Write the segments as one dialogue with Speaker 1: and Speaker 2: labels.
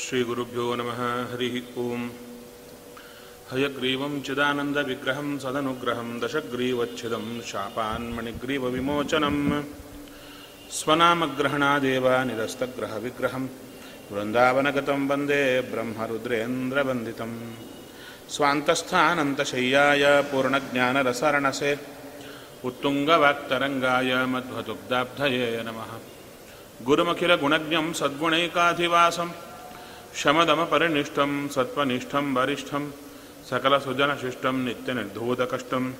Speaker 1: श्रीगुरुभ्यो नमः हरिः ओम्। हयग्रीवं चिदानन्दविग्रहं सदनुग्रहं दशग्रीवच्छिदं शापान्मणिग्रीवविमोचनम्। स्वनामग्रहणादेव निरस्तग्रहविग्रहं वृन्दावनगतं वन्दे ब्रह्मरुद्रेन्द्रवन्दितं स्वान्तस्थानन्तशय्याय पूर्णज्ञानरसरणसे। उत्तुङ्गवाक्तरङ्गाय मध्वदुग्धाब्धये नमः। गुरुमखिलगुणज्ञं सद्गुणैकाधिवासं शमदमपरिनिष्ठं सत्त्वनिष्ठं, वरिष्ठं, सकलसुजनशिष्टं नित्यनिर्धूतकष्टं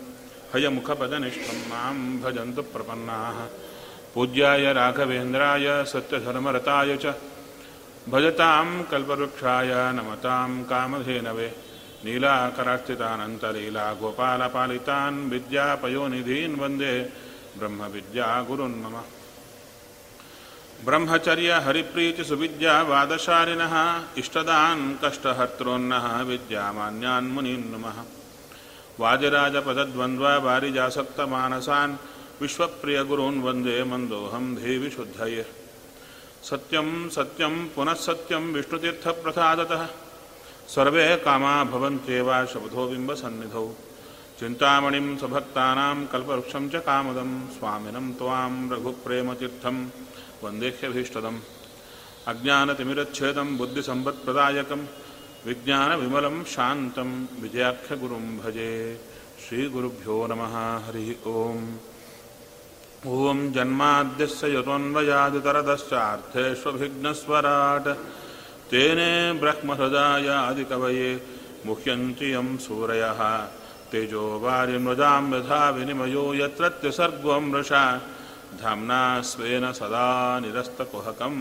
Speaker 1: हयमुखपदनिष्ठं, माँ भजन्तु प्रपन्नाः। पूज्याय राघवेन्द्राय, सत्यधर्मरताय च। भजतां कल्पवृक्षाय, नमतां कामधेनवे। नीलाकरार्चितानन्तलीला गोपालपालितान् विद्यापयोनिधीन् वंदे। ब्रह्मविद्यागुरुन् ब्रह्मचर्य हरिप्रीति सुविद्या वादशालिनः इष्टदान् कष्टहर्तॄन्नः, विद्यामान्यान् मुनीन् नमः। वाजिराजपदद्वन्द्व, वारिजासक्तमानसान्, विश्वप्रियगुरून् वंदे मन्दोऽहं देवि शुद्धये सत्यं सत्यं, पुनः सत्यं विष्णुतीर्थप्रसादतः। सर्वे कामा भवन्त्येव शब्दो बिम्बसन्निधौ। चिन्तामणिं स्वभक्तानां कल्पवृक्षं च कामदं, स्वामिनं त्वां रघुप्रेमतीर्थं वन्देह्यभीष्टदम् अज्ञानतिमिरच्छेदं बुद्धिसम्पत्प्रदायकं विज्ञानविमलं शान्तं विजयाख्यगुरुं भजे। श्रीगुरुभ्यो नमः, हरिः ओम्। ॐ जन्माद्यस्य यतोऽन्वयादितरदश्चार्थेष्वभिघ्नस्वराट् तेने ब्रह्महृदायादिकवये, मुह्यन्ति यं सूरयः। तेजो वारिमृदां यथा विनिमयो मृषा। धाम्ना स्वेन सदा निरस्तकुहकं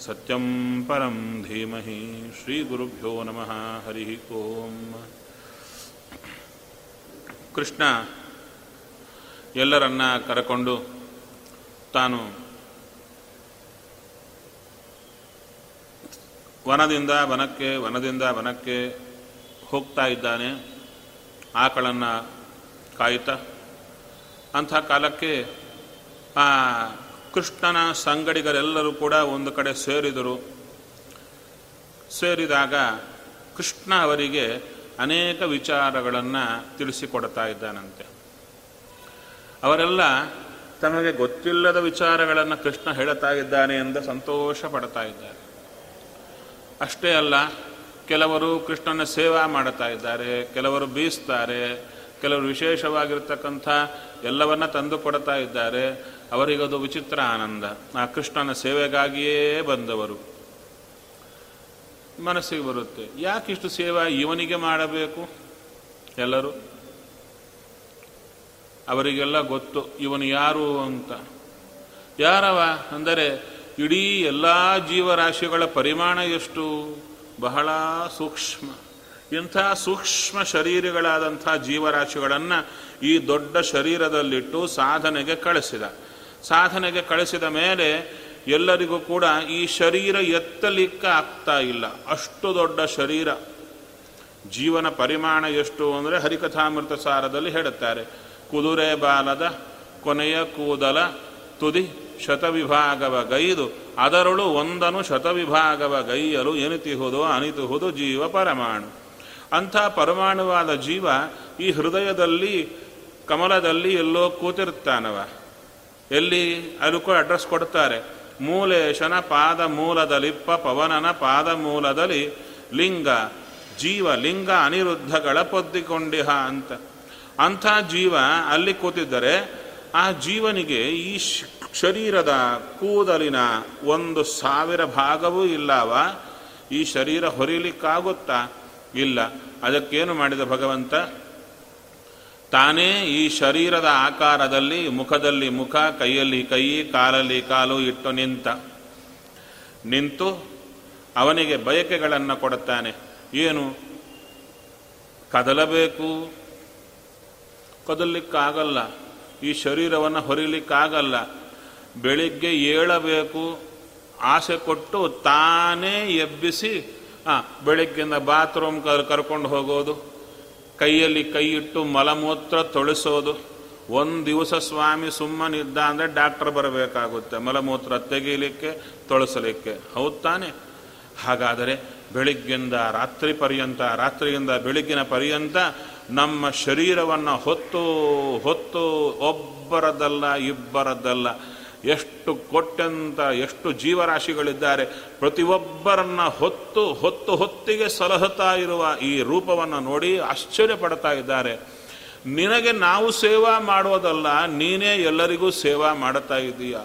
Speaker 1: सत्यं परं धीमहि श्रीगुरुभ्यो नमः हरिः ओम् ಕೃಷ್ಣ ಎಲ್ಲರನ್ನ ಕರಕೊಂಡು ತಾನು ವನದಿಂದ ವನಕ್ಕೆ ವನದಿಂದ ವನಕ್ಕೆ ಹೋಗ್ತಾ ಇದ್ದಾನೆ ಆಕಳನ್ನು ಕಾಯ್ತಾ ಅಂಥ ಕಾಲಕ್ಕೆ ಆ, ಕೃಷ್ಣನ ಸಂಗಡಿಗರೆಲ್ಲರೂ ಕೂಡ ಒಂದು ಕಡೆ ಸೇರಿದರು. ಸೇರಿದಾಗ ಕೃಷ್ಣ ಅವರಿಗೆ ಅನೇಕ ವಿಚಾರಗಳನ್ನು ತಿಳಿಸಿಕೊಡ್ತಾ ಇದ್ದಾನಂತೆ. ಅವರೆಲ್ಲ ತಮಗೆ ಗೊತ್ತಿಲ್ಲದ ವಿಚಾರಗಳನ್ನು ಕೃಷ್ಣ ಹೇಳುತ್ತಾ ಇದ್ದಾನೆ ಎಂದು ಸಂತೋಷ ಪಡ್ತಾ ಇದ್ದಾರೆ. ಅಷ್ಟೇ ಅಲ್ಲ, ಕೆಲವರು ಕೃಷ್ಣನ ಸೇವಾ ಮಾಡುತ್ತಾ ಇದ್ದಾರೆ, ಕೆಲವರು ಬೀಸ್ತಾರೆ, ಕೆಲವರು ವಿಶೇಷವಾಗಿರ್ತಕ್ಕಂಥ ಎಲ್ಲವನ್ನ ತಂದು ಕೊಡ್ತಾ ಇದ್ದಾರೆ. ಅವರಿಗದು ವಿಚಿತ್ರ ಆನಂದ. ಆ ಕೃಷ್ಣನ ಸೇವೆಗಾಗಿಯೇ ಬಂದವರು. ಮನಸ್ಸಿಗೆ ಬರುತ್ತೆ. ಯಾಕಿಷ್ಟು ಸೇವಾ ಇವನಿಗೆ ಮಾಡಬೇಕು? ಎಲ್ಲರೂ? ಅವರಿಗೆಲ್ಲ ಗೊತ್ತು, ಇವನು ಯಾರು ಅಂತ. ಯಾರವ? ಅಂದರೆ ಇಡೀ ಎಲ್ಲ ಜೀವರಾಶಿಗಳ ಪರಿಮಾಣ ಎಷ್ಟು? ಬಹಳ ಸೂಕ್ಷ್ಮ. ಇಂಥ ಸೂಕ್ಷ್ಮ ಶರೀರಗಳಾದಂಥ ಜೀವರಾಶಿಗಳನ್ನು ಈ ದೊಡ್ಡ ಶರೀರದಲ್ಲಿಟ್ಟು ಸಾಧನೆಗೆ ಕಳಿಸಿದ. ಸಾಧನೆಗೆ ಕಳಿಸಿದ ಮೇಲೆ ಎಲ್ಲರಿಗೂ ಕೂಡ ಈ ಶರೀರ ಎತ್ತಲಿಕ್ಕೆ ಆಗ್ತಾ ಇಲ್ಲ. ಅಷ್ಟು ದೊಡ್ಡ ಶರೀರ. ಜೀವನ ಪರಿಮಾಣ ಎಷ್ಟು ಅಂದರೆ ಹರಿಕಥಾಮೃತ ಸಾರದಲ್ಲಿ ಹೇಳುತ್ತಾರೆ. ಕುದುರೆ ಬಾಲದ ಕೊನೆಯ ಕೂದಲ ತುದಿ ಶತವಿಭಾಗವ ಗೈದು, ಅದರಳು ಒಂದನು ಶತವಿಭಾಗವ ಗೈಯಲು ಎನಿತಿಹುದು, ಅನಿತುಹುದು ಜೀವ ಪರಮಾಣು. ಅಂಥ ಪರಮಾಣುವಾದ ಜೀವ ಈ ಹೃದಯದಲ್ಲಿ, ಕಮಲದಲ್ಲಿ ಎಲ್ಲೋ ಕೂತಿರ್ತಾನವ ಎಲ್ಲಿ ಕೂಡ ಅಡ್ರೆಸ್ ಕೊಡ್ತಾರೆ ಮೂಲೇಶನ ಪಾದ ಮೂಲದಲಿಪ್ಪ ಪವನನ ಪಾದ ಮೂಲದಲ್ಲಿ, ಲಿಂಗ, ಜೀವ, ಲಿಂಗ ಅನಿರುದ್ಧಗಳ ಪೊದ್ದಿಕೊಂಡಿಹ ಅಂತ. ಅಂಥ ಜೀವ ಅಲ್ಲಿ ಕೂತಿದ್ದರೆ, ಆ ಜೀವನಿಗೆ ಈ ಶರೀರದ ಕೂದಲಿನ ಒಂದು ಸಾವಿರ ಭಾಗವೂ ಇಲ್ಲವ? ಈ ಶರೀರ ಹೊರಿಲಿಕ್ಕಾಗುತ್ತಾ? ಇಲ್ಲ. ಅದಕ್ಕೇನು ಮಾಡಿದ ಭಗವಂತ? ತಾನೇ ಈ ಶರೀರದ ಆಕಾರದಲ್ಲಿ, ಮುಖದಲ್ಲಿ ಮುಖ, ಕೈಯಲ್ಲಿ ಕೈ, ಕಾಲಲ್ಲಿ ಕಾಲು ಇಟ್ಟು ನಿಂತ. ನಿಂತು ಅವನಿಗೆ ಬಯಕೆಗಳನ್ನು ಕೊಡುತ್ತಾನೆ. ಏನು? ಕದಲಬೇಕು? ಕದಲಿಕ್ಕಾಗಲ್ಲ. ಈ ಶರೀರವನ್ನು ಹೊರಿಲಿಕ್ಕಾಗಲ್ಲ. ಬೆಳಿಗ್ಗೆ ಏಳಬೇಕು. ಆಸೆ ಕೊಟ್ಟು ತಾನೇ ಎಬ್ಬಿಸಿ, ಆ ಬೆಳಗ್ಗಿಂದ ಬಾತ್ರೂಮ್ ಕರ್ಕೊಂಡು ಹೋಗೋದು. ಕೈಯಲ್ಲಿ ಕೈ ಇಟ್ಟು ಮಲಮೂತ್ರ ತೊಳಿಸೋದು. ಒಂದು ದಿವಸ ಸ್ವಾಮಿ ಸುಮ್ಮನಿದ್ದ ಅಂದರೆ ಡಾಕ್ಟರ್ ಬರಬೇಕಾಗುತ್ತೆ. ಮಲಮೂತ್ರ ತೆಗೀಲಿಕ್ಕೆ, ತೊಳಸಲಿಕ್ಕೆ. ಹೌದು ತಾನೆ? ಹಾಗಾದರೆ ಬೆಳಿಗ್ಗಿಂದ ರಾತ್ರಿ ಪರ್ಯಂತ, ರಾತ್ರಿಯಿಂದ ಬೆಳಿಗ್ಗಿನ ಪರ್ಯಂತ ನಮ್ಮ ಶರೀರವನ್ನು ಹೊತ್ತು ಹೊತ್ತು ಒಬ್ಬರದಲ್ಲ, ಇಬ್ಬರದಲ್ಲ. ಎಷ್ಟು ಕೊಟ್ಟಂತ ಎಷ್ಟು ಜೀವರಾಶಿಗಳಿದ್ದಾರೆ. ಪ್ರತಿಯೊಬ್ಬರನ್ನ ಹೊತ್ತು ಹೊತ್ತು, ಹೊತ್ತಿಗೆ ಸಲಹುತ್ತಾ ಇರುವ ಈ ರೂಪವನ್ನು ನೋಡಿ ಆಶ್ಚರ್ಯ ಪಡ್ತಾ ಇದ್ದಾರೆ. ನಿನಗೆ ನಾವು ಸೇವಾ ಮಾಡೋದಲ್ಲ ನೀನೇ ಎಲ್ಲರಿಗೂ ಸೇವಾ ಮಾಡುತ್ತಾ ಇದ್ದೀಯ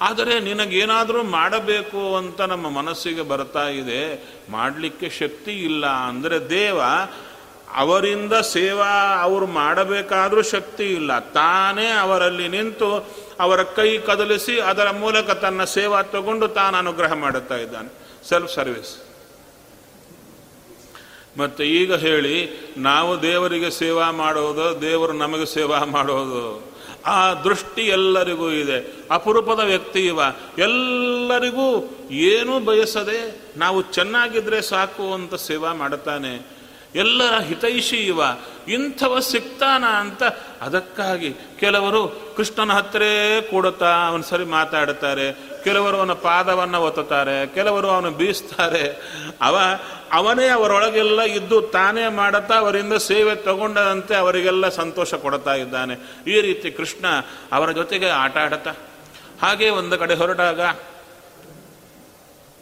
Speaker 1: ಆದರೆ ನಿನಗೇನಾದರೂ ಮಾಡಬೇಕು ಅಂತ ನಮ್ಮ ಮನಸ್ಸಿಗೆ ಬರ್ತಾ ಇದೆ. ಮಾಡಲಿಕ್ಕೆ ಶಕ್ತಿ ಇಲ್ಲ ಅಂದರೆ ದೇವ, ಅವರಿಂದ ಸೇವಾ ಅವರು ಮಾಡಬೇಕಾದರೂ ಶಕ್ತಿ ಇಲ್ಲ. ತಾನೇ ಅವರಲ್ಲಿ ನಿಂತು ಅವರ ಕೈ ಕದಲಿಸಿ ಅದರ ಮೂಲಕ ತನ್ನ ಸೇವಾ ತಗೊಂಡು ತಾನು ಅನುಗ್ರಹ ಮಾಡುತ್ತಾ ಇದ್ದಾನೆ. ಸೆಲ್ಫ್ ಸರ್ವಿಸ್ ಮತ್ತೆ ಈಗ ಹೇಳಿ, ನಾವು ದೇವರಿಗೆ ಸೇವಾ ಮಾಡೋದು ದೇವರು ನಮಗೆ ಸೇವಾ ಮಾಡೋದು ಆ ದೃಷ್ಟಿ ಎಲ್ಲರಿಗೂ ಇದೆ. ಅಪರೂಪದ ವ್ಯಕ್ತಿ ಇವ. ಎಲ್ಲರಿಗೂ ಏನೂ ಬಯಸದೆ ನಾವು ಚೆನ್ನಾಗಿದ್ರೆ ಸಾಕು ಅಂತ ಸೇವಾ ಮಾಡುತ್ತಾನೆ. ಎಲ್ಲರ ಹಿತೈಷಿ ಇವ. ಇಂಥವ ಸಿಗ್ತಾನ ಅಂತ ಅದಕ್ಕಾಗಿ ಕೆಲವರು ಕೃಷ್ಣನ ಹತ್ತಿರೇ ಕೂಡುತ್ತಾ ಅವನ ಸರಿ ಮಾತಾಡುತ್ತಾರೆ, ಕೆಲವರು ಅವನ ಪಾದವನ್ನು ಒತ್ತುತ್ತಾರೆ, ಕೆಲವರು ಅವನು ಬೀಸ್ತಾರೆ. ಅವ, ಅವನೇ ಅವರೊಳಗೆಲ್ಲ ಇದ್ದು ತಾನೇ ಮಾಡುತ್ತಾ ಅವರಿಂದ ಸೇವೆ ತಗೊಂಡಂತೆ ಅವರಿಗೆಲ್ಲ ಸಂತೋಷ ಕೊಡ್ತಾ ಇದ್ದಾನೆ. ಈ ರೀತಿ ಕೃಷ್ಣ ಅವರ ಜೊತೆಗೆ ಆಟ ಆಡುತ್ತಾ, ಹಾಗೆ ಒಂದು ಕಡೆ ಹೊರಟಾಗ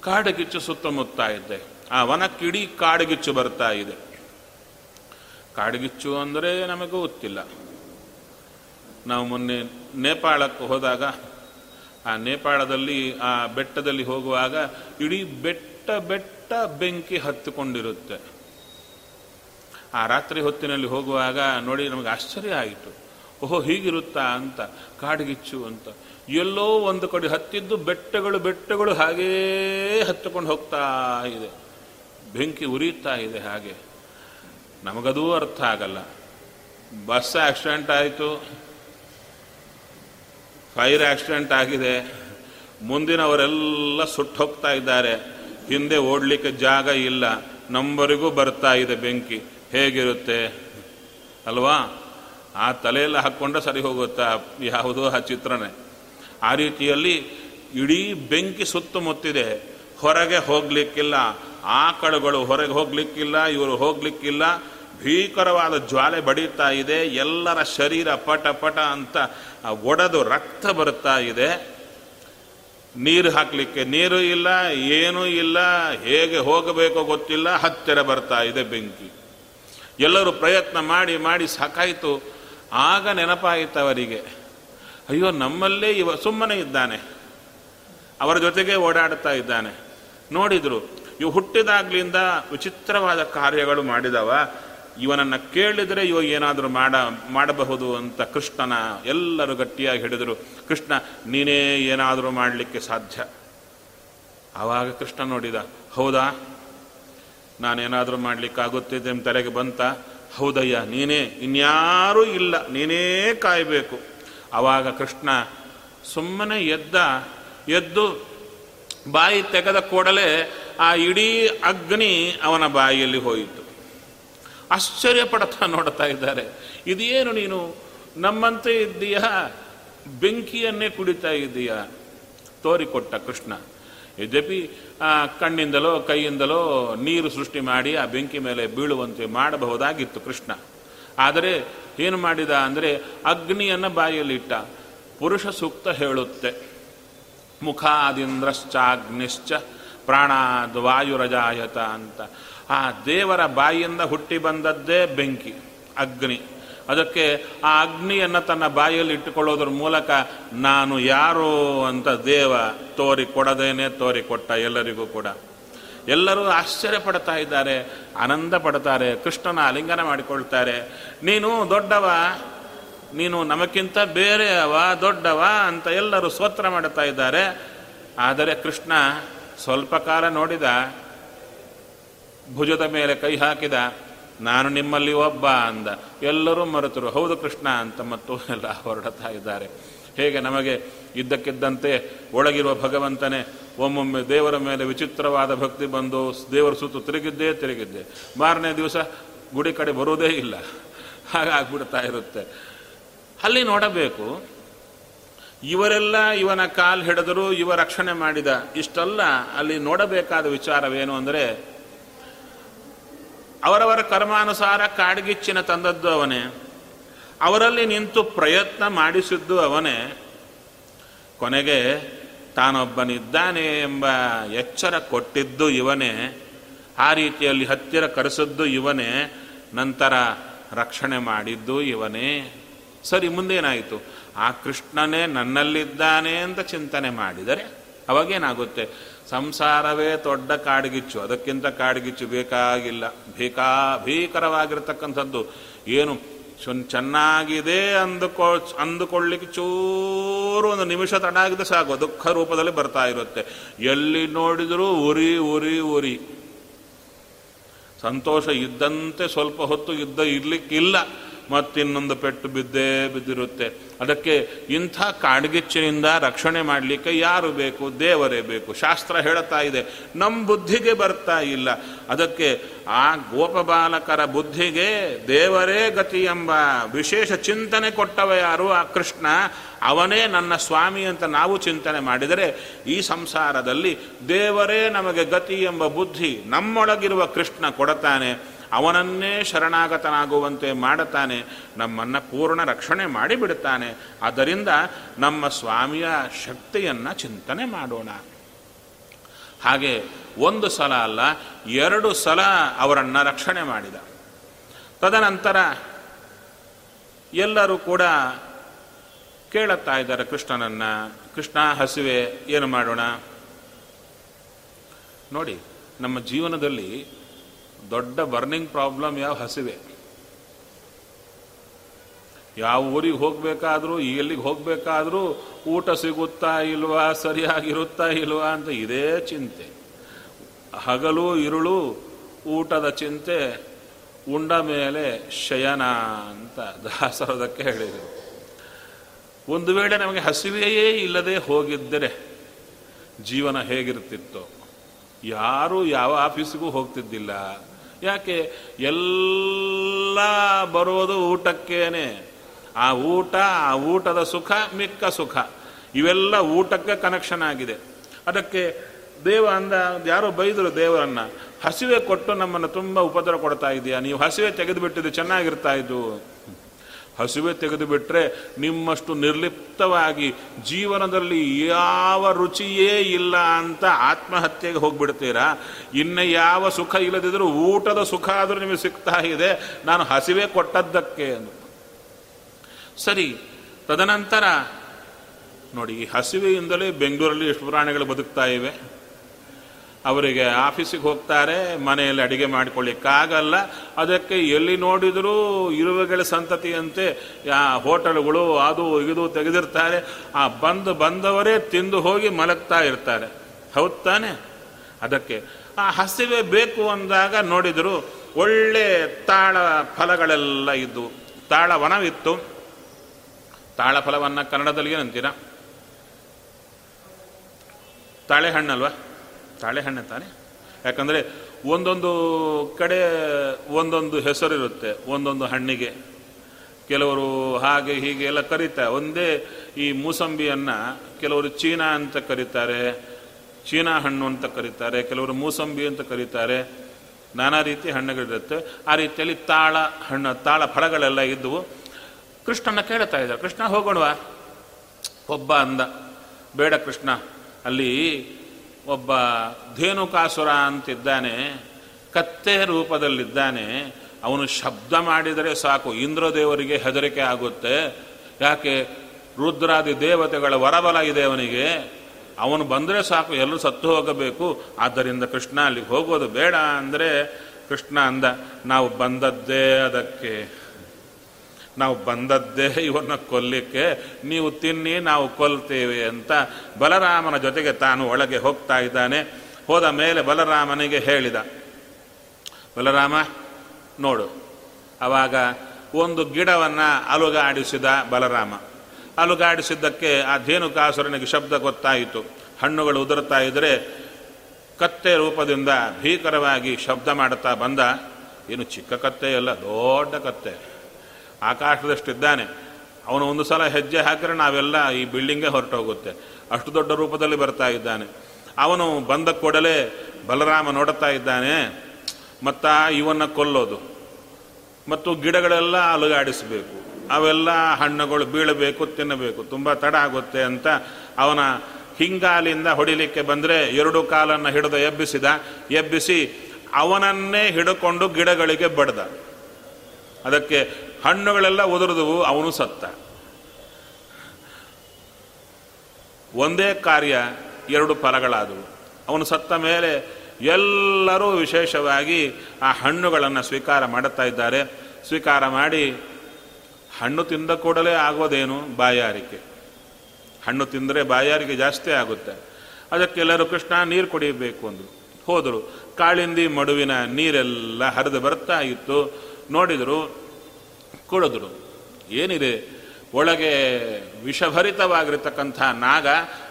Speaker 1: ಕಾಡುಗಿಚ್ಚು ಸುತ್ತಮುತ್ತ ಇದ್ದೆ ಆ ವನಕ್ಕಿಡೀ ಕಾಡುಗಿಚ್ಚು ಬರ್ತಾ ಇದೆ. ಕಾಡುಗಿಚ್ಚು ಅಂದರೆ ನಮಗೆ ಗೊತ್ತಿಲ್ಲ. ನಾವು ಮೊನ್ನೆ ನೇಪಾಳಕ್ಕೆ ಹೋದಾಗ, ಆ ನೇಪಾಳದಲ್ಲಿ, ಆ ಬೆಟ್ಟದಲ್ಲಿ ಹೋಗುವಾಗ ಇಡೀ ಬೆಟ್ಟ ಬೆಟ್ಟ ಬೆಂಕಿ ಹತ್ತಿಕೊಂಡಿರುತ್ತೆ. ಆ ರಾತ್ರಿ ಹೊತ್ತಿನಲ್ಲಿ ಹೋಗುವಾಗ ನೋಡಿ ನಮಗೆ ಆಶ್ಚರ್ಯ ಆಯಿತು. ಓಹೋ, ಹೀಗಿರುತ್ತಾ ಅಂತ ಕಾಡ್ಗಿಚ್ಚು ಅಂತ. ಎಲ್ಲೋ ಒಂದು ಕಡೆ ಹತ್ತಿದ್ದು ಬೆಟ್ಟಗಳು ಬೆಟ್ಟಗಳು ಹಾಗೇ ಹತ್ತಿಕೊಂಡು ಹೋಗ್ತಾ ಇದೆ. ಬೆಂಕಿ ಉರಿಯುತ್ತಾ ಇದೆ ಹಾಗೆ. ನಮಗದೂ ಅರ್ಥ ಆಗಲ್ಲ. ಬಸ್ ಆಕ್ಸಿಡೆಂಟ್ ಆಯಿತು. ಫೈರ್ ಆಕ್ಸಿಡೆಂಟ್ ಆಗಿದೆ. ಮುಂದಿನವರೆಲ್ಲ ಸುಟ್ಟು ಹೋಗ್ತಾ ಇದ್ದಾರೆ. ಹಿಂದೆ ಓಡಲಿಕ್ಕೆ ಜಾಗ ಇಲ್ಲ. ನಂಬರಿಗೂ ಬರ್ತಾ ಇದೆ ಬೆಂಕಿ. ಹೇಗಿರುತ್ತೆ? ಅಲ್ವಾ? ಆ ತಲೆಯೆಲ್ಲ ಹಾಕ್ಕೊಂಡ್ರೆ ಸರಿ ಹೋಗುತ್ತಾ? ಯಾವುದೋ ಆ ಚಿತ್ರಣೆ ಆ ರೀತಿಯಲ್ಲಿ ಇಡೀ ಬೆಂಕಿ ಸುತ್ತಮುತ್ತಿದೆ ಹೊರಗೆ ಹೋಗ್ಲಿಕ್ಕಿಲ್ಲ. ಆಕಳುಗಳು ಹೊರಗೆ ಹೋಗ್ಲಿಕ್ಕಿಲ್ಲ, ಇವರು ಹೋಗ್ಲಿಕ್ಕಿಲ್ಲ. ಭೀಕರವಾದ ಜ್ವಾಲೆ ಬಡಿತಾ ಇದೆ. ಎಲ್ಲರ ಶರೀರ ಪಟ ಪಟ ಅಂತ ಒಡೆದು ರಕ್ತ ಬರ್ತಾ ಇದೆ. ನೀರು ಹಾಕಲಿಕ್ಕೆ ನೀರು ಇಲ್ಲ, ಏನೂ ಇಲ್ಲ, ಹೇಗೆ ಹೋಗಬೇಕೋ ಗೊತ್ತಿಲ್ಲ, ಹತ್ತಿರ ಬರ್ತಾ ಇದೆ ಬೆಂಕಿ. ಎಲ್ಲರೂ ಪ್ರಯತ್ನ ಮಾಡಿ ಮಾಡಿ ಸಾಕಾಯಿತು. ಆಗ ನೆನಪಾಯಿತು ಅವರಿಗೆ, ಅಯ್ಯೋ, ನಮ್ಮಲ್ಲೇ ಇವ, ಸುಮ್ಮನೆ ಇದ್ದಾನೆ. ಅವರ ಜೊತೆಗೆ ಓಡಾಡ್ತಾ ಇದ್ದಾನೆ. ನೋಡಿದ್ರು, ಇವು ಹುಟ್ಟಿದಾಗ್ಲಿಂದ ವಿಚಿತ್ರವಾದ ಕಾರ್ಯಗಳು ಮಾಡಿದವ. ಇವನನ್ನು ಕೇಳಿದರೆ ಇವ ಏನಾದರೂ ಮಾಡ, ಮಾಡಬಹುದು ಅಂತ ಕೃಷ್ಣನ ಎಲ್ಲರೂ ಗಟ್ಟಿಯಾಗಿ ಹಿಡಿದರು ಕೃಷ್ಣ, ನೀನೇ ಏನಾದರೂ ಮಾಡಲಿಕ್ಕೆ ಸಾಧ್ಯ. ಆವಾಗ ಕೃಷ್ಣ ನೋಡಿದ, ಹೌದಾ? ನಾನೇನಾದರೂ ಮಾಡಲಿಕ್ಕಾಗುತ್ತೆ ನಿಮ್ಮ ತಲೆಗೆ ಬಂತ? ಹೌದಯ್ಯ, ನೀನೇ, ಇನ್ಯಾರೂ ಇಲ್ಲ, ನೀನೇ ಕಾಯಬೇಕು. ಆವಾಗ ಕೃಷ್ಣ ಸುಮ್ಮನೆ ಎದ್ದ, ಎದ್ದು ಬಾಯಿ ತೆಗೆದ ಕೂಡಲೇ ಆ ಇಡೀ ಅಗ್ನಿ ಅವನ ಬಾಯಿಯಲ್ಲಿ ಹೋಯಿತು. ಆಶ್ಚರ್ಯ ಪಡ್ತಾ ನೋಡ್ತಾ ಇದ್ದಾರೆ. ಇದೇನು ನೀನು? ನಮ್ಮಂತೆ ಇದ್ದೀಯ? ಬೆಂಕಿಯನ್ನೇ ಕುಡಿತಾ ಇದ್ದೀಯ? ತೋರಿಕೊಟ್ಟ ಕೃಷ್ಣ. ಯದ್ಯಪಿ, ಆ, ಕಣ್ಣಿಂದಲೋ, ಕೈಯಿಂದಲೋ ನೀರು ಸೃಷ್ಟಿ ಮಾಡಿ ಆ ಬೆಂಕಿ ಮೇಲೆ ಬೀಳುವಂತೆ ಮಾಡಬಹುದಾಗಿತ್ತು ಕೃಷ್ಣ. ಆದರೆ ಏನು ಮಾಡಿದ ಅಂದರೆ ಅಗ್ನಿಯನ್ನು ಬಾಯಲ್ಲಿಟ್ಟ. ಪುರುಷ ಸೂಕ್ತ ಹೇಳುತ್ತೆ. ಮುಖಾದಿಂದ್ರಶ್ಚಾಗ್ನಿಶ್ಚ ಪ್ರಾಣಾದ್ ವಾಯುರಜಾಯತ ಅಂತ. ಆ ದೇವರ ಬಾಯಿಯಿಂದ ಹುಟ್ಟಿ ಬಂದದ್ದೇ ಬೆಂಕಿ, ಅಗ್ನಿ. ಅದಕ್ಕೆ ಆ ಅಗ್ನಿಯನ್ನು ತನ್ನ ಬಾಯಲ್ಲಿ ಇಟ್ಟುಕೊಳ್ಳೋದ್ರ ಮೂಲಕ ನಾನು ಯಾರು ಅಂತ ದೇವ ತೋರಿ ಕೊಡದೇನೆ, ತೋರಿ ಕೊಟ್ಟ ಎಲ್ಲರಿಗೂ ಕೂಡ. ಎಲ್ಲರೂ ಆಶ್ಚರ್ಯ ಪಡ್ತಾ ಇದ್ದಾರೆ, ಆನಂದ ಪಡ್ತಾರೆ, ಕೃಷ್ಣನ ಆಲಿಂಗನ ಮಾಡಿಕೊಳ್ತಾರೆ. ನೀನು ದೊಡ್ಡವ, ನೀನು ನಮಕ್ಕಿಂತ ಬೇರೆಯವ, ದೊಡ್ಡವ ಅಂತ ಎಲ್ಲರೂ ಸ್ತೋತ್ರ ಮಾಡುತ್ತಾ ಇದ್ದಾರೆ. ಆದರೆ ಕೃಷ್ಣ ಸ್ವಲ್ಪ ಕಾಲ ನೋಡಿದ, ಭುಜದ ಮೇಲೆ ಕೈ ಹಾಕಿದ, ನಾನು ನಿಮ್ಮಲ್ಲಿ ಒಬ್ಬ ಅಂದ. ಎಲ್ಲರೂ ಮರೆತರು. ಹೌದು ಕೃಷ್ಣ ಅಂತ ಮತ್ತು ಎಲ್ಲ ಹೊರಡುತ್ತಾ ಇದ್ದಾರೆ ಹೇಗೆ ನಮಗೆ ಇದ್ದಕ್ಕಿದ್ದಂತೆ ಒಳಗಿರುವ ಭಗವಂತನೇ, ಒಮ್ಮೊಮ್ಮೆ ದೇವರ ಮೇಲೆ ವಿಚಿತ್ರವಾದ ಭಕ್ತಿ ಬಂದು ದೇವರ ಸುತ್ತು ತಿರುಗಿದ್ದೇ ತಿರುಗಿದ್ದೆ. ಮಾರನೇ ದಿವಸ ಗುಡಿ ಕಡೆ ಬರೋದೇ ಇಲ್ಲ. ಹಾಗಾಗ್ಬಿಡ್ತಾ ಇರುತ್ತೆ. ಅಲ್ಲಿ ನೋಡಬೇಕು. ಇವರೆಲ್ಲ ಇವನ ಕಾಲ್ ಹಿಡಿದರು ಇವ ರಕ್ಷಣೆ ಮಾಡಿದ. ಇಷ್ಟಲ್ಲ, ಅಲ್ಲಿ ನೋಡಬೇಕಾದ ವಿಚಾರವೇನು ಅಂದರೆ, ಅವರವರ ಕರ್ಮಾನುಸಾರ ಕಾಡ್ಗಿಚ್ಚಿನ ತಂದದ್ದು ಅವನೇ. ಅವರಲ್ಲಿ ನಿಂತು ಪ್ರಯತ್ನ ಮಾಡಿಸಿದ್ದು ಅವನೇ. ಕೊನೆಗೆ, ತಾನೊಬ್ಬನಿದ್ದಾನೆ ಎಂಬ ಎಚ್ಚರ ಕೊಟ್ಟಿದ್ದು ಇವನೇ. ಆ ರೀತಿಯಲ್ಲಿ ಹತ್ತಿರ ಕರೆಸಿದ್ದು ಇವನೇ. ನಂತರ ರಕ್ಷಣೆ ಮಾಡಿದ್ದು ಇವನೇ. ಸರಿ, ಮುಂದೇನಾಯಿತು? ಆ ಕೃಷ್ಣನೇ ನನ್ನಲ್ಲಿದ್ದಾನೆ ಅಂತ ಚಿಂತನೆ ಮಾಡಿದರೆ ಅವಾಗೇನಾಗುತ್ತೆ? ಸಂಸಾರವೇ ದೊಡ್ಡ ಕಾಡ್ಗಿಚ್ಚು. ಅದಕ್ಕಿಂತ ಕಾಡ್ಗಿಚ್ಚು ಬೇಕಾಗಿಲ್ಲ. ಭೀಕಾ ಭೀಕರವಾಗಿರ್ತಕ್ಕಂಥದ್ದು. ಏನು? ಚುನ್ ಚೆನ್ನಾಗಿದೆ ಅಂದುಕೊ, ಅಂದುಕೊಳ್ಳಿಕ್ಕೆ ಚೂರು ಒಂದು ನಿಮಿಷ ತಡ ಆಗಿದೆ ಸಾಕು. ದುಃಖ ರೂಪದಲ್ಲಿ ಬರ್ತಾ ಇರುತ್ತೆ. ಎಲ್ಲಿ ನೋಡಿದರೂ ಉರಿ ಉರಿ ಉರಿ. ಸಂತೋಷ ಇದ್ದಂತೆ ಸ್ವಲ್ಪ ಹೊತ್ತು ಇದ್ದ ಇರ್ಲಿಕ್ಕಿಲ್ಲ. ಮತ್ತಿನ್ನೊಂದು ಪೆಟ್ಟು ಬಿದ್ದೇ ಬಿದ್ದಿರುತ್ತೆ. ಅದಕ್ಕೆ ಇಂಥ ಕಾಡ್ಗಿಚ್ಚಿನಿಂದ ರಕ್ಷಣೆ ಮಾಡಲಿಕ್ಕೆ ಯಾರು ಬೇಕು? ದೇವರೇ ಬೇಕು. ಶಾಸ್ತ್ರ ಹೇಳುತ್ತಾ ಇದೆ. ನಮ್ಮ ಬುದ್ಧಿಗೆ ಬರ್ತಾ ಇಲ್ಲ. ಅದಕ್ಕೆ ಆ ಗೋಪಬಾಲಕರ ಬುದ್ಧಿಗೆ ದೇವರೇ ಗತಿ ಎಂಬ ವಿಶೇಷ ಚಿಂತನೆ ಕೊಟ್ಟವ ಯಾರು? ಆ ಕೃಷ್ಣ. ಅವನೇ ನನ್ನ ಸ್ವಾಮಿ ಅಂತ ನಾವು ಚಿಂತನೆ ಮಾಡಿದರೆ ಈ ಸಂಸಾರದಲ್ಲಿ ದೇವರೇ ನಮಗೆ ಗತಿ ಎಂಬ ಬುದ್ಧಿ ನಮ್ಮೊಳಗಿರುವ ಕೃಷ್ಣ ಕೊಡತಾನೆ. ಅವನನ್ನೇ ಶರಣಾಗತನಾಗುವಂತೆ ಮಾಡುತ್ತಾನೆ ನಮ್ಮನ್ನು ಪೂರ್ಣ ರಕ್ಷಣೆ ಮಾಡಿಬಿಡುತ್ತಾನೆ. ಆದ್ದರಿಂದ ನಮ್ಮ ಸ್ವಾಮಿಯ ಶಕ್ತಿಯನ್ನು ಚಿಂತನೆ ಮಾಡೋಣ. ಹಾಗೆ ಒಂದು ಸಲ ಅಲ್ಲ, ಎರಡು ಸಲ ಅವರನ್ನು ರಕ್ಷಣೆ ಮಾಡಿದ. ತದನಂತರ ಎಲ್ಲರೂ ಕೂಡ ಕೇಳುತ್ತಾ ಇದ್ದಾರೆ, ಕೃಷ್ಣನನ್ನು, ಕೃಷ್ಣ ಹಸಿವೆ, ಏನು ಮಾಡೋಣ? ನೋಡಿ, ನಮ್ಮ ಜೀವನದಲ್ಲಿ ದೊಡ್ಡ ಬರ್ನಿಂಗ್ ಪ್ರಾಬ್ಲಮ್ ಯಾವ ಹಸಿವೆ? ಯಾವ ಊರಿಗೆ ಹೋಗಬೇಕಾದ್ರೂ, ಎಲ್ಲಿಗೆ ಹೋಗಬೇಕಾದ್ರೂ ಊಟ ಸಿಗುತ್ತಾ ಇಲ್ವಾ, ಸರಿಯಾಗಿರುತ್ತಾ ಇಲ್ವಾ ಅಂತ ಇದೇ ಚಿಂತೆ. ಹಗಲು, ಇರುಳು, ಊಟದ ಚಿಂತೆ, ಉಂಡ ಮೇಲೆ ಶಯನ ಅಂತ ದಾಸರದಕ್ಕೆ ಹೇಳಿದರು. ಒಂದು ವೇಳೆ ನಮಗೆ ಹಸಿವೆಯೇ ಇಲ್ಲದೆ ಹೋಗಿದ್ದರೆ ಜೀವನ ಹೇಗಿರ್ತಿತ್ತು ಯಾರೂ ಯಾವ ಆಫೀಸಿಗೂ ಹೋಗ್ತಿದ್ದಿಲ್ಲ. ಯಾಕೆ? ಎಲ್ಲ ಬರೋದು ಊಟಕ್ಕೇನೆ. ಆ ಊಟ, ಆ ಊಟದ ಸುಖ, ಮಿಕ್ಕ ಸುಖ. ಇವೆಲ್ಲ ಊಟಕ್ಕೆ ಕನೆಕ್ಷನ್ ಆಗಿದೆ. ಅದಕ್ಕೆ ದೇವ ಅಂದ, ಯಾರೋ ಬೈದರು ದೇವರನ್ನ, ಹಸಿವೆ ಕೊಟ್ಟು ನಮ್ಮನ್ನು ತುಂಬ ಉಪದ್ರ ಕೊಡ್ತಾ ಇದೆಯಾ? ನೀವು ಹಸಿವೆ ತೆಗೆದುಬಿಟ್ಟಿದ್ದು ಚೆನ್ನಾಗಿರ್ತಾ ಇದ್ದು. ಹಸಿವೆ ತೆಗೆದು ಬಿಟ್ಟರೆ ನಿಮ್ಮಷ್ಟು ನಿರ್ಲಿಪ್ತವಾಗಿ ಜೀವನದಲ್ಲಿ ಯಾವ ರುಚಿಯೇ ಇಲ್ಲ ಅಂತ ಆತ್ಮಹತ್ಯೆಗೆ ಹೋಗ್ಬಿಡ್ತೀರಾ? ಇನ್ನು ಯಾವ ಸುಖ ಇಲ್ಲದಿದ್ದರೂ ಊಟದ ಸುಖ ಆದರೂ ನಿಮಗೆ ಸಿಗ್ತಾ ಇದೆ. ನಾನು ಹಸಿವೆ ಕೊಟ್ಟದ್ದಕ್ಕೆ ಅಂತ ಸರಿ, ತದನಂತರ ನೋಡಿ, ಈ ಹಸಿವೆಯಿಂದಲೇ ಬೆಂಗಳೂರಲ್ಲಿ ಎಷ್ಟು ಪ್ರಾಣಿಗಳು ಬದುಕ್ತಾ ಇವೆ? ಅವರಿಗೆ ಆಫೀಸಿಗೆ ಹೋಗ್ತಾರೆ, ಮನೆಯಲ್ಲಿ ಅಡುಗೆ ಮಾಡಿಕೊಳ್ಳಿಕ್ಕಾಗಲ್ಲ ಅದಕ್ಕೆ ಎಲ್ಲಿ ನೋಡಿದರೂ ಇರುವೆಗಳ ಸಂತತಿಯಂತೆ ಆ ಹೋಟೆಲ್ಗಳು ಅದು ಇದು ತೆಗೆದಿರ್ತಾರೆ. ಆ ಬಂದು ಬಂದವರೇ ತಿಂದು ಹೋಗಿ ಮಲಗ್ತಾ ಇರ್ತಾರೆ. ಹೌದ್ ತಾನೆ? ಅದಕ್ಕೆ ಆ ಹಸಿವೆ ಬೇಕು ಅಂದಾಗ ನೋಡಿದರು ಒಳ್ಳೆ ತಾಳ ಫಲಗಳೆಲ್ಲ ಇದ್ದು ತಾಳವನವಿತ್ತು ತಾಳ ಫಲವನ್ನು ಕನ್ನಡದಲ್ಲಿ ಏನಂತೀರ ತಾಳೆಹಣ್ಣಲ್ವಾ? ತಾಳೆಹಣ್ಣೆ ತಾನೆ. ಯಾಕಂದರೆ ಒಂದೊಂದು ಕಡೆ ಒಂದೊಂದು ಹೆಸರಿರುತ್ತೆ ಒಂದೊಂದು ಹಣ್ಣಿಗೆ. ಕೆಲವರು ಹಾಗೆ ಹೀಗೆ ಎಲ್ಲ ಕರೀತಾರೆ. ಒಂದೇ ಈ ಮೂಸಂಬಿಯನ್ನು ಕೆಲವರು ಚೀನಾ ಅಂತ ಕರೀತಾರೆ, ಚೀನಾ ಹಣ್ಣು ಅಂತ ಕರೀತಾರೆ, ಕೆಲವರು ಮೂಸಂಬಿ ಅಂತ ಕರೀತಾರೆ. ನಾನಾ ರೀತಿ ಹಣ್ಣುಗಳಿರುತ್ತೆ. ಆ ರೀತಿಯಲ್ಲಿ ತಾಳ ಹಣ್ಣು, ತಾಳ ಫಲಗಳೆಲ್ಲ ಇದ್ದವು. ಕೃಷ್ಣನ ಕೇಳ್ತಾ ಇದ್ದಾರೆ, ಕೃಷ್ಣ ಹೋಗೋಣವಾ? ಒಬ್ಬ ಅಂದ, ಬೇಡ ಕೃಷ್ಣ, ಅಲ್ಲಿ ಒಬ್ಬ ಧೇನುಕಾಸುರ ಅಂತಿದ್ದಾನೆ, ಕತ್ತೆ ರೂಪದಲ್ಲಿದ್ದಾನೆ, ಅವನು ಶಬ್ದ ಮಾಡಿದರೆ ಸಾಕು, ಇಂದ್ರದೇವರಿಗೆ ಹೆದರಿಕೆ ಆಗುತ್ತೆ. ಯಾಕೆ? ರುದ್ರಾದಿ ದೇವತೆಗಳ ವರಬಲ ಇದೆ ಅವನಿಗೆ. ಅವನು ಬಂದರೆ ಸಾಕು, ಎಲ್ಲರೂ ಸತ್ತು ಹೋಗಬೇಕು. ಆದ್ದರಿಂದ ಕೃಷ್ಣ ಅಲ್ಲಿಗೆ ಹೋಗೋದು ಬೇಡ ಅಂದರೆ, ಕೃಷ್ಣ ಅಂದ, ನಾವು ಬಂದದ್ದೇ ಅದಕ್ಕೆ. ನಾವು ಬಂದದ್ದೇ ಇವನ್ನ ಕೊಲ್ಲಿಕ್ಕೆ, ನೀವು ತಿನ್ನಿ, ನಾವು ಕೊಲ್ತೇವೆ ಅಂತ ಬಲರಾಮನ ಜೊತೆಗೆ ತಾನು ಒಳಗೆ ಹೋಗ್ತಾ ಇದ್ದಾನೆ. ಹೋದ ಮೇಲೆ ಬಲರಾಮನಿಗೆ ಹೇಳಿದ, ಬಲರಾಮ, ನೋಡು ಆವಾಗ ಒಂದು ಗಿಡವನ್ನು ಅಲುಗಾಡಿಸಿದ ಬಲರಾಮ. ಅಲುಗಾಡಿಸಿದ್ದಕ್ಕೆ ಆ ಧೇನುಕಾಸುರನಿಗೆ ಶಬ್ದ ಗೊತ್ತಾಯಿತು. ಹಣ್ಣುಗಳು ಉದುರ್ತಾ ಇದ್ದರೆ ಕತ್ತೆ ರೂಪದಿಂದ ಭೀಕರವಾಗಿ ಶಬ್ದ ಮಾಡುತ್ತಾ ಬಂದ. ಏನು ಚಿಕ್ಕ ಕತ್ತೆ ಅಲ್ಲ ದೊಡ್ಡ ಕತ್ತೆ. ಆಕಾಶದಷ್ಟಿದ್ದಾನೆ. ಅವನು ಒಂದು ಸಲ ಹೆಜ್ಜೆ ಹಾಕಿದ್ರೆ ನಾವೆಲ್ಲ ಈ ಬಿಲ್ಡಿಂಗೇ ಹೊರಟೋಗುತ್ತೆ. ಅಷ್ಟು ದೊಡ್ಡ ರೂಪದಲ್ಲಿ ಬರ್ತಾ ಇದ್ದಾನೆ. ಅವನು ಬಂದ ಕೂಡಲೇ ಬಲರಾಮ ನೋಡುತ್ತಾ ಇದ್ದಾನೆ. ಮತ್ತು ಇವನ್ನ ಕೊಲ್ಲೋದು. ಮತ್ತು ಗಿಡಗಳೆಲ್ಲ ಅಲುಗಾಡಿಸಬೇಕು. ಅವೆಲ್ಲ ಹಣ್ಣುಗಳು ಬೀಳಬೇಕು, ತಿನ್ನಬೇಕು. ತುಂಬ ತಡ ಆಗುತ್ತೆ ಅಂತ ಅವನ ಹಿಂಗಾಲಿಂದ ಹೊಡಿಲಿಕ್ಕೆ ಬಂದರೆ ಎರಡು ಕಾಲನ್ನು ಹಿಡಿದು ಎಬ್ಬಿಸಿದ. ಎಬ್ಬಿಸಿ ಅವನನ್ನೇ ಹಿಡ್ಕೊಂಡು ಗಿಡಗಳಿಗೆ ಬಡ್ದ. ಅದಕ್ಕೆ ಹಣ್ಣುಗಳೆಲ್ಲ ಉದುರಿದವು, ಅವನು ಸತ್ತ. ಒಂದೇ ಕಾರ್ಯ, ಎರಡು ಫಲಗಳಾದವು. ಅವನು ಸತ್ತ ಮೇಲೆ ಎಲ್ಲರೂ ವಿಶೇಷವಾಗಿ ಆ ಹಣ್ಣುಗಳನ್ನು ಸ್ವೀಕಾರ ಮಾಡುತ್ತಾ ಇದ್ದಾರೆ. ಸ್ವೀಕಾರ ಮಾಡಿ, ಹಣ್ಣು ತಿಂದ ಕೂಡಲೇ ಆಗೋದೇನು? ಬಾಯಾರಿಕೆ. ಹಣ್ಣು ತಿಂದರೆ ಬಾಯಾರಿಕೆ ಜಾಸ್ತಿ ಆಗುತ್ತೆ. ಅದಕ್ಕೆಲ್ಲರೂ ಕೃಷ್ಣ, ನೀರು ಕುಡಿಯಬೇಕು ಅಂದರು. ಹೋದರು. ಕಾಳಿಂದಿ ಮಡುವಿನ ನೀರೆಲ್ಲ ಹರಿದು ಬರ್ತಾ ಇತ್ತು. ನೋಡಿದರು ಕುಡಿದ್ರು ಏನಿದೆ? ಒಳಗೆ ವಿಷಭರಿತವಾಗಿರ್ತಕ್ಕಂಥ ನಾಗ,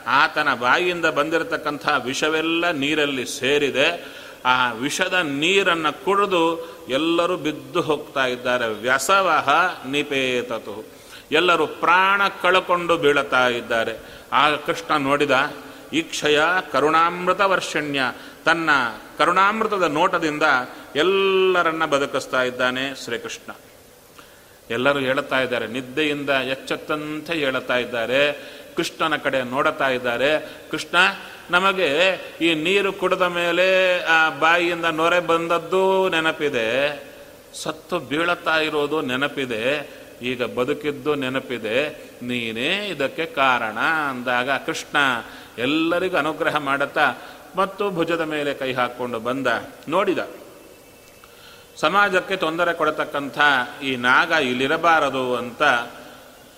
Speaker 1: ಆತನ ಬಾಯಿಯಿಂದ ಬಂದಿರತಕ್ಕಂಥ ವಿಷವೆಲ್ಲ ನೀರಲ್ಲಿ ಸೇರಿದೆ. ಆ ವಿಷದ ನೀರನ್ನು ಕುಡಿದು ಎಲ್ಲರೂ ಬಿದ್ದು ಹೋಗ್ತಾ ಇದ್ದಾರೆ. ವ್ಯಸವಹ ನಿಪೇತತು. ಎಲ್ಲರೂ ಪ್ರಾಣ ಕಳಕೊಂಡು ಬೀಳುತ್ತಾ ಇದ್ದಾರೆ. ಆ ಕೃಷ್ಣ ನೋಡಿದ ಈಕ್ಷಯ ಕರುಣಾಮೃತ ವರ್ಷಣ್ಯ ತನ್ನ ಕರುಣಾಮೃತದ ನೋಟದಿಂದ ಎಲ್ಲರನ್ನ ಬದುಕಿಸ್ತಾ ಇದ್ದಾನೆ ಶ್ರೀಕೃಷ್ಣ. ಎಲ್ಲರೂ ಹೇಳುತ್ತಾ ಇದ್ದಾರೆ, ನಿದ್ದೆಯಿಂದ ಎಚ್ಚೆತ್ತಂತೆ ಹೇಳುತ್ತಾ ಇದ್ದಾರೆ, ಕೃಷ್ಣನ ಕಡೆ ನೋಡುತ್ತಾ ಇದ್ದಾರೆ. ಕೃಷ್ಣ, ನಮಗೆ ಈ ನೀರು ಕುಡಿದ ಮೇಲೆ ಆ ಬಾಯಿಯಿಂದ ನೊರೆ ಬಂದದ್ದು ನೆನಪಿದೆ. ಸತ್ತು ಬೀಳುತ್ತಾ ಇರೋದು ನೆನಪಿದೆ. ಈಗ ಬದುಕಿದ್ದು ನೆನಪಿದೆ. ನೀನೇ ಇದಕ್ಕೆ ಕಾರಣ ಅಂದಾಗ ಕೃಷ್ಣ ಎಲ್ಲರಿಗೂ ಅನುಗ್ರಹ ಮಾಡುತ್ತಾ ಮತ್ತು ಭುಜದ ಮೇಲೆ ಕೈ ಹಾಕ್ಕೊಂಡು ಬಂದ, ನೋಡಿದ. ಸಮಾಜಕ್ಕೆ ತೊಂದರೆ ಕೊಡತಕ್ಕಂಥ ಈ ನಾಗ ಇಲ್ಲಿರಬಾರದು ಅಂತ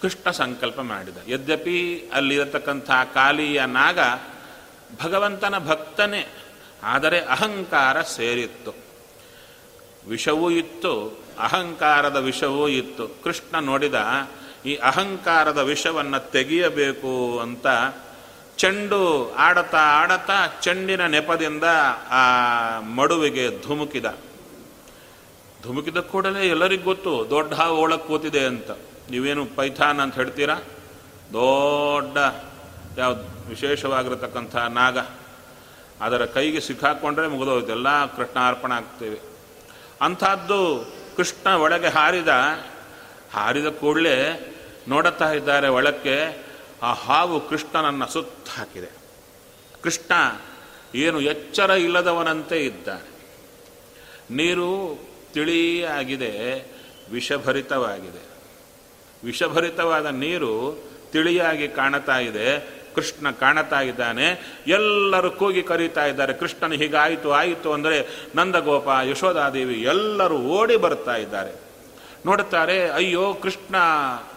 Speaker 1: ಕೃಷ್ಣ ಸಂಕಲ್ಪ ಮಾಡಿದ. ಯದ್ಯಪಿ ಅಲ್ಲಿರತಕ್ಕಂಥ ಕಾಲಿಯ ನಾಗ ಭಗವಂತನ ಭಕ್ತನೇ, ಆದರೆ ಅಹಂಕಾರ ಸೇರಿತ್ತು. ವಿಷವೂ ಇತ್ತು, ಅಹಂಕಾರದ ವಿಷವೂ ಇತ್ತು. ಕೃಷ್ಣ ನೋಡಿದ, ಈ ಅಹಂಕಾರದ ವಿಷವನ್ನು ತೆಗೆಯಬೇಕು ಅಂತ ಚೆಂಡು ಆಡತಾ ಆಡತಾ ಚೆಂಡಿನ ನೆಪದಿಂದ ಆ ಮಡುವಿಗೆ ಧುಮುಕಿದ. ಧುಮುಕಿದ ಕೂಡಲೇ ಎಲ್ಲರಿಗೂ ಗೊತ್ತು, ದೊಡ್ಡ ಹಾವು ಒಳಗೆ ಕೂತಿದೆ ಅಂತ. ನೀವೇನು ಪೈಥಾನ್ ಅಂತ ಹೇಳ್ತೀರಾ? ದೊಡ್ಡ, ಯಾವ್ದು, ವಿಶೇಷವಾಗಿರತಕ್ಕಂಥ ನಾಗ. ಅದರ ಕೈಗೆ ಸಿಕ್ಕಾಕೊಂಡ್ರೆ ಮುಗಿದೋಯ್ತು. ಎಲ್ಲ ಕೃಷ್ಣಾರ್ಪಣ ಆಗ್ತೇವೆ. ಅಂಥದ್ದು ಕೃಷ್ಣ ಒಳಗೆ ಹಾರಿದ ಹಾರಿದ ಕೂಡಲೇ ನೋಡುತ್ತಾ ಇದ್ದಾರೆ ಒಳಕ್ಕೆ ಆ ಹಾವು ಕೃಷ್ಣನನ್ನು ಸುತ್ತ ಹಾಕಿದೆ. ಕೃಷ್ಣ ಏನು ಎಚ್ಚರ ಇಲ್ಲದವನಂತೆ ಇದ್ದಾನೆ. ನೀರು ತಿಳಿಯಾಗಿದೆ, ವಿಷಭರಿತವಾಗಿದೆ. ವಿಷಭರಿತವಾದ ನೀರು ತಿಳಿಯಾಗಿ ಕಾಣುತ್ತಾ ಇದೆ, ಕೃಷ್ಣ ಕಾಣುತ್ತಾ ಇದ್ದಾನೆ, ಎಲ್ಲರೂ ಕೂಗಿ ಕರೀತಾ ಇದ್ದಾರೆ, ಕೃಷ್ಣನ ಹೀಗಾಯಿತು, ಆಯಿತು ಅಂದರೆ ನಂದಗೋಪ ಯಶೋಧಾದೇವಿ ಎಲ್ಲರೂ ಓಡಿ ಬರ್ತಾ ಇದ್ದಾರೆ. ನೋಡುತ್ತಾರೆ, ಅಯ್ಯೋ, ಕೃಷ್ಣ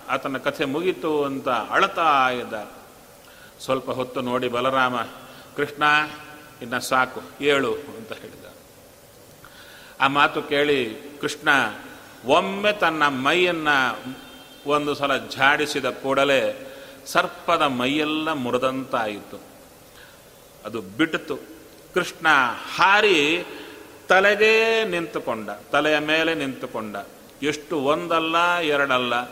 Speaker 1: ಆತನ ಕಥೆ ಮುಗೀತು ಅಂತ ಅಳತಾ ಇದ್ದಾರೆ. ಸ್ವಲ್ಪ ಹೊತ್ತು ನೋಡಿ ಬಲರಾಮ, ಕೃಷ್ಣ, ಇನ್ನ ಸಾಕು, ಏಳು ಅಂತ ಹೇಳಿದ ಆ ಮಾತು ಕೇಳಿ ಕೃಷ್ಣ, ಒಮ್ಮೆ ತನ್ನ ಮೈಯನ್ನು ಒಂದು ಸಲ ಝಾಡಿಸಿದ ಕೂಡಲೇ ಸರ್ಪದ ಮೈಯೆಲ್ಲ ಮುರಿದಂತಾಯಿತು. ಅದು ಬಿಟ್ಟಿತು. ಕೃಷ್ಣ ಹಾರಿ ತಲೆಗೆ ನಿಂತುಕೊಂಡ, ತಲೆಯ ಮೇಲೆ ನಿಂತುಕೊಂಡ. ಎಷ್ಟು ಒಂದಲ್ಲ, ಎರಡಲ್ಲ,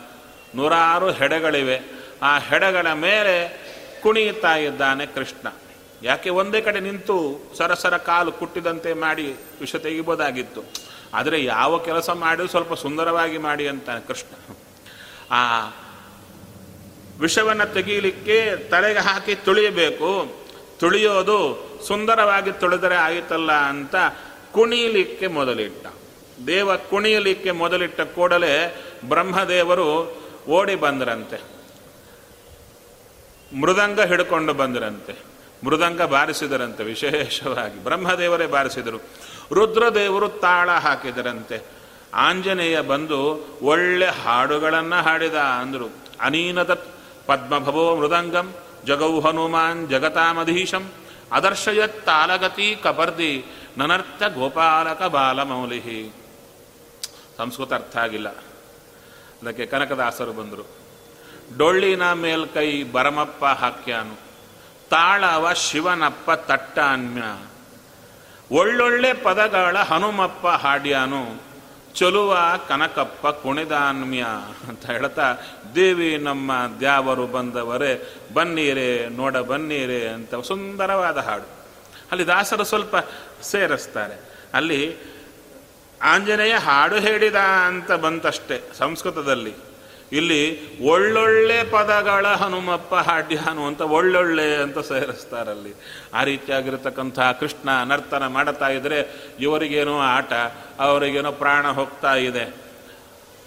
Speaker 1: ನೂರಾರು ಹೆಡೆಗಳಿವೆ. ಆ ಹೆಡೆಗಳ ಮೇಲೆ ಕುಣಿಯುತ್ತಾ ಇದ್ದಾನೆ ಕೃಷ್ಣ. ಯಾಕೆ ಒಂದೇ ಕಡೆ ನಿಂತು ಸರಸರ ಕಾಲು ಕುಟ್ಟಿದಂತೆ ಮಾಡಿ ವಿಷ ತೆಗಿಬೋದಾಗಿತ್ತು? ಆದರೆ ಯಾವ ಕೆಲಸ ಮಾಡಿ ಸ್ವಲ್ಪ ಸುಂದರವಾಗಿ ಮಾಡಿ ಅಂತ ಕೃಷ್ಣ. ಆ ವಿಷವನ್ನು ತೆಗೀಲಿಕ್ಕೆ ತಲೆಗೆ ಹಾಕಿ ತುಳಿಯಬೇಕು. ತುಳಿಯೋದು ಸುಂದರವಾಗಿ ತುಳಿದರೆ ಆಯಿತಲ್ಲ ಅಂತ ಕುಣಿಯಲಿಕ್ಕೆ ಮೊದಲಿಟ್ಟ. ದೇವ ಕುಣಿಯಲಿಕ್ಕೆ ಮೊದಲಿಟ್ಟ ಕೂಡಲೇ ಬ್ರಹ್ಮದೇವರು ಓಡಿ ಬಂದರಂತೆ. ಮೃದಂಗ ಹಿಡ್ಕೊಂಡು ಬಂದರಂತೆ. ಮೃದಂಗ ಬಾರಿಸಿದರಂತೆ, ವಿಶೇಷವಾಗಿ. ಬ್ರಹ್ಮದೇವರೇ ಬಾರಿಸಿದರು. ರುದ್ರದೇವರು ತಾಳ ಹಾಕಿದರಂತೆ. ಆಂಜನೇಯ ಬಂದು ಒಳ್ಳೆ ಹಾಡುಗಳನ್ನು ಹಾಡಿದ ಅಂದರು. ಅನೀನದ ಪದ್ಮಭವೋ ಮೃದಂಗಂ, ಜಗೌ ಹನುಮಾನ್, ಜಗತಾಮಧೀಶಂ, ಅದರ್ಶಯ ತಾಲಗತಿ ಕಪರ್ದಿ, ನನರ್ಥ ಗೋಪಾಲಕ ಬಾಲಮೌಲಿಹಿ. ಸಂಸ್ಕೃತ ಅರ್ಥ ಆಗಿಲ್ಲ. ಅದಕ್ಕೆ ಕನಕದಾಸರು ಬಂದರು. ಡೊಳ್ಳಿನ ಮೇಲ್ಕೈ ಬರಮಪ್ಪ ಹಾಕ್ಯಾನು. ತಾಳವ ಶಿವನಪ್ಪ ತಟ್ಟ ಅನ್ಯ ಒಳ್ಳೊಳ್ಳೆ ಪದಗಳ ಹನುಮಪ್ಪ ಹಾಡ್ಯಾನು. ಚಲುವ ಕನಕಪ್ಪ ಕುಣಿದಾನ್ಮ್ಯ ಅಂತ ಹೇಳ್ತಾ, ದೇವಿ ನಮ್ಮ ದ್ಯಾವರು ಬಂದವರೇ, ಬನ್ನೀರೆ, ನೋಡ ಬನ್ನೀರೆ ಅಂತ ಸುಂದರವಾದ ಹಾಡು. ಅಲ್ಲಿ ದಾಸರು ಸ್ವಲ್ಪ ಸೇರಿಸ್ತಾರೆ. ಅಲ್ಲಿ ಆಂಜನೇಯ ಹಾಡು ಹೇಳಿದ ಅಂತ ಬಂತಷ್ಟೇ ಸಂಸ್ಕೃತದಲ್ಲಿ. ಇಲ್ಲಿ ಒಳ್ಳೊಳ್ಳೆ ಪದಗಳ ಹನುಮಪ್ಪ ಹನು ಅಂತ ಒಳ್ಳೊಳ್ಳೆ ಅಂತ ಸೇರಿಸ್ತಾರಲ್ಲಿ. ಆ ರೀತಿಯಾಗಿರ್ತಕ್ಕಂಥ ಕೃಷ್ಣ ನರ್ತನ ಮಾಡ್ತಾ ಇದ್ರೆ ಇವರಿಗೇನೋ ಆಟ, ಅವರಿಗೇನೋ ಪ್ರಾಣ ಹೋಗ್ತಾ ಇದೆ.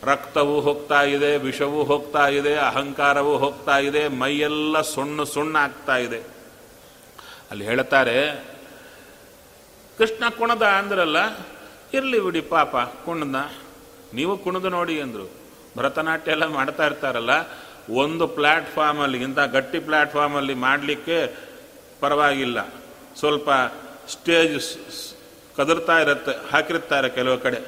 Speaker 1: ರಕ್ತವೂ ಹೋಗ್ತಾ ಇದೆ, ವಿಷವೂ ಹೋಗ್ತಾ ಇದೆ, ಅಹಂಕಾರವೂ ಹೋಗ್ತಾ ಇದೆ, ಮೈಯೆಲ್ಲ ಸುಣ್ಣು ಸುಣ್ಣ ಆಗ್ತಾ ಇದೆ. ಅಲ್ಲಿ ಹೇಳ್ತಾರೆ, ಕೃಷ್ಣ ಕುಣದ ಅಂದ್ರಲ್ಲ, ಇರಲಿ ಬಿಡಿ ಪಾಪ, ಕುಣದ, ನೀವು ಕುಣಿದು ನೋಡಿ ಅಂದರು. ಭರತನಾಟ್ಯ ಎಲ್ಲ ಮಾಡ್ತಾ ಇರ್ತಾರಲ್ಲ, ಒಂದು ಪ್ಲ್ಯಾಟ್ಫಾರ್ಮಲ್ಲಿ ಇಂಥ ಗಟ್ಟಿ ಪ್ಲ್ಯಾಟ್ಫಾರ್ಮಲ್ಲಿ ಮಾಡಲಿಕ್ಕೆ ಪರವಾಗಿಲ್ಲ. ಸ್ವಲ್ಪ ಸ್ಟೇಜ್ ಕದರ್ತಾ ಇರುತ್ತೆ, ಹಾಕಿರ್ತಾರೆ ಕೆಲವು ಕಡೆ.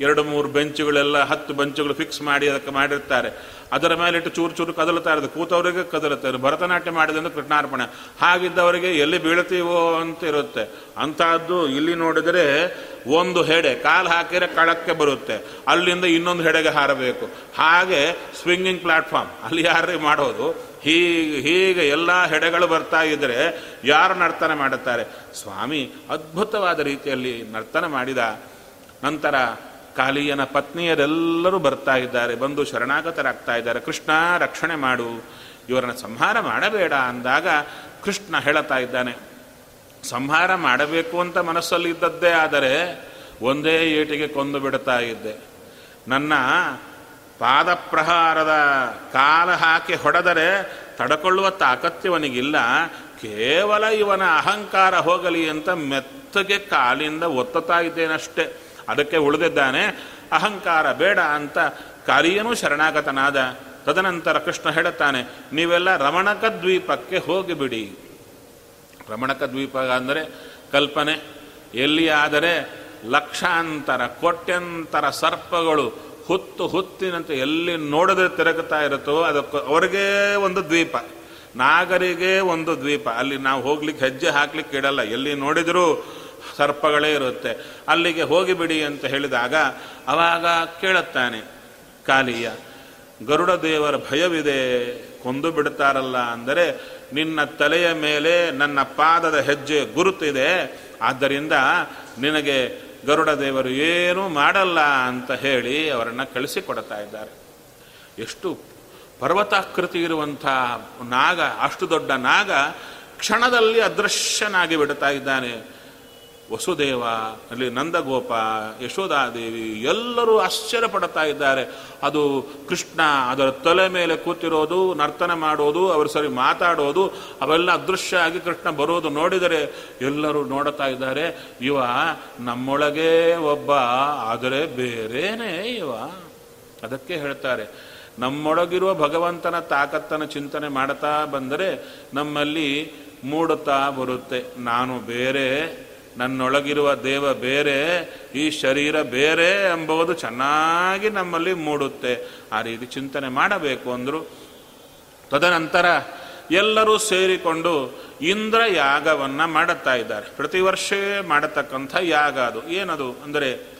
Speaker 1: ಎರಡು ಮೂರು ಬೆಂಚುಗಳೆಲ್ಲ ಹತ್ತು ಬೆಂಚುಗಳು ಫಿಕ್ಸ್ ಮಾಡಿ ಅದಕ್ಕೆ ಮಾಡಿರ್ತಾರೆ. ಅದರ ಮೇಲೆ ಇಟ್ಟು ಚೂರು ಚೂರು ಕದಲುತ್ತಾ ಇರೋದು. ಕೂತವರಿಗೆ ಕದಲುತ್ತೆ ಭರತನಾಟ್ಯ ಮಾಡಿದಂದ್ರೆ ಕೃಷ್ಣಾರ್ಪಣೆ. ಹಾಗಿದ್ದವರಿಗೆ ಎಲ್ಲಿ ಬೀಳ್ತೀವೋ ಅಂತ ಇರುತ್ತೆ. ಅಂತಹದ್ದು ಇಲ್ಲಿ ನೋಡಿದರೆ ಒಂದು ಹೆಡೆ, ಕಾಲು ಹಾಕಿದರೆ ಕಳಕ್ಕೆ ಬರುತ್ತೆ. ಅಲ್ಲಿಂದ ಇನ್ನೊಂದು ಹೆಡೆಗೆ ಹಾರಬೇಕು. ಹಾಗೆ ಸ್ವಿಂಗಿಂಗ್ ಪ್ಲಾಟ್ಫಾರ್ಮ್ ಅಲ್ಲಿ ಯಾರೇ ಮಾಡೋದು? ಹೀಗೆ ಹೀಗೆ ಎಲ್ಲ ಹೆಡೆಗಳು ಬರ್ತಾ ಇದ್ದರೆ ಯಾರು ನರ್ತನ ಮಾಡುತ್ತಾರೆ? ಸ್ವಾಮಿ, ಅದ್ಭುತವಾದ ರೀತಿಯಲ್ಲಿ ನರ್ತನ ಮಾಡಿದ ನಂತರ ಕಾಲಿಯನ ಪತ್ನಿಯರೆಲ್ಲರೂ ಬರ್ತಾ ಇದ್ದಾರೆ. ಬಂದು ಶರಣಾಗತರಾಗ್ತಾ ಇದ್ದಾರೆ. ಕೃಷ್ಣ, ರಕ್ಷಣೆ ಮಾಡು. ಇವರನ್ನ ಸಂಹಾರ ಮಾಡಬೇಡ ಅಂದಾಗ ಕೃಷ್ಣ ಹೇಳುತ್ತಾ ಇದ್ದಾನೆ. ಸಂಹಾರ ಮಾಡಬೇಕು ಅಂತ ಮನಸ್ಸಲ್ಲಿ ಇದ್ದದ್ದೇ ಆದರೆ ಒಂದೇ ಏಟಿಗೆ ಕೊಂದು ಬಿಡ್ತಾ ಇದ್ದೆ. ನನ್ನ ಪಾದಪ್ರಹಾರದ ಕಾಲ ಹಾಕಿ ಹೊಡೆದರೆ ತಡಕೊಳ್ಳುವ ತಾಕತ್ಯವನಿಗಿಲ್ಲ. ಕೇವಲ ಇವನ ಅಹಂಕಾರ ಹೋಗಲಿ ಅಂತ ಮೆತ್ತಗೆ ಕಾಲಿಂದ ಒತ್ತುತ್ತಾ ಇದ್ದೇನಷ್ಟೇ. ಅದಕ್ಕೆ ಉಳಿದಿದ್ದಾನೆ, ಅಹಂಕಾರ ಬೇಡ ಅಂತ ಕಾಲಿಯನೂ ಶರಣಾಗತನಾದ. ತದನಂತರ ಕೃಷ್ಣ ಹೇಳುತ್ತಾನೆ, ನೀವೆಲ್ಲ ರಮಣಕ ದ್ವೀಪಕ್ಕೆ ಹೋಗಿಬಿಡಿ. ರಮಣಕ ದ್ವೀಪ ಅಂದರೆ ಕಲ್ಪನೆ. ಎಲ್ಲಿ ಆದರೆ ಲಕ್ಷಾಂತರ, ಕೋಟ್ಯಂತರ ಸರ್ಪಗಳು ಹುತ್ತು ಹುತ್ತಿನಂತೆ ಎಲ್ಲಿ ನೋಡಿದ್ರೆ ತಿರುಗುತ್ತಾ ಇರುತ್ತೋ ಅದಕ್ಕೆ ಅವರಿಗೆ ಒಂದು ದ್ವೀಪ, ನಾಗರಿಗೆ ಒಂದು ದ್ವೀಪ. ಅಲ್ಲಿ ನಾವು ಹೋಗ್ಲಿಕ್ಕೆ ಹೆಜ್ಜೆ ಹಾಕ್ಲಿಕ್ಕೆ ಇಡಲ್ಲ. ಎಲ್ಲಿ ನೋಡಿದರೂ ಸರ್ಪಗಳೇ ಇರುತ್ತೆ. ಅಲ್ಲಿಗೆ ಹೋಗಿಬಿಡಿ ಅಂತ ಹೇಳಿದಾಗ ಅವಾಗ ಕೇಳುತ್ತಾನೆ ಕಾಲಿಯ ಗರುಡ ದೇವರ ಭಯವಿದೆ, ಕೊಂದು ಬಿಡ್ತಾರಲ್ಲ ಅಂದರೆ ನಿನ್ನ ತಲೆಯ ಮೇಲೆ ನನ್ನ ಪಾದದ ಹೆಜ್ಜೆ ಗುರುತಿದೆ, ಆದ್ದರಿಂದ ನಿನಗೆ ಗರುಡ ದೇವರು ಏನೂ ಮಾಡಲ್ಲ ಅಂತ ಹೇಳಿ ಅವರನ್ನು ಕಳಿಸಿಕೊಡ್ತಾ ಇದ್ದಾರೆ. ಎಷ್ಟು ಪರ್ವತಾಕೃತಿ ಇರುವಂಥ ನಾಗ, ಅಷ್ಟು ದೊಡ್ಡ ನಾಗ ಕ್ಷಣದಲ್ಲಿ ಅದೃಶ್ಯನಾಗಿ ಬಿಡ್ತಾ ಇದ್ದಾನೆ. ವಸುದೇವ, ಅಲ್ಲಿ ನಂದಗೋಪ ಯಶೋಧಾದೇವಿ ಎಲ್ಲರೂ ಆಶ್ಚರ್ಯ ಪಡುತ್ತಾ ಇದ್ದಾರೆ. ಅದು ಕೃಷ್ಣ, ಅದರ ತಲೆ ಮೇಲೆ ಕೂತಿರೋದು, ನರ್ತನ ಮಾಡೋದು, ಅವರು ಸರಿ ಮಾತಾಡೋದು, ಅವೆಲ್ಲ ಅದೃಶ್ಯ ಆಗಿ ಕೃಷ್ಣ ಬರೋದು ನೋಡಿದರೆ ಎಲ್ಲರೂ ನೋಡುತ್ತಾ ಇದ್ದಾರೆ. ಇವ ನಮ್ಮೊಳಗೇ ಒಬ್ಬ, ಆದರೆ ಬೇರೇನೇ ಇವ? ಅದಕ್ಕೆ ಹೇಳ್ತಾರೆ, ನಮ್ಮೊಳಗಿರುವ ಭಗವಂತನ ತಾಕತ್ತನ ಚಿಂತನೆ ಮಾಡ್ತಾ ಬಂದರೆ ನಮ್ಮಲ್ಲಿ ಮೂಡುತ್ತಾ ಬರುತ್ತೆ. ನಾನು ಬೇರೆ ನನ್ನೊಳಗಿರುವ ದೇವ ಬೇರೆ, ಈ ಶರೀರ ಬೇರೆ ಎಂಬುದು ಚೆನ್ನಾಗಿ ನಮ್ಮಲ್ಲಿ ಮೂಡುತ್ತೆ. ಆ ರೀತಿ ಚಿಂತನೆ ಮಾಡಬೇಕು ಅಂದರು. ತದನಂತರ ಎಲ್ಲರೂ ಸೇರಿಕೊಂಡು ಇಂದ್ರ ಯಾಗವನ್ನು ಮಾಡುತ್ತಾ ಇದ್ದಾರೆ. ಪ್ರತಿ ವರ್ಷ ಮಾಡತಕ್ಕಂಥ ಯಾಗ ಅದು. ಏನದು? ಅಂದರೆ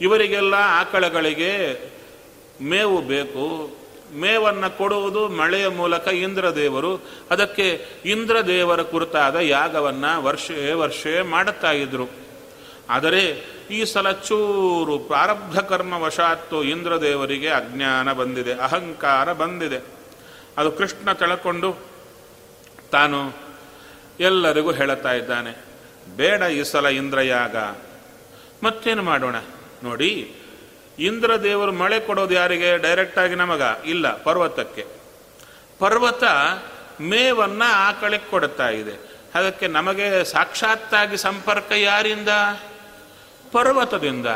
Speaker 1: ಇವರಿಗೆಲ್ಲ ಆಕಳಗಳಿಗೆ ಮೇವು ಬೇಕು ಮೇವನ್ನು ಕೊಡುವುದು ಮಳೆಯ ಮೂಲಕ ಇಂದ್ರದೇವರು. ಅದಕ್ಕೆ ಇಂದ್ರದೇವರ ಕುರಿತಾದ ಯಾಗವನ್ನು ವರ್ಷೇ ವರ್ಷೇ ಮಾಡುತ್ತಾ ಇದ್ರು. ಆದರೆ ಈ ಸಲ ಚೂರು ಪ್ರಾರಬ್ಧ ಕರ್ಮ ವಶಾತ್ತು ಇಂದ್ರದೇವರಿಗೆ ಅಜ್ಞಾನ ಬಂದಿದೆ, ಅಹಂಕಾರ ಬಂದಿದೆ. ಅದು ಕೃಷ್ಣ ತಳಕೊಂಡು ತಾನು ಎಲ್ಲರಿಗೂ ಹೇಳುತ್ತಾ ಇದ್ದಾನೆ, ಬೇಡ ಈ ಸಲ ಇಂದ್ರಯಾಗ, ಮತ್ತೇನು ಮಾಡೋಣ? ನೋಡಿ ಇಂದ್ರದೇವರು ಮಳೆ ಕೊಡೋದು ಯಾರಿಗೆ? ಡೈರೆಕ್ಟಾಗಿ ನಮಗ? ಇಲ್ಲ, ಪರ್ವತಕ್ಕೆ. ಪರ್ವತ ಮೇವನ್ನ ಆಕಳಿಗೆ ಕೊಡುತ್ತಾ ಇದೆ. ಅದಕ್ಕೆ ನಮಗೆ ಸಾಕ್ಷಾತ್ತಾಗಿ ಸಂಪರ್ಕ ಯಾರಿಂದ? ಪರ್ವತದಿಂದ,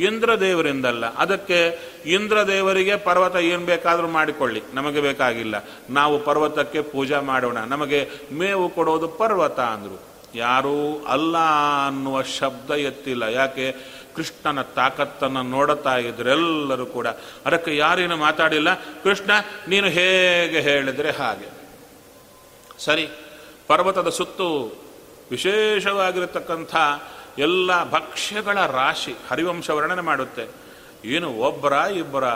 Speaker 1: ಇಂದ್ರದೇವರಿಂದಲ್ಲ. ಅದಕ್ಕೆ ಇಂದ್ರದೇವರಿಗೆ ಪರ್ವತ ಏನು ಬೇಕಾದರೂ ಮಾಡಿಕೊಳ್ಳಿ. ನಮಗೆ ಬೇಕಾಗಿಲ್ಲ. ನಾವು ಪರ್ವತಕ್ಕೆ ಪೂಜಾ ಮಾಡೋಣ. ನಮಗೆ ಮೇವು ಕೊಡೋದು ಪರ್ವತ ಅಂದರು. ಯಾರೂ ಅಲ್ಲ ಅನ್ನುವ ಶಬ್ದ ಎತ್ತಿಲ್ಲ. ಯಾಕೆ? ಕೃಷ್ಣನ ತಾಕತ್ತನ್ನು ನೋಡುತ್ತಾ ಇದ್ರೆಲ್ಲರೂ ಕೂಡ. ಅದಕ್ಕೆ ಯಾರೇನು ಮಾತಾಡಿಲ್ಲ, ಕೃಷ್ಣ, ನೀನು ಹೇಗೆ ಹೇಳಿದರೆ ಹಾಗೆ. ಸರಿ, ಪರ್ವತದ ಸುತ್ತು ವಿಶೇಷವಾಗಿರತಕ್ಕಂಥ ಎಲ್ಲ ಭಕ್ಷ್ಯಗಳ ರಾಶಿ ಹರಿವಂಶ ವರ್ಣನೆ ಮಾಡುತ್ತೆ. ಏನು ಒಬ್ಬರ, ಇಬ್ಬರ,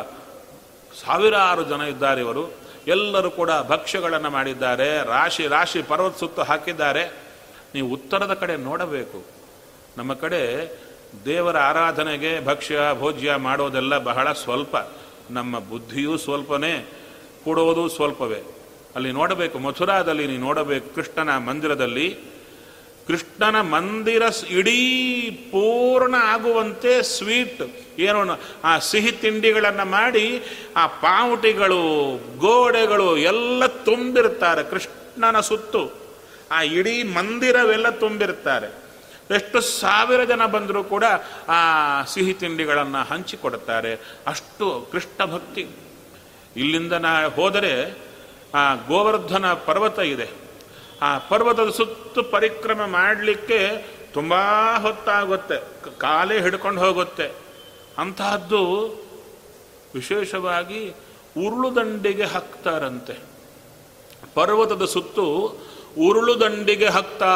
Speaker 1: ಸಾವಿರಾರು ಜನ ಇದ್ದಾರೆ ಇವರು. ಎಲ್ಲರೂ ಕೂಡ ಭಕ್ಷ್ಯಗಳನ್ನು ಮಾಡಿದ್ದಾರೆ, ರಾಶಿ ರಾಶಿ ಪರ್ವತ ಸುತ್ತು ಹಾಕಿದ್ದಾರೆ. ನೀವು ಉತ್ತರದ ಕಡೆ ನೋಡಬೇಕು. ನಮ್ಮ ಕಡೆ ದೇವರ ಆರಾಧನೆಗೆ ಭಕ್ಷ್ಯ, ಭೋಜ್ಯ ಮಾಡೋದೆಲ್ಲ ಬಹಳ ಸ್ವಲ್ಪ. ನಮ್ಮ ಬುದ್ಧಿಯೂ ಸ್ವಲ್ಪನೇ, ಕೊಡೋದು ಸ್ವಲ್ಪವೇ. ಅಲ್ಲಿ ನೋಡಬೇಕು, ಮಥುರಾದಲ್ಲಿ ನೀವು ನೋಡಬೇಕು, ಕೃಷ್ಣನ ಮಂದಿರದಲ್ಲಿ. ಕೃಷ್ಣನ ಮಂದಿರ ಇಡೀ ಪೂರ್ಣ ಆಗುವಂತೆ ಸ್ವೀಟ್, ಏನೋ ಆ ಸಿಹಿ ತಿಂಡಿಗಳನ್ನು ಮಾಡಿ, ಆ ಪಾವುಟಿಗಳು, ಗೋಡೆಗಳು ಎಲ್ಲ ತುಂಬಿರ್ತಾರೆ ಕೃಷ್ಣನ ಸುತ್ತು. ಆ ಇಡೀ ಮಂದಿರವೆಲ್ಲ ತುಂಬಿರ್ತಾರೆ ಎಷ್ಟು ಸಾವಿರ ಜನ ಬಂದರೂ ಕೂಡ ಆ ಸಿಹಿ ತಿಂಡಿಗಳನ್ನು ಹಂಚಿಕೊಡುತ್ತಾರೆ. ಅಷ್ಟು ಕೃಷ್ಣ ಭಕ್ತಿ. ಇಲ್ಲಿಂದ ನಾ ಹೋದರೆ ಆ ಗೋವರ್ಧನ ಪರ್ವತ ಇದೆ. ಆ ಪರ್ವತದ ಸುತ್ತು ಪರಿಕ್ರಮ ಮಾಡಲಿಕ್ಕೆ ತುಂಬ ಹೊತ್ತಾಗುತ್ತೆ. ಕಾಲೇ ಹಿಡ್ಕೊಂಡು ಹೋಗುತ್ತೆ. ಅಂತಹದ್ದು ವಿಶೇಷವಾಗಿ ಉರುಳುದಂಡಿಗೆ ಹಾಕ್ತಾರಂತೆ. ಪರ್ವತದ ಸುತ್ತು ಉರುಳುದಂಡಿಗೆ ಹಾಕ್ತಾ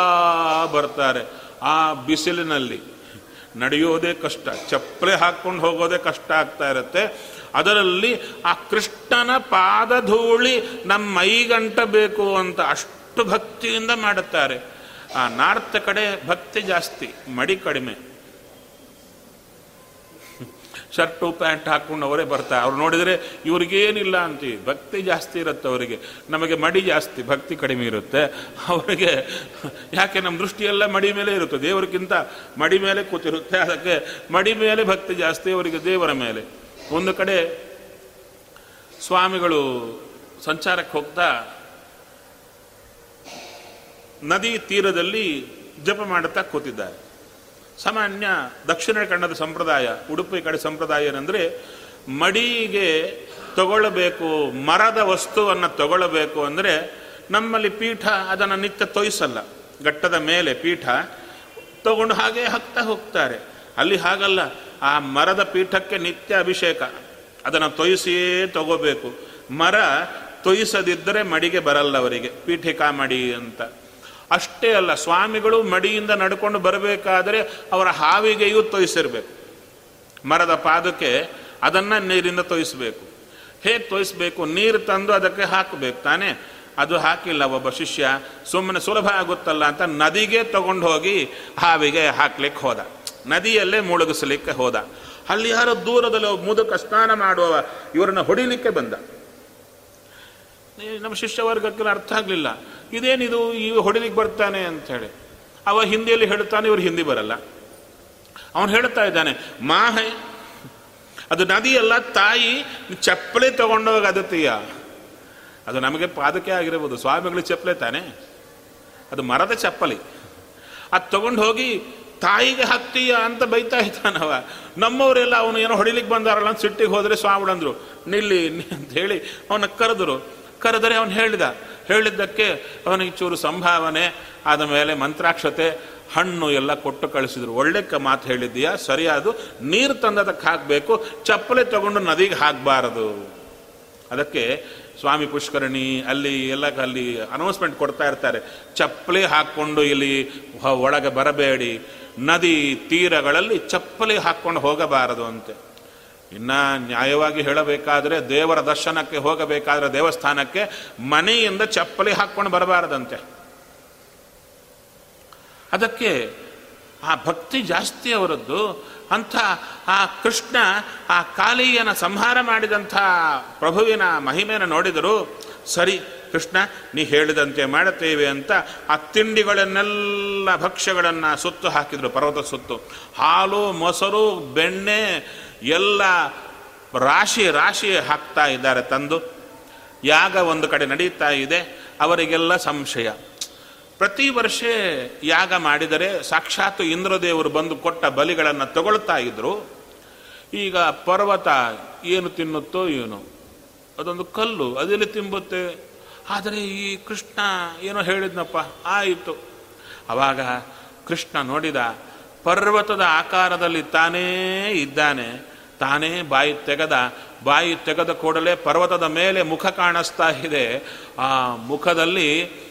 Speaker 1: ಬರ್ತಾರೆ. ಆ ಬಿಸಿಲಿನಲ್ಲಿ ನಡೆಯೋದೇ ಕಷ್ಟ, ಚಪ್ಪಲೆ ಹಾಕ್ಕೊಂಡು ಹೋಗೋದೇ ಕಷ್ಟ ಆಗ್ತಾ ಇರುತ್ತೆ. ಅದರಲ್ಲಿ ಆ ಕೃಷ್ಣನ ಪಾದಧೂಳಿ ನಮ್ಮ ಮೈಗಂಟ ಬೇಕು ಅಂತ ಅಷ್ಟು ಭಕ್ತಿಯಿಂದ ಮಾಡುತ್ತಾರೆ. ಆ ನಾರ್ತ್ ಕಡೆ ಭಕ್ತಿ ಜಾಸ್ತಿ, ಮಡಿ ಕಡಿಮೆ. ಶರ್ಟು ಪ್ಯಾಂಟ್ ಹಾಕ್ಕೊಂಡು ಅವರೇ ಬರ್ತಾರೆ. ಅವ್ರು ನೋಡಿದರೆ ಇವ್ರಿಗೇನಿಲ್ಲ ಅಂತೀವಿ ಭಕ್ತಿ ಜಾಸ್ತಿ ಇರುತ್ತೆ ಅವರಿಗೆ. ನಮಗೆ ಮಡಿ ಜಾಸ್ತಿ, ಭಕ್ತಿ ಕಡಿಮೆ ಇರುತ್ತೆ. ಅವರಿಗೆ ಯಾಕೆ ನಮ್ಮ ದೃಷ್ಟಿಯೆಲ್ಲ ಮಡಿ ಮೇಲೆ ಇರುತ್ತೆ. ದೇವರಿಗಿಂತ ಮಡಿ ಮೇಲೆ ಕೂತಿರುತ್ತೆ. ಅದಕ್ಕೆ ಮಡಿ ಮೇಲೆ ಭಕ್ತಿ ಜಾಸ್ತಿ, ಅವರಿಗೆ ದೇವರ ಮೇಲೆ. ಒಂದು ಕಡೆ ಸ್ವಾಮಿಗಳು ಸಂಚಾರಕ್ಕೆ ಹೋಗ್ತಾ ನದಿ ತೀರದಲ್ಲಿ ಜಪ ಮಾಡುತ್ತಾ ಕೂತಿದ್ದಾರೆ. ಸಾಮಾನ್ಯ ದಕ್ಷಿಣ ಕನ್ನಡದ ಸಂಪ್ರದಾಯ, ಉಡುಪಿ ಕಡೆ ಸಂಪ್ರದಾಯ ಏನಂದರೆ ಮಡಿಗೆ ತಗೊಳ್ಳಬೇಕು, ಮರದ ವಸ್ತುವನ್ನು ತಗೊಳ್ಳಬೇಕು ಅಂದರೆ ನಮ್ಮಲ್ಲಿ ಪೀಠ ಅದನ್ನು ನಿತ್ಯ ತೊಯಿಸಲ್ಲ. ಘಟ್ಟದ ಮೇಲೆ ಪೀಠ ತಗೊಂಡು ಹಾಗೆ ಹಾಕ್ತಾ ಹೋಗ್ತಾರೆ. ಅಲ್ಲಿ ಹಾಗಲ್ಲ, ಆ ಮರದ ಪೀಠಕ್ಕೆ ನಿತ್ಯ ಅಭಿಷೇಕ. ಅದನ್ನು ತೊಯಿಸಿಯೇ ತಗೋಬೇಕು. ಮರ ತೊಯಿಸದಿದ್ದರೆ ಮಡಿಗೆ ಬರಲ್ಲ ಅವರಿಗೆ. ಪೀಠಿಕಾ ಮಡಿ ಅಂತ. ಅಷ್ಟೇ ಅಲ್ಲ, ಸ್ವಾಮಿಗಳು ಮಡಿಯಿಂದ ನಡ್ಕೊಂಡು ಬರಬೇಕಾದರೆ ಅವರ ಹಾವಿಗೆಯೂ ತೊಯಿಸಿರ್ಬೇಕು. ಮರದ ಪಾದಕ್ಕೆ ಅದನ್ನು ನೀರಿಂದ ತೊಯಿಸಬೇಕು. ಹೇಗೆ ತೊಯಿಸಬೇಕು? ನೀರು ತಂದು ಅದಕ್ಕೆ ಹಾಕಬೇಕು ತಾನೇ? ಅದು ಹಾಕಿಲ್ಲ ಒಬ್ಬ ಶಿಷ್ಯ, ಸುಮ್ಮನೆ ಸುಲಭ ಆಗುತ್ತಲ್ಲ ಅಂತ ನದಿಗೆ ತಗೊಂಡು ಹೋಗಿ ಹಾವಿಗೆ ಹಾಕ್ಲಿಕ್ಕೆ ಹೋದ. ನದಿಯಲ್ಲೇ ಮುಳುಗಿಸ್ಲಿಕ್ಕೆ ಹೋದ. ಅಲ್ಲಿ ಯಾರೋ ದೂರದಲ್ಲಿ ಮುದುಕ ಸ್ನಾನ ಮಾಡುವ ಇವರನ್ನ ಹೊಡಿಲಿಕ್ಕೆ ಬಂದ. ನಮ್ಮ ಶಿಷ್ಯ ವರ್ಗಕ್ಕೆ ಅರ್ಥ ಆಗಲಿಲ್ಲ. ಇದೇನಿದು, ಈ ಹೊಡಿಲಿಕ್ಕೆ ಬರ್ತಾನೆ ಅಂತ ಹೇಳಿ ಅವ ಹಿಂದಿಯಲ್ಲಿ ಹೇಳ್ತಾನೆ ಇವ್ರು ಹಿಂದಿ ಬರಲ್ಲ. ಅವನು ಹೇಳ್ತಾ ಇದ್ದಾನೆ, ಮಾಹೆ, ಅದು ನದಿಯಲ್ಲ ತಾಯಿ ಚಪ್ಪಲಿ ತಗೊಂಡೋಗ ಅದತ್ತೀಯ ಅದು ನಮಗೆ ಪಾದಕೆ ಆಗಿರ್ಬೋದು, ಸ್ವಾಮಿಗಳು ಚಪ್ಪಲೆ ತಾನೆ. ಅದು ಮರದ ಚಪ್ಪಲಿ. ಅದು ತಗೊಂಡು ಹೋಗಿ, ತಾಯಿಗೆ ಹತ್ತೀಯ ಅಂತ ಬೈತಾ ಇದ್ದಾನವ ನಮ್ಮವರೆಲ್ಲ ಅವನು ಏನೋ ಹೊಡಿಲಿಕ್ಕೆ ಬಂದಾರಲ್ಲ ಅಂತ ಸಿಟ್ಟಿಗೆ ಹೋದರೆ ಸ್ವಾಮಿಗಳಂದ್ರು, ನಿಲ್ಲಿ ಅಂತ ಹೇಳಿ ಅವನ ಕರೆದರು. ಕರೆದರೆ ಅವನು ಹೇಳಿದ. ಹೇಳಿದ್ದಕ್ಕೆ ಅವನಿಗೆ ಚೂರು ಸಂಭಾವನೆ, ಆದ ಮೇಲೆ ಮಂತ್ರಾಕ್ಷತೆ, ಹಣ್ಣು ಎಲ್ಲ ಕೊಟ್ಟು ಕಳಿಸಿದ್ರು. ಒಳ್ಳೆ ಮಾತು ಹೇಳಿದ್ದೀಯಾ? ಸರಿಯಾದು. ನೀರು ತಂದದಕ್ಕೆ ಹಾಕಬೇಕು, ಚಪ್ಪಲೆ ತಗೊಂಡು ನದಿಗೆ ಹಾಕಬಾರದು. ಅದಕ್ಕೆ ಸ್ವಾಮಿ ಪುಷ್ಕರಣಿ, ಅಲ್ಲಿ ಎಲ್ಲ ಅಲ್ಲಿ ಅನೌನ್ಸ್ಮೆಂಟ್ ಕೊಡ್ತಾ ಇರ್ತಾರೆ. ಚಪ್ಪಲಿ ಹಾಕ್ಕೊಂಡು ಇಲ್ಲಿ ಒಳಗೆ ಬರಬೇಡಿ. ನದಿ ತೀರಗಳಲ್ಲಿ ಚಪ್ಪಲಿ ಹಾಕ್ಕೊಂಡು ಹೋಗಬಾರದು ಅಂತೆ. ಇನ್ನ ನ್ಯಾಯವಾಗಿ ಹೇಳಬೇಕಾದ್ರೆ ದೇವರ ದರ್ಶನಕ್ಕೆ ಹೋಗಬೇಕಾದ್ರೆ ದೇವಸ್ಥಾನಕ್ಕೆ ಮನೆಯಿಂದ ಚಪ್ಪಲಿ ಹಾಕ್ಕೊಂಡು ಬರಬಾರದಂತೆ. ಅದಕ್ಕೆ ಆ ಭಕ್ತಿ ಜಾಸ್ತಿ ಅವರದ್ದು. ಅಂಥ ಆ ಕೃಷ್ಣ ಆ ಕಾಲಿಯನ್ನು ಸಂಹಾರ ಮಾಡಿದಂಥ ಪ್ರಭುವಿನ ಮಹಿಮೆಯನ್ನು ನೋಡಿದರು, ಸರಿ ಕೃಷ್ಣ, ನೀ ಹೇಳಿದಂತೆ ಮಾಡುತ್ತೇವೆ ಅಂತ ಆ ತಿಂಡಿಗಳನ್ನೆಲ್ಲ ಭಕ್ಷ್ಯಗಳನ್ನು ಸುತ್ತು ಹಾಕಿದ್ರು, ಪರ್ವತ ಸುತ್ತು. ಹಾಲು, ಮೊಸರು, ಬೆಣ್ಣೆ ಎಲ್ಲ ರಾಶಿ ರಾಶಿ ಹಾಕ್ತಾ ಇದ್ದಾರೆ ತಂದು. ಯಾಗ ಒಂದು ಕಡೆ ನಡೀತಾ ಇದೆ, ಅವರಿಗೆಲ್ಲ ಸಂಶಯ. ಪ್ರತಿ ವರ್ಷ ಯಾಗ ಮಾಡಿದರೆ ಸಾಕ್ಷಾತ್ ಇಂದ್ರದೇವರು ಬಂದು ಕೊಟ್ಟ ಬಲಿಗಳನ್ನು ತಗೊಳ್ತಾ ಇದ್ರು. ಈಗ ಪರ್ವತ ಏನು ತಿನ್ನುತ್ತೋ ಏನು, ಅದೊಂದು ಕಲ್ಲು, ಅದೆಲ್ಲಿ ತಿಂಬುತ್ತೆ. ಆದರೆ ಈ ಕೃಷ್ಣ ಏನೋ ಹೇಳಿದ್ನಪ್ಪ, ಆಯಿತು. ಅವಾಗ ಕೃಷ್ಣ ನೋಡಿದ, ಪರ್ವತದ ಆಕಾರದಲ್ಲಿ ತಾನೇ ಇದ್ದಾನೆ ತಾನೇ ಬಾಯಿ ತೆಗೆದ ಬಾಯಿ ತೆಗೆದ ಕೂಡಲೇ ಪರ್ವತದ ಮೇಲೆ ಮುಖ ಕಾಣಿಸ್ತಾ ಇದೆ. ಆ ಮುಖದಲ್ಲಿ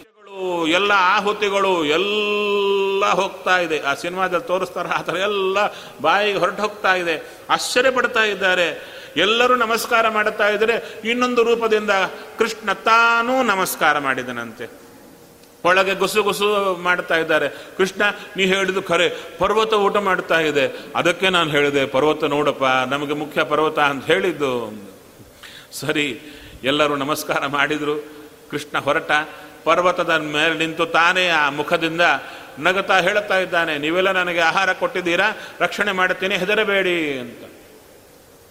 Speaker 1: ಎಲ್ಲ ಆಹುತಿಗಳು, ಎಲ್ಲ ಹೋಗ್ತಾ ಇದೆ. ಆ ಸಿನಿಮಾದಲ್ಲಿ ತೋರಿಸ್ತಾರೆ ಆ ಥರ ಎಲ್ಲ ಬಾಯಿಗೆ ಹೊರಟು ಹೋಗ್ತಾ ಇದೆ. ಆಶ್ಚರ್ಯ ಪಡ್ತಾ ಇದ್ದಾರೆ. ಎಲ್ಲರೂ ನಮಸ್ಕಾರ ಮಾಡುತ್ತಾ ಇದ್ದರೆ. ಇನ್ನೊಂದು ರೂಪದಿಂದ ಕೃಷ್ಣ ತಾನೂ ನಮಸ್ಕಾರ ಮಾಡಿದನಂತೆ. ಒಳಗೆ ಗುಸು ಗುಸು ಮಾಡ್ತಾ ಇದ್ದಾರೆ. ಕೃಷ್ಣ, ನೀ ಹೇಳಿದ್ದು ಖರೆ. ಪರ್ವತ ಊಟ ಮಾಡ್ತಾ ಇದೆ. ಅದಕ್ಕೆ ನಾನು ಹೇಳಿದೆ, ಪರ್ವತ ನೋಡಪ್ಪ, ನಮಗೆ ಮುಖ್ಯ ಪರ್ವತ ಅಂತ ಹೇಳಿದ್ದು. ಸರಿ, ಎಲ್ಲರೂ ನಮಸ್ಕಾರ ಮಾಡಿದರು. ಕೃಷ್ಣ ಹೊರಟ. ಪರ್ವತದ ಮೇಲೆ ನಿಂತು ತಾನೇ ಆ ಮುಖದಿಂದ ನಗತಾ ಹೇಳುತ್ತಾ ಇದ್ದಾನೆ. ನೀವೆಲ್ಲ ನನಗೆ ಆಹಾರ ಕೊಟ್ಟಿದ್ದೀರಾ? ರಕ್ಷಣೆ ಮಾಡುತ್ತೇನೆ, ಹೆದರಬೇಡಿ ಅಂತ.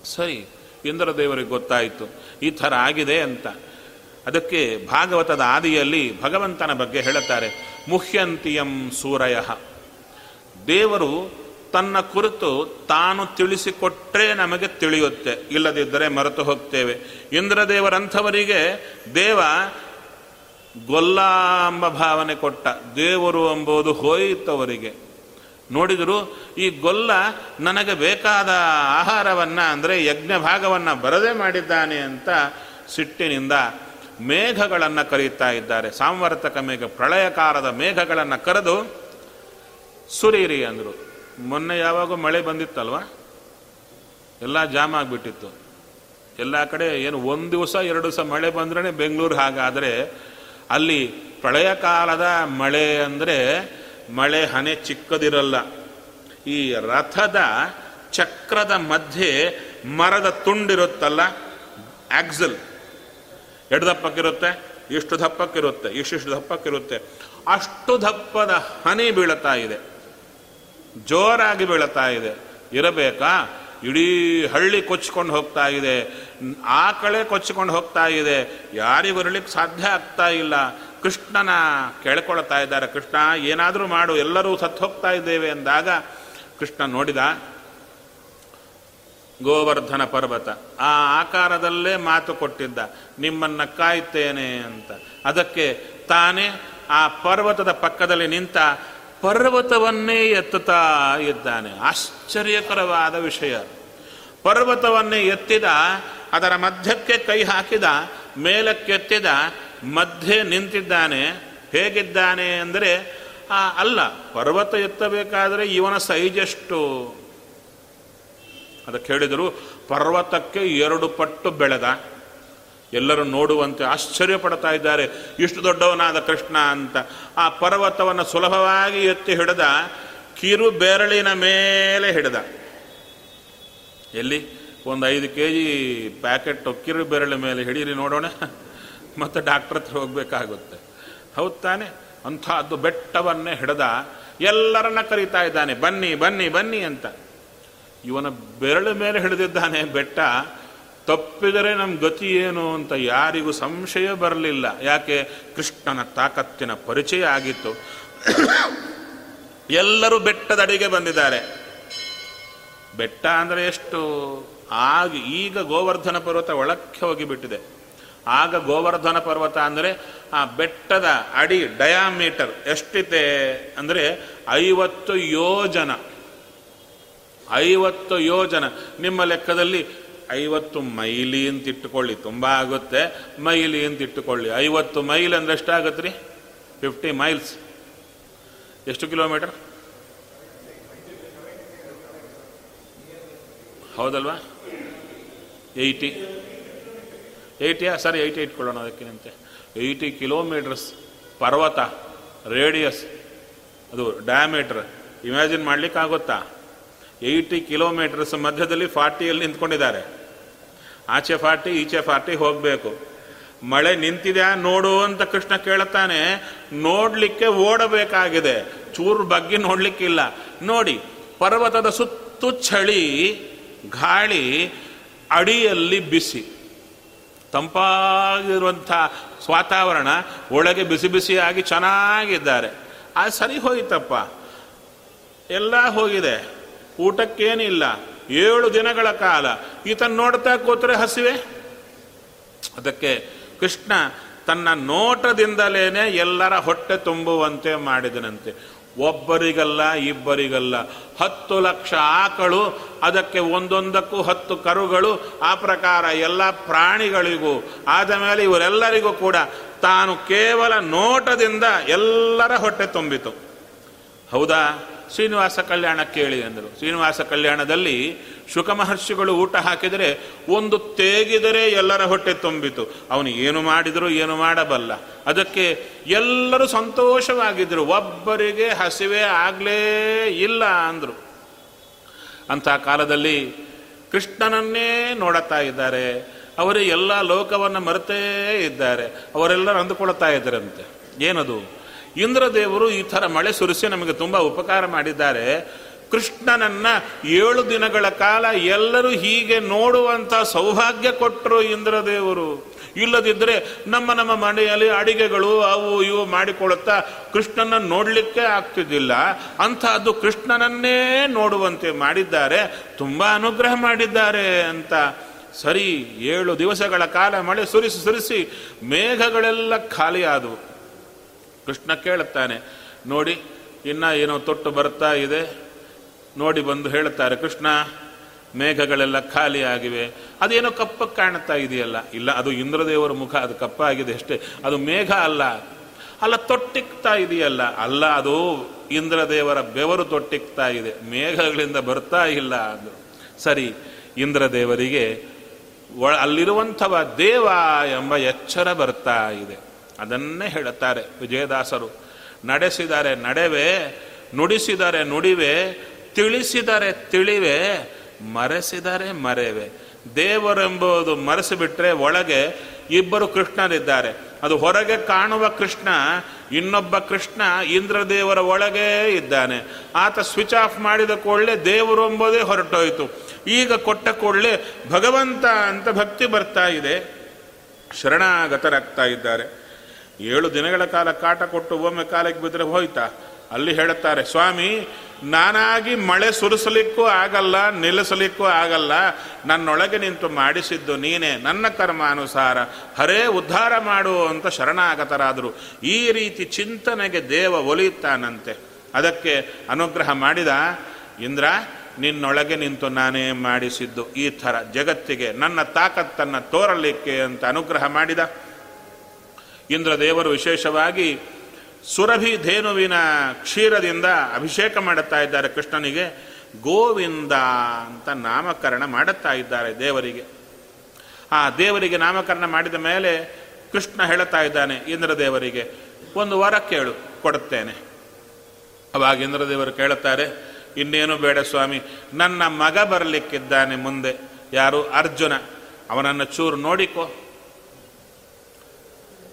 Speaker 1: ಸರಿ, ಇಂದ್ರದೇವರಿಗೆ ಗೊತ್ತಾಯಿತು. ಈ ಥರ ಆಗಿದೆ ಅಂತ. ಅದಕ್ಕೆ ಭಾಗವತದ ಆದಿಯಲ್ಲಿ ಭಗವಂತನ ಬಗ್ಗೆ ಹೇಳುತ್ತಾರೆ, ಮುಹ್ಯಂತಿಯಂ ಸೂರಯ. ದೇವರು ತನ್ನ ಕುರಿತು ತಾನು ತಿಳಿಸಿಕೊಟ್ಟರೆ ನಮಗೆ ತಿಳಿಯುತ್ತೆ, ಇಲ್ಲದಿದ್ದರೆ ಮರೆತು ಹೋಗ್ತೇವೆ. ಇಂದ್ರದೇವರಂಥವರಿಗೆ ದೇವ ಗೊಲ್ಲ ಎಂಬ ಭಾವನೆ ಕೊಟ್ಟ, ದೇವರು ಎಂಬುದು ಹೋಯಿತವರಿಗೆ. ನೋಡಿದರು ಈ ಗೊಲ್ಲ ನನಗೆ ಬೇಕಾದ ಆಹಾರವನ್ನು, ಅಂದರೆ ಯಜ್ಞ ಭಾಗವನ್ನು ಬರದೇ ಮಾಡಿದ್ದಾನೆ ಅಂತ ಸಿಟ್ಟಿನಿಂದ ಮೇಘಗಳನ್ನು ಕರೆಯುತ್ತಾ ಇದ್ದಾರೆ. ಸಾಂವರ್ತಕ ಮೇಘ, ಪ್ರಳಯಕಾರದ ಮೇಘಗಳನ್ನು ಕರೆದು ಸುರೀರಿ ಅಂದರು. ಮೊನ್ನೆ ಯಾವಾಗ ಮಳೆ ಬಂದಿತ್ತಲ್ವ? ಎಲ್ಲ ಜಾಮ್ ಆಗಿಬಿಟ್ಟಿತ್ತು. ಎಲ್ಲ ಕಡೆ ಏನು ಒಂದು ದಿವಸ, ಎರಡು ದಿವಸ ಮಳೆ ಬಂದ್ರೆ ಬೆಂಗಳೂರು ಹಾಗಾದರೆ ಅಲ್ಲಿ ಪ್ರಳಯ ಕಾಲದ ಮಳೆ ಅಂದರೆ ಮಳೆ ಹನೆ ಚಿಕ್ಕದಿರಲ್ಲ. ಈ ರಥದ ಚಕ್ರದ ಮಧ್ಯೆ ಮರದ ತುಂಡಿರುತ್ತಲ್ಲ, ಆಕ್ಸಲ್. ಎರಡು ದಪ್ಪಕ್ಕಿರುತ್ತೆ, ಇಷ್ಟು ದಪ್ಪಕ್ಕಿರುತ್ತೆ, ಇಷ್ಟಿಷ್ಟು ದಪ್ಪಕ್ಕಿರುತ್ತೆ. ಅಷ್ಟು ದಪ್ಪದ ಹನಿ ಬೀಳುತ್ತಾ ಇದೆ. ಜೋರಾಗಿ ಬೀಳುತ್ತಾ ಇದೆ. ಇರಬೇಕಾ? ಇಡೀ ಹಳ್ಳಿ ಕೊಚ್ಕೊಂಡು ಹೋಗ್ತಾ ಇದೆ. ಆ ಕಳೆ ಕೊಚ್ಕೊಂಡು ಹೋಗ್ತಾ ಇದೆ. ಯಾರಿಗೂ ಬರಲಿಕ್ಕೆ ಸಾಧ್ಯ ಆಗ್ತಾ ಇಲ್ಲ. ಕೃಷ್ಣನ ಕೇಳ್ಕೊಳ್ತಾ ಇದ್ದಾರೆ. ಕೃಷ್ಣ, ಏನಾದರೂ ಮಾಡು, ಎಲ್ಲರೂ ಸತ್ತು ಹೋಗ್ತಾ ಇದ್ದೇವೆ ಅಂದಾಗ ಕೃಷ್ಣ ನೋಡಿದ ಗೋವರ್ಧನ ಪರ್ವತ. ಆ ಆಕಾರದಲ್ಲೇ ಮಾತು ಕೊಟ್ಟಿದ್ದ. ನಿಮ್ಮನ್ನ ಕಾಯ್ತೇನೆ ಅಂತ. ಅದಕ್ಕೆ ತಾನೇ ಆ ಪರ್ವತದ ಪಕ್ಕದಲ್ಲಿ ನಿಂತ ಪರ್ವತವನ್ನೇ ಎತ್ತುತ್ತಾ ಇದ್ದಾನೆ. ಆಶ್ಚರ್ಯಕರವಾದ ವಿಷಯ. ಪರ್ವತವನ್ನೇ ಎತ್ತಿದ, ಅದರ ಮಧ್ಯಕ್ಕೆ ಕೈ ಹಾಕಿದ, ಮೇಲಕ್ಕೆತ್ತಿದ, ಮಧ್ಯೆ ನಿಂತಿದ್ದಾನೆ. ಹೇಗಿದ್ದಾನೆ ಅಂದರೆ ಅಲ್ಲ, ಪರ್ವತ ಎತ್ತಬೇಕಾದರೆ ಇವನ ಸೈಜೆಷ್ಟು ಅದಕ್ಕೆ ಹೇಳಿದರು ಪರ್ವತಕ್ಕೆ ಎರಡು ಪಟ್ಟು ಬೆಳೆದ. ಎಲ್ಲರೂ ನೋಡುವಂತೆ ಆಶ್ಚರ್ಯ ಪಡ್ತಾ ಇದ್ದಾರೆ. ಇಷ್ಟು ದೊಡ್ಡವನಾದ ಕೃಷ್ಣ ಅಂತ. ಆ ಪರ್ವತವನ್ನು ಸುಲಭವಾಗಿ ಎತ್ತಿ ಹಿಡಿದ, ಕಿರು ಬೆರಳಿನ ಮೇಲೆ ಹಿಡಿದ. ಎಲ್ಲಿ? ಒಂದು ಐದು ಕೆ ಜಿ ಪ್ಯಾಕೆಟ್ ಕಿರು ಬೆರಳ ಮೇಲೆ ಹಿಡೀರಿ ನೋಡೋಣ. ಮತ್ತೆ ಡಾಕ್ಟರ್ ಹತ್ರ ಹೋಗ್ಬೇಕಾಗುತ್ತೆ. ಹೌದು ತಾನೆ? ಅಂಥದ್ದು ಬೆಟ್ಟವನ್ನೇ ಹಿಡಿದ, ಎಲ್ಲರನ್ನ ಕರೀತಾ ಇದ್ದಾನೆ. ಬನ್ನಿ ಬನ್ನಿ ಬನ್ನಿ ಅಂತ. ಇವನ ಬೆರಳ ಮೇಲೆ ಹಿಡಿದಿದ್ದಾನೆ ಬೆಟ್ಟ, ತಪ್ಪಿದರೆ ನಮ್ಮ ಗತಿ ಏನು ಅಂತ ಯಾರಿಗೂ ಸಂಶಯ ಬರಲಿಲ್ಲ. ಯಾಕೆ? ಕೃಷ್ಣನ ತಾಕತ್ತಿನ ಪರಿಚಯ ಆಗಿತ್ತು. ಎಲ್ಲರೂ ಬೆಟ್ಟದ ಅಡಿಗೆ ಬಂದಿದ್ದಾರೆ. ಬೆಟ್ಟ ಅಂದರೆ ಎಷ್ಟು? ಆಗ ಈಗ ಗೋವರ್ಧನ ಪರ್ವತ ಒಳಕ್ಕೆ ಹೋಗಿಬಿಟ್ಟಿದೆ. ಆಗ ಗೋವರ್ಧನ ಪರ್ವತ ಅಂದರೆ ಆ ಬೆಟ್ಟದ ಅಡಿ ಡಯಾಮೀಟರ್ ಎಷ್ಟಿದೆ? ಅಂದರೆ ಐವತ್ತು ಯೋಜನ. ಐವತ್ತು ಯೋಜನ. ನಿಮ್ಮ ಲೆಕ್ಕದಲ್ಲಿ ಐವತ್ತು ಮೈಲಿ ಅಂತ ಇಟ್ಟುಕೊಳ್ಳಿ, ತುಂಬ ಆಗುತ್ತೆ. ಮೈಲಿ ಅಂತ ಇಟ್ಟುಕೊಳ್ಳಿ. ಐವತ್ತು ಮೈಲ್ ಅಂದ್ರೆ ಎಷ್ಟಾಗತ್ತೆ ರೀ ಫಿಫ್ಟಿ ಮೈಲ್ಸ್ ಎಷ್ಟು ಕಿಲೋಮೀಟರ್ ಹೌದಲ್ವಾ? ಏಯ್ಟಿ ಏಯ್ಟಿಯಾ ಸರಿ ಏಯ್ಟಿ ಇಟ್ಕೊಳ್ಳೋಣ ಅದಕ್ಕಿನಂತೆ. ಏಯ್ಟಿ ಕಿಲೋಮೀಟರ್ಸ್ ಪರ್ವತ ರೇಡಿಯಸ್ ಅದು ಡಯಾಮೀಟ್ರ್ ಇಮ್ಯಾಜಿನ್ ಮಾಡ್ಲಿಕ್ಕಾಗುತ್ತಾ? ಏಯ್ಟಿ ಕಿಲೋಮೀಟರ್ಸ್ ಮಧ್ಯದಲ್ಲಿ ಫಾರ್ಟಿಯಲ್ಲಿ ನಿಂತ್ಕೊಂಡಿದ್ದಾರೆ. ಆಚೆ ಫಾರ್ಟಿ, ಈಚೆ ಫಾರ್ಟಿ ಹೋಗಬೇಕು. ಮಳೆ ನಿಂತಿದ್ಯಾ ನೋಡು ಅಂತ ಕೃಷ್ಣ ಕೇಳುತ್ತಾನೆ. ನೋಡಲಿಕ್ಕೆ ಓಡಬೇಕಾಗಿದೆ. ಚೂರು ಬಗ್ಗೆ ನೋಡಲಿಕ್ಕಿಲ್ಲ. ನೋಡಿ, ಪರ್ವತದ ಸುತ್ತು ಚಳಿ, ಗಾಳಿ, ಅಡಿಯಲ್ಲಿ ಬಿಸಿ. ತಂಪಾಗಿರುವಂಥ ವಾತಾವರಣ ಒಳಗೆ ಬಿಸಿ ಬಿಸಿಯಾಗಿ ಚೆನ್ನಾಗಿದ್ದಾರೆ. ಆ ಸರಿ ಹೋಯ್ತಪ್ಪ. ಎಲ್ಲ ಹೋಗಿದೆ. ಊಟಕ್ಕೇನಿಲ್ಲ, ಏಳು ದಿನಗಳ ಕಾಲ. ಈತನ್ ನೋಡ್ತಾ ಕೂತ್ರೆ ಹಸಿವೆ? ಅದಕ್ಕೆ ಕೃಷ್ಣ ತನ್ನ ನೋಟದಿಂದಲೇನೆ ಎಲ್ಲರ ಹೊಟ್ಟೆ ತುಂಬುವಂತೆ ಮಾಡಿದನಂತೆ. ಒಬ್ಬರಿಗಲ್ಲ, ಇಬ್ಬರಿಗಲ್ಲ. ಹತ್ತು ಲಕ್ಷ ಆಕಳು, ಅದಕ್ಕೆ ಒಂದೊಂದಕ್ಕೂ ಹತ್ತು ಕರುಗಳು, ಆ ಪ್ರಕಾರ ಎಲ್ಲ ಪ್ರಾಣಿಗಳಿಗೂ, ಆದ ಮೇಲೆ ಇವರೆಲ್ಲರಿಗೂ ಕೂಡ ತಾನು ಕೇವಲ ನೋಟದಿಂದ ಎಲ್ಲರ ಹೊಟ್ಟೆ ತುಂಬಿತು. ಹೌದಾ? ಶ್ರೀನಿವಾಸ ಕಲ್ಯಾಣ ಕೇಳಿ ಅಂದರು. ಶ್ರೀನಿವಾಸ ಕಲ್ಯಾಣದಲ್ಲಿ ಶುಕ ಮಹರ್ಷಿಗಳು ಊಟ ಹಾಕಿದರೆ ಒಂದು ತೇಗಿದರೆ ಎಲ್ಲರ ಹೊಟ್ಟೆ ತುಂಬಿತು. ಅವನು ಏನು ಮಾಡಿದರೂ ಏನು ಮಾಡಬಲ್ಲ. ಅದಕ್ಕೆ ಎಲ್ಲರೂ ಸಂತೋಷವಾಗಿದ್ದರು ಒಬ್ಬರಿಗೆ ಹಸಿವೆ ಆಗಲೇ ಇಲ್ಲ ಅಂದರು. ಅಂಥ ಕಾಲದಲ್ಲಿ ಕೃಷ್ಣನನ್ನೇ ನೋಡುತ್ತಾ ಇದ್ದಾರೆ. ಅವರೇ ಎಲ್ಲ ಲೋಕವನ್ನು ಮರೆತೇ ಇದ್ದಾರೆ. ಅವರೆಲ್ಲರೂ ಅಂದುಕೊಳ್ತಾ ಇದ್ದರಂತೆ. ಏನದು? ಇಂದ್ರದೇವರು ಈ ಥರ ಮಳೆ ಸುರಿಸಿ ನಮಗೆ ತುಂಬ ಉಪಕಾರ ಮಾಡಿದ್ದಾರೆ. ಕೃಷ್ಣನನ್ನ ಏಳು ದಿನಗಳ ಕಾಲ ಎಲ್ಲರೂ ಹೀಗೆ ನೋಡುವಂಥ ಸೌಭಾಗ್ಯ ಕೊಟ್ಟರು ಇಂದ್ರದೇವರು. ಇಲ್ಲದಿದ್ದರೆ ನಮ್ಮ ನಮ್ಮ ಮನೆಯಲ್ಲಿ ಅಡಿಗೆಗಳು ಅವು ಇವು ಮಾಡಿಕೊಳ್ಳುತ್ತಾ ಕೃಷ್ಣನ ನೋಡಲಿಕ್ಕೆ ಆಗ್ತಿದ್ದಿಲ್ಲ. ಅಂಥದ್ದು ಕೃಷ್ಣನನ್ನೇ ನೋಡುವಂತೆ ಮಾಡಿದ್ದಾರೆ. ತುಂಬ ಅನುಗ್ರಹ ಮಾಡಿದ್ದಾರೆ ಅಂತ. ಸರಿ, ಏಳು ದಿವಸಗಳ ಕಾಲ ಮಳೆ ಸುರಿಸಿ ಸುರಿಸಿ ಮೇಘಗಳೆಲ್ಲ ಖಾಲಿ ಆದವು ಕೃಷ್ಣ ಕೇಳುತ್ತಾನೆ, ನೋಡಿ, ಇನ್ನ ಏನೋ ತೊಟ್ಟು ಬರ್ತಾ ಇದೆ. ನೋಡಿ ಬಂದು ಹೇಳುತ್ತಾರೆ, ಕೃಷ್ಣ, ಮೇಘಗಳೆಲ್ಲ ಖಾಲಿ ಆಗಿವೆ ಅದೇನೋ ಕಪ್ಪಕ್ಕೆ ಕಾಣುತ್ತಾ ಇದೆಯಲ್ಲ? ಇಲ್ಲ, ಅದು ಇಂದ್ರದೇವರ ಮುಖ, ಅದು ಕಪ್ಪಾಗಿದೆ ಅಷ್ಟೇ. ಅದು ಮೇಘ ಅಲ್ಲ. ಅಲ್ಲ, ತೊಟ್ಟಿಕ್ತಾ ಇದೆಯಲ್ಲ? ಅಲ್ಲ, ಅದು ಇಂದ್ರದೇವರ ಬೆವರು ತೊಟ್ಟಿಕ್ತಾ ಇದೆ. ಮೇಘಗಳಿಂದ ಬರ್ತಾ ಇಲ್ಲ ಅಂದರು ಸರಿ, ಇಂದ್ರದೇವರಿಗೆ ಒಳ ಅಲ್ಲಿರುವಂಥವ ದೇವ ಎಂಬ ಎಚ್ಚರ ಬರ್ತಾ ಇದೆ. ಅದನ್ನೇ ಹೇಳುತ್ತಾರೆ ವಿಜಯದಾಸರು. ನಡೆಸಿದರೆ ನಡೆವೆ, ನುಡಿಸಿದರೆ ನುಡಿವೆ, ತಿಳಿಸಿದರೆ ತಿಳಿವೆ, ಮರೆಸಿದರೆ ಮರೆವೆ. ದೇವರೆಂಬುದು ಮರೆಸಿಬಿಟ್ರೆ ಒಳಗೆ ಇಬ್ಬರು ಕೃಷ್ಣರಿದ್ದಾರೆ. ಅದು ಹೊರಗೆ ಕಾಣುವ ಕೃಷ್ಣ, ಇನ್ನೊಬ್ಬ ಕೃಷ್ಣ ಇಂದ್ರದೇವರ ಒಳಗೇ ಇದ್ದಾನೆ. ಆತ ಸ್ವಿಚ್ ಆಫ್ ಮಾಡಿದ ಕೂಡಲೇ ದೇವರು ಎಂಬುದೇ ಹೊರಟೋಯ್ತು. ಈಗ ಕೊಟ್ಟ ಕೂಡಲೇ ಭಗವಂತ ಅಂತ ಭಕ್ತಿ ಬರ್ತಾ ಇದೆ. ಶರಣಾಗತರಾಗ್ತಾ ಇದ್ದಾರೆ. ಏಳು ದಿನಗಳ ಕಾಲ ಕಾಟ ಕೊಟ್ಟು ಒಮ್ಮೆ ಕಾಲಕ್ಕೆ ಬಿದ್ದರೆ ಹೋಯ್ತಾ? ಅಲ್ಲಿ ಹೇಳುತ್ತಾರೆ, ಸ್ವಾಮಿ, ನಾನಾಗಿ ಮಳೆ ಸುರಿಸಲಿಕ್ಕೂ ಆಗಲ್ಲ, ನಿಲ್ಲಿಸಲಿಕ್ಕೂ ಆಗಲ್ಲ. ನನ್ನೊಳಗೆ ನಿಂತು ಮಾಡಿಸಿದ್ದು ನೀನೇ, ನನ್ನ ಕರ್ಮಾನುಸಾರ. ಹರೇ ಉದ್ಧಾರ ಮಾಡು ಅಂತ ಶರಣಾಗತರಾದರು. ಈ ರೀತಿ ಚಿಂತನೆಗೆ ದೇವ ಒಲಿಯುತ್ತಾನಂತೆ. ಅದಕ್ಕೆ ಅನುಗ್ರಹ ಮಾಡಿದ, ಇಂದ್ರ, ನಿನ್ನೊಳಗೆ ನಿಂತು ನಾನೇ ಮಾಡಿಸಿದ್ದು ಈ ಥರ ಜಗತ್ತಿಗೆ ನನ್ನ ತಾಕತ್ತನ್ನು ತೋರಲಿಕ್ಕೆ ಅಂತ ಅನುಗ್ರಹ ಮಾಡಿದ. ಇಂದ್ರದೇವರು ವಿಶೇಷವಾಗಿ ಸುರಭಿ ಧೇನುವಿನ ಕ್ಷೀರದಿಂದ ಅಭಿಷೇಕ ಮಾಡುತ್ತಾ ಇದ್ದಾರೆ ಕೃಷ್ಣನಿಗೆ. ಗೋವಿಂದ ಅಂತ ನಾಮಕರಣ ಮಾಡುತ್ತಾ ಇದ್ದಾರೆ ದೇವರಿಗೆ. ಆ ದೇವರಿಗೆ ನಾಮಕರಣ ಮಾಡಿದ ಮೇಲೆ ಕೃಷ್ಣ ಹೇಳುತ್ತಾ ಇದ್ದಾನೆ, ಇಂದ್ರದೇವರಿಗೆ, ಒಂದು ವರ ಕೇಳು, ಕೊಡುತ್ತೇನೆ. ಅವಾಗ ಇಂದ್ರದೇವರು ಕೇಳುತ್ತಾರೆ, ಇನ್ನೇನು ಬೇಡ ಸ್ವಾಮಿ, ನನ್ನ ಮಗ ಬರಲಿಕ್ಕಿದ್ದಾನೆ ಮುಂದೆ. ಯಾರು? ಅರ್ಜುನ. ಅವನನ್ನು ಚೂರು ನೋಡಿಕೋ.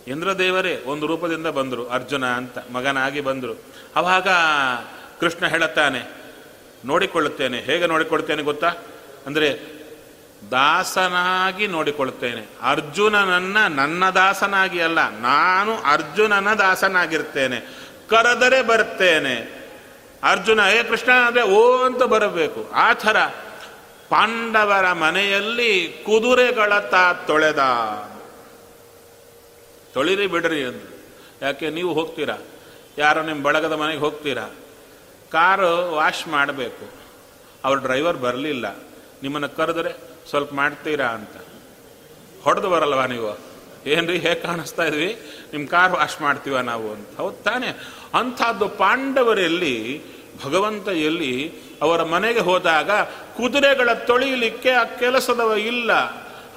Speaker 1: ಇಂದ್ರದೇವರೇ ಒಂದು ರೂಪದಿಂದ ಬಂದರು, ಅರ್ಜುನ ಅಂತ, ಮಗನಾಗಿ ಬಂದರು. ಅವಾಗ ಕೃಷ್ಣ ಹೇಳುತ್ತಾನೆ, ನೋಡಿಕೊಳ್ಳುತ್ತೇನೆ. ಹೇಗೆ ನೋಡಿಕೊಳ್ಳುತ್ತೇನೆ ಗೊತ್ತಾ? ಅಂದರೆ ದಾಸನಾಗಿ ನೋಡಿಕೊಳ್ಳುತ್ತೇನೆ. ಅರ್ಜುನನನ್ನ ನನ್ನ ದಾಸನಾಗಿ ಅಲ್ಲ, ನಾನು ಅರ್ಜುನನ ದಾಸನಾಗಿರ್ತೇನೆ. ಕರೆದರೆ ಬರ್ತೇನೆ. ಅರ್ಜುನ, ಏ ಕೃಷ್ಣ, ಅಂದರೆ ಓ ಅಂತ ಬರಬೇಕು. ಆ ಥರ ಪಾಂಡವರ ಮನೆಯಲ್ಲಿ ಕುದುರೆಗಳ ತಾ ತೊಳೆದ. ತೊಳಿರಿ ಬಿಡ್ರಿ ಅಂದ್ರು. ಯಾಕೆ, ನೀವು ಹೋಗ್ತೀರಾ? ಯಾರೋ ನಿಮ್ಮ ಬಳಗದ ಮನೆಗೆ ಹೋಗ್ತೀರಾ? ಕಾರು ವಾಶ್ ಮಾಡಬೇಕು. ಅವ್ರ ಡ್ರೈವರ್ ಬರಲಿಲ್ಲ. ನಿಮ್ಮನ್ನು ಕರೆದ್ರೆ ಸ್ವಲ್ಪ ಮಾಡ್ತೀರಾ ಅಂತ. ಹೊಡೆದು ಬರಲ್ವಾ ನೀವು? ಏನ್ರಿ, ಹೇಗೆ ಕಾಣಿಸ್ತಾ ಇದ್ವಿ? ನಿಮ್ಮ ಕಾರ್ ವಾಶ್ ಮಾಡ್ತೀವ ನಾವು ಅಂತ. ಹೌದು ತಾನೆ. ಅಂಥದ್ದು ಪಾಂಡವರಲ್ಲಿ, ಭಗವಂತ ಎಲ್ಲಿ ಅವರ ಮನೆಗೆ ಹೋದಾಗ ಕುದುರೆಗಳ ತೊಳೆಯಲಿಕ್ಕೆ ಆ ಕೆಲಸದವ ಇಲ್ಲ.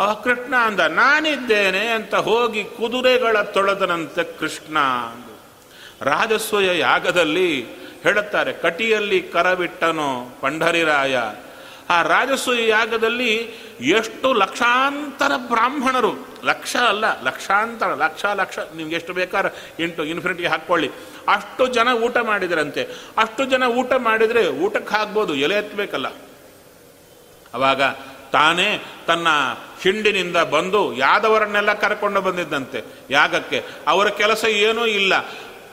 Speaker 1: ಆ ಕೃಷ್ಣ ಅಂದ, ನಾನಿದ್ದೇನೆ ಅಂತ ಹೋಗಿ ಕುದುರೆಗಳ ತೊಳೆದನಂತೆ ಕೃಷ್ಣ ರಾಜಸ್ವಯ ಯಾಗದಲ್ಲಿ ಹೇಳುತ್ತಾರೆ, ಕಟಿಯಲ್ಲಿ ಕರವಿಟ್ಟನೋ ಪಂಢರಿರಾಯ. ಆ ರಾಜಸ್ವಯ ಯಾಗದಲ್ಲಿ ಎಷ್ಟು ಲಕ್ಷಾಂತರ ಬ್ರಾಹ್ಮಣರು, ಲಕ್ಷ ಅಲ್ಲ, ಲಕ್ಷಾಂತರ, ಲಕ್ಷ ಲಕ್ಷ, ನಿಮ್ಗೆ ಎಷ್ಟು ಬೇಕಾದ್ರೆ ಇಂಟು ಇನ್ಫಿನಿಟಿ ಹಾಕ್ಕೊಳ್ಳಿ. ಅಷ್ಟು ಜನ ಊಟ ಮಾಡಿದ್ರಂತೆ. ಅಷ್ಟು ಜನ ಊಟ ಮಾಡಿದರೆ ಊಟಕ್ಕೆ ಹಾಕ್ಬೋದು, ಎಲೆ ಎತ್ತಬೇಕಲ್ಲ ಅವಾಗ ತಾನೇ ತನ್ನ ಹಿಂಡಿನಿಂದ ಬಂದು ಯಾದವರನ್ನೆಲ್ಲ ಕರ್ಕೊಂಡು ಬಂದಿದ್ದಂತೆ ಯಾಗಕ್ಕೆ. ಅವರ ಕೆಲಸ ಏನೂ ಇಲ್ಲ.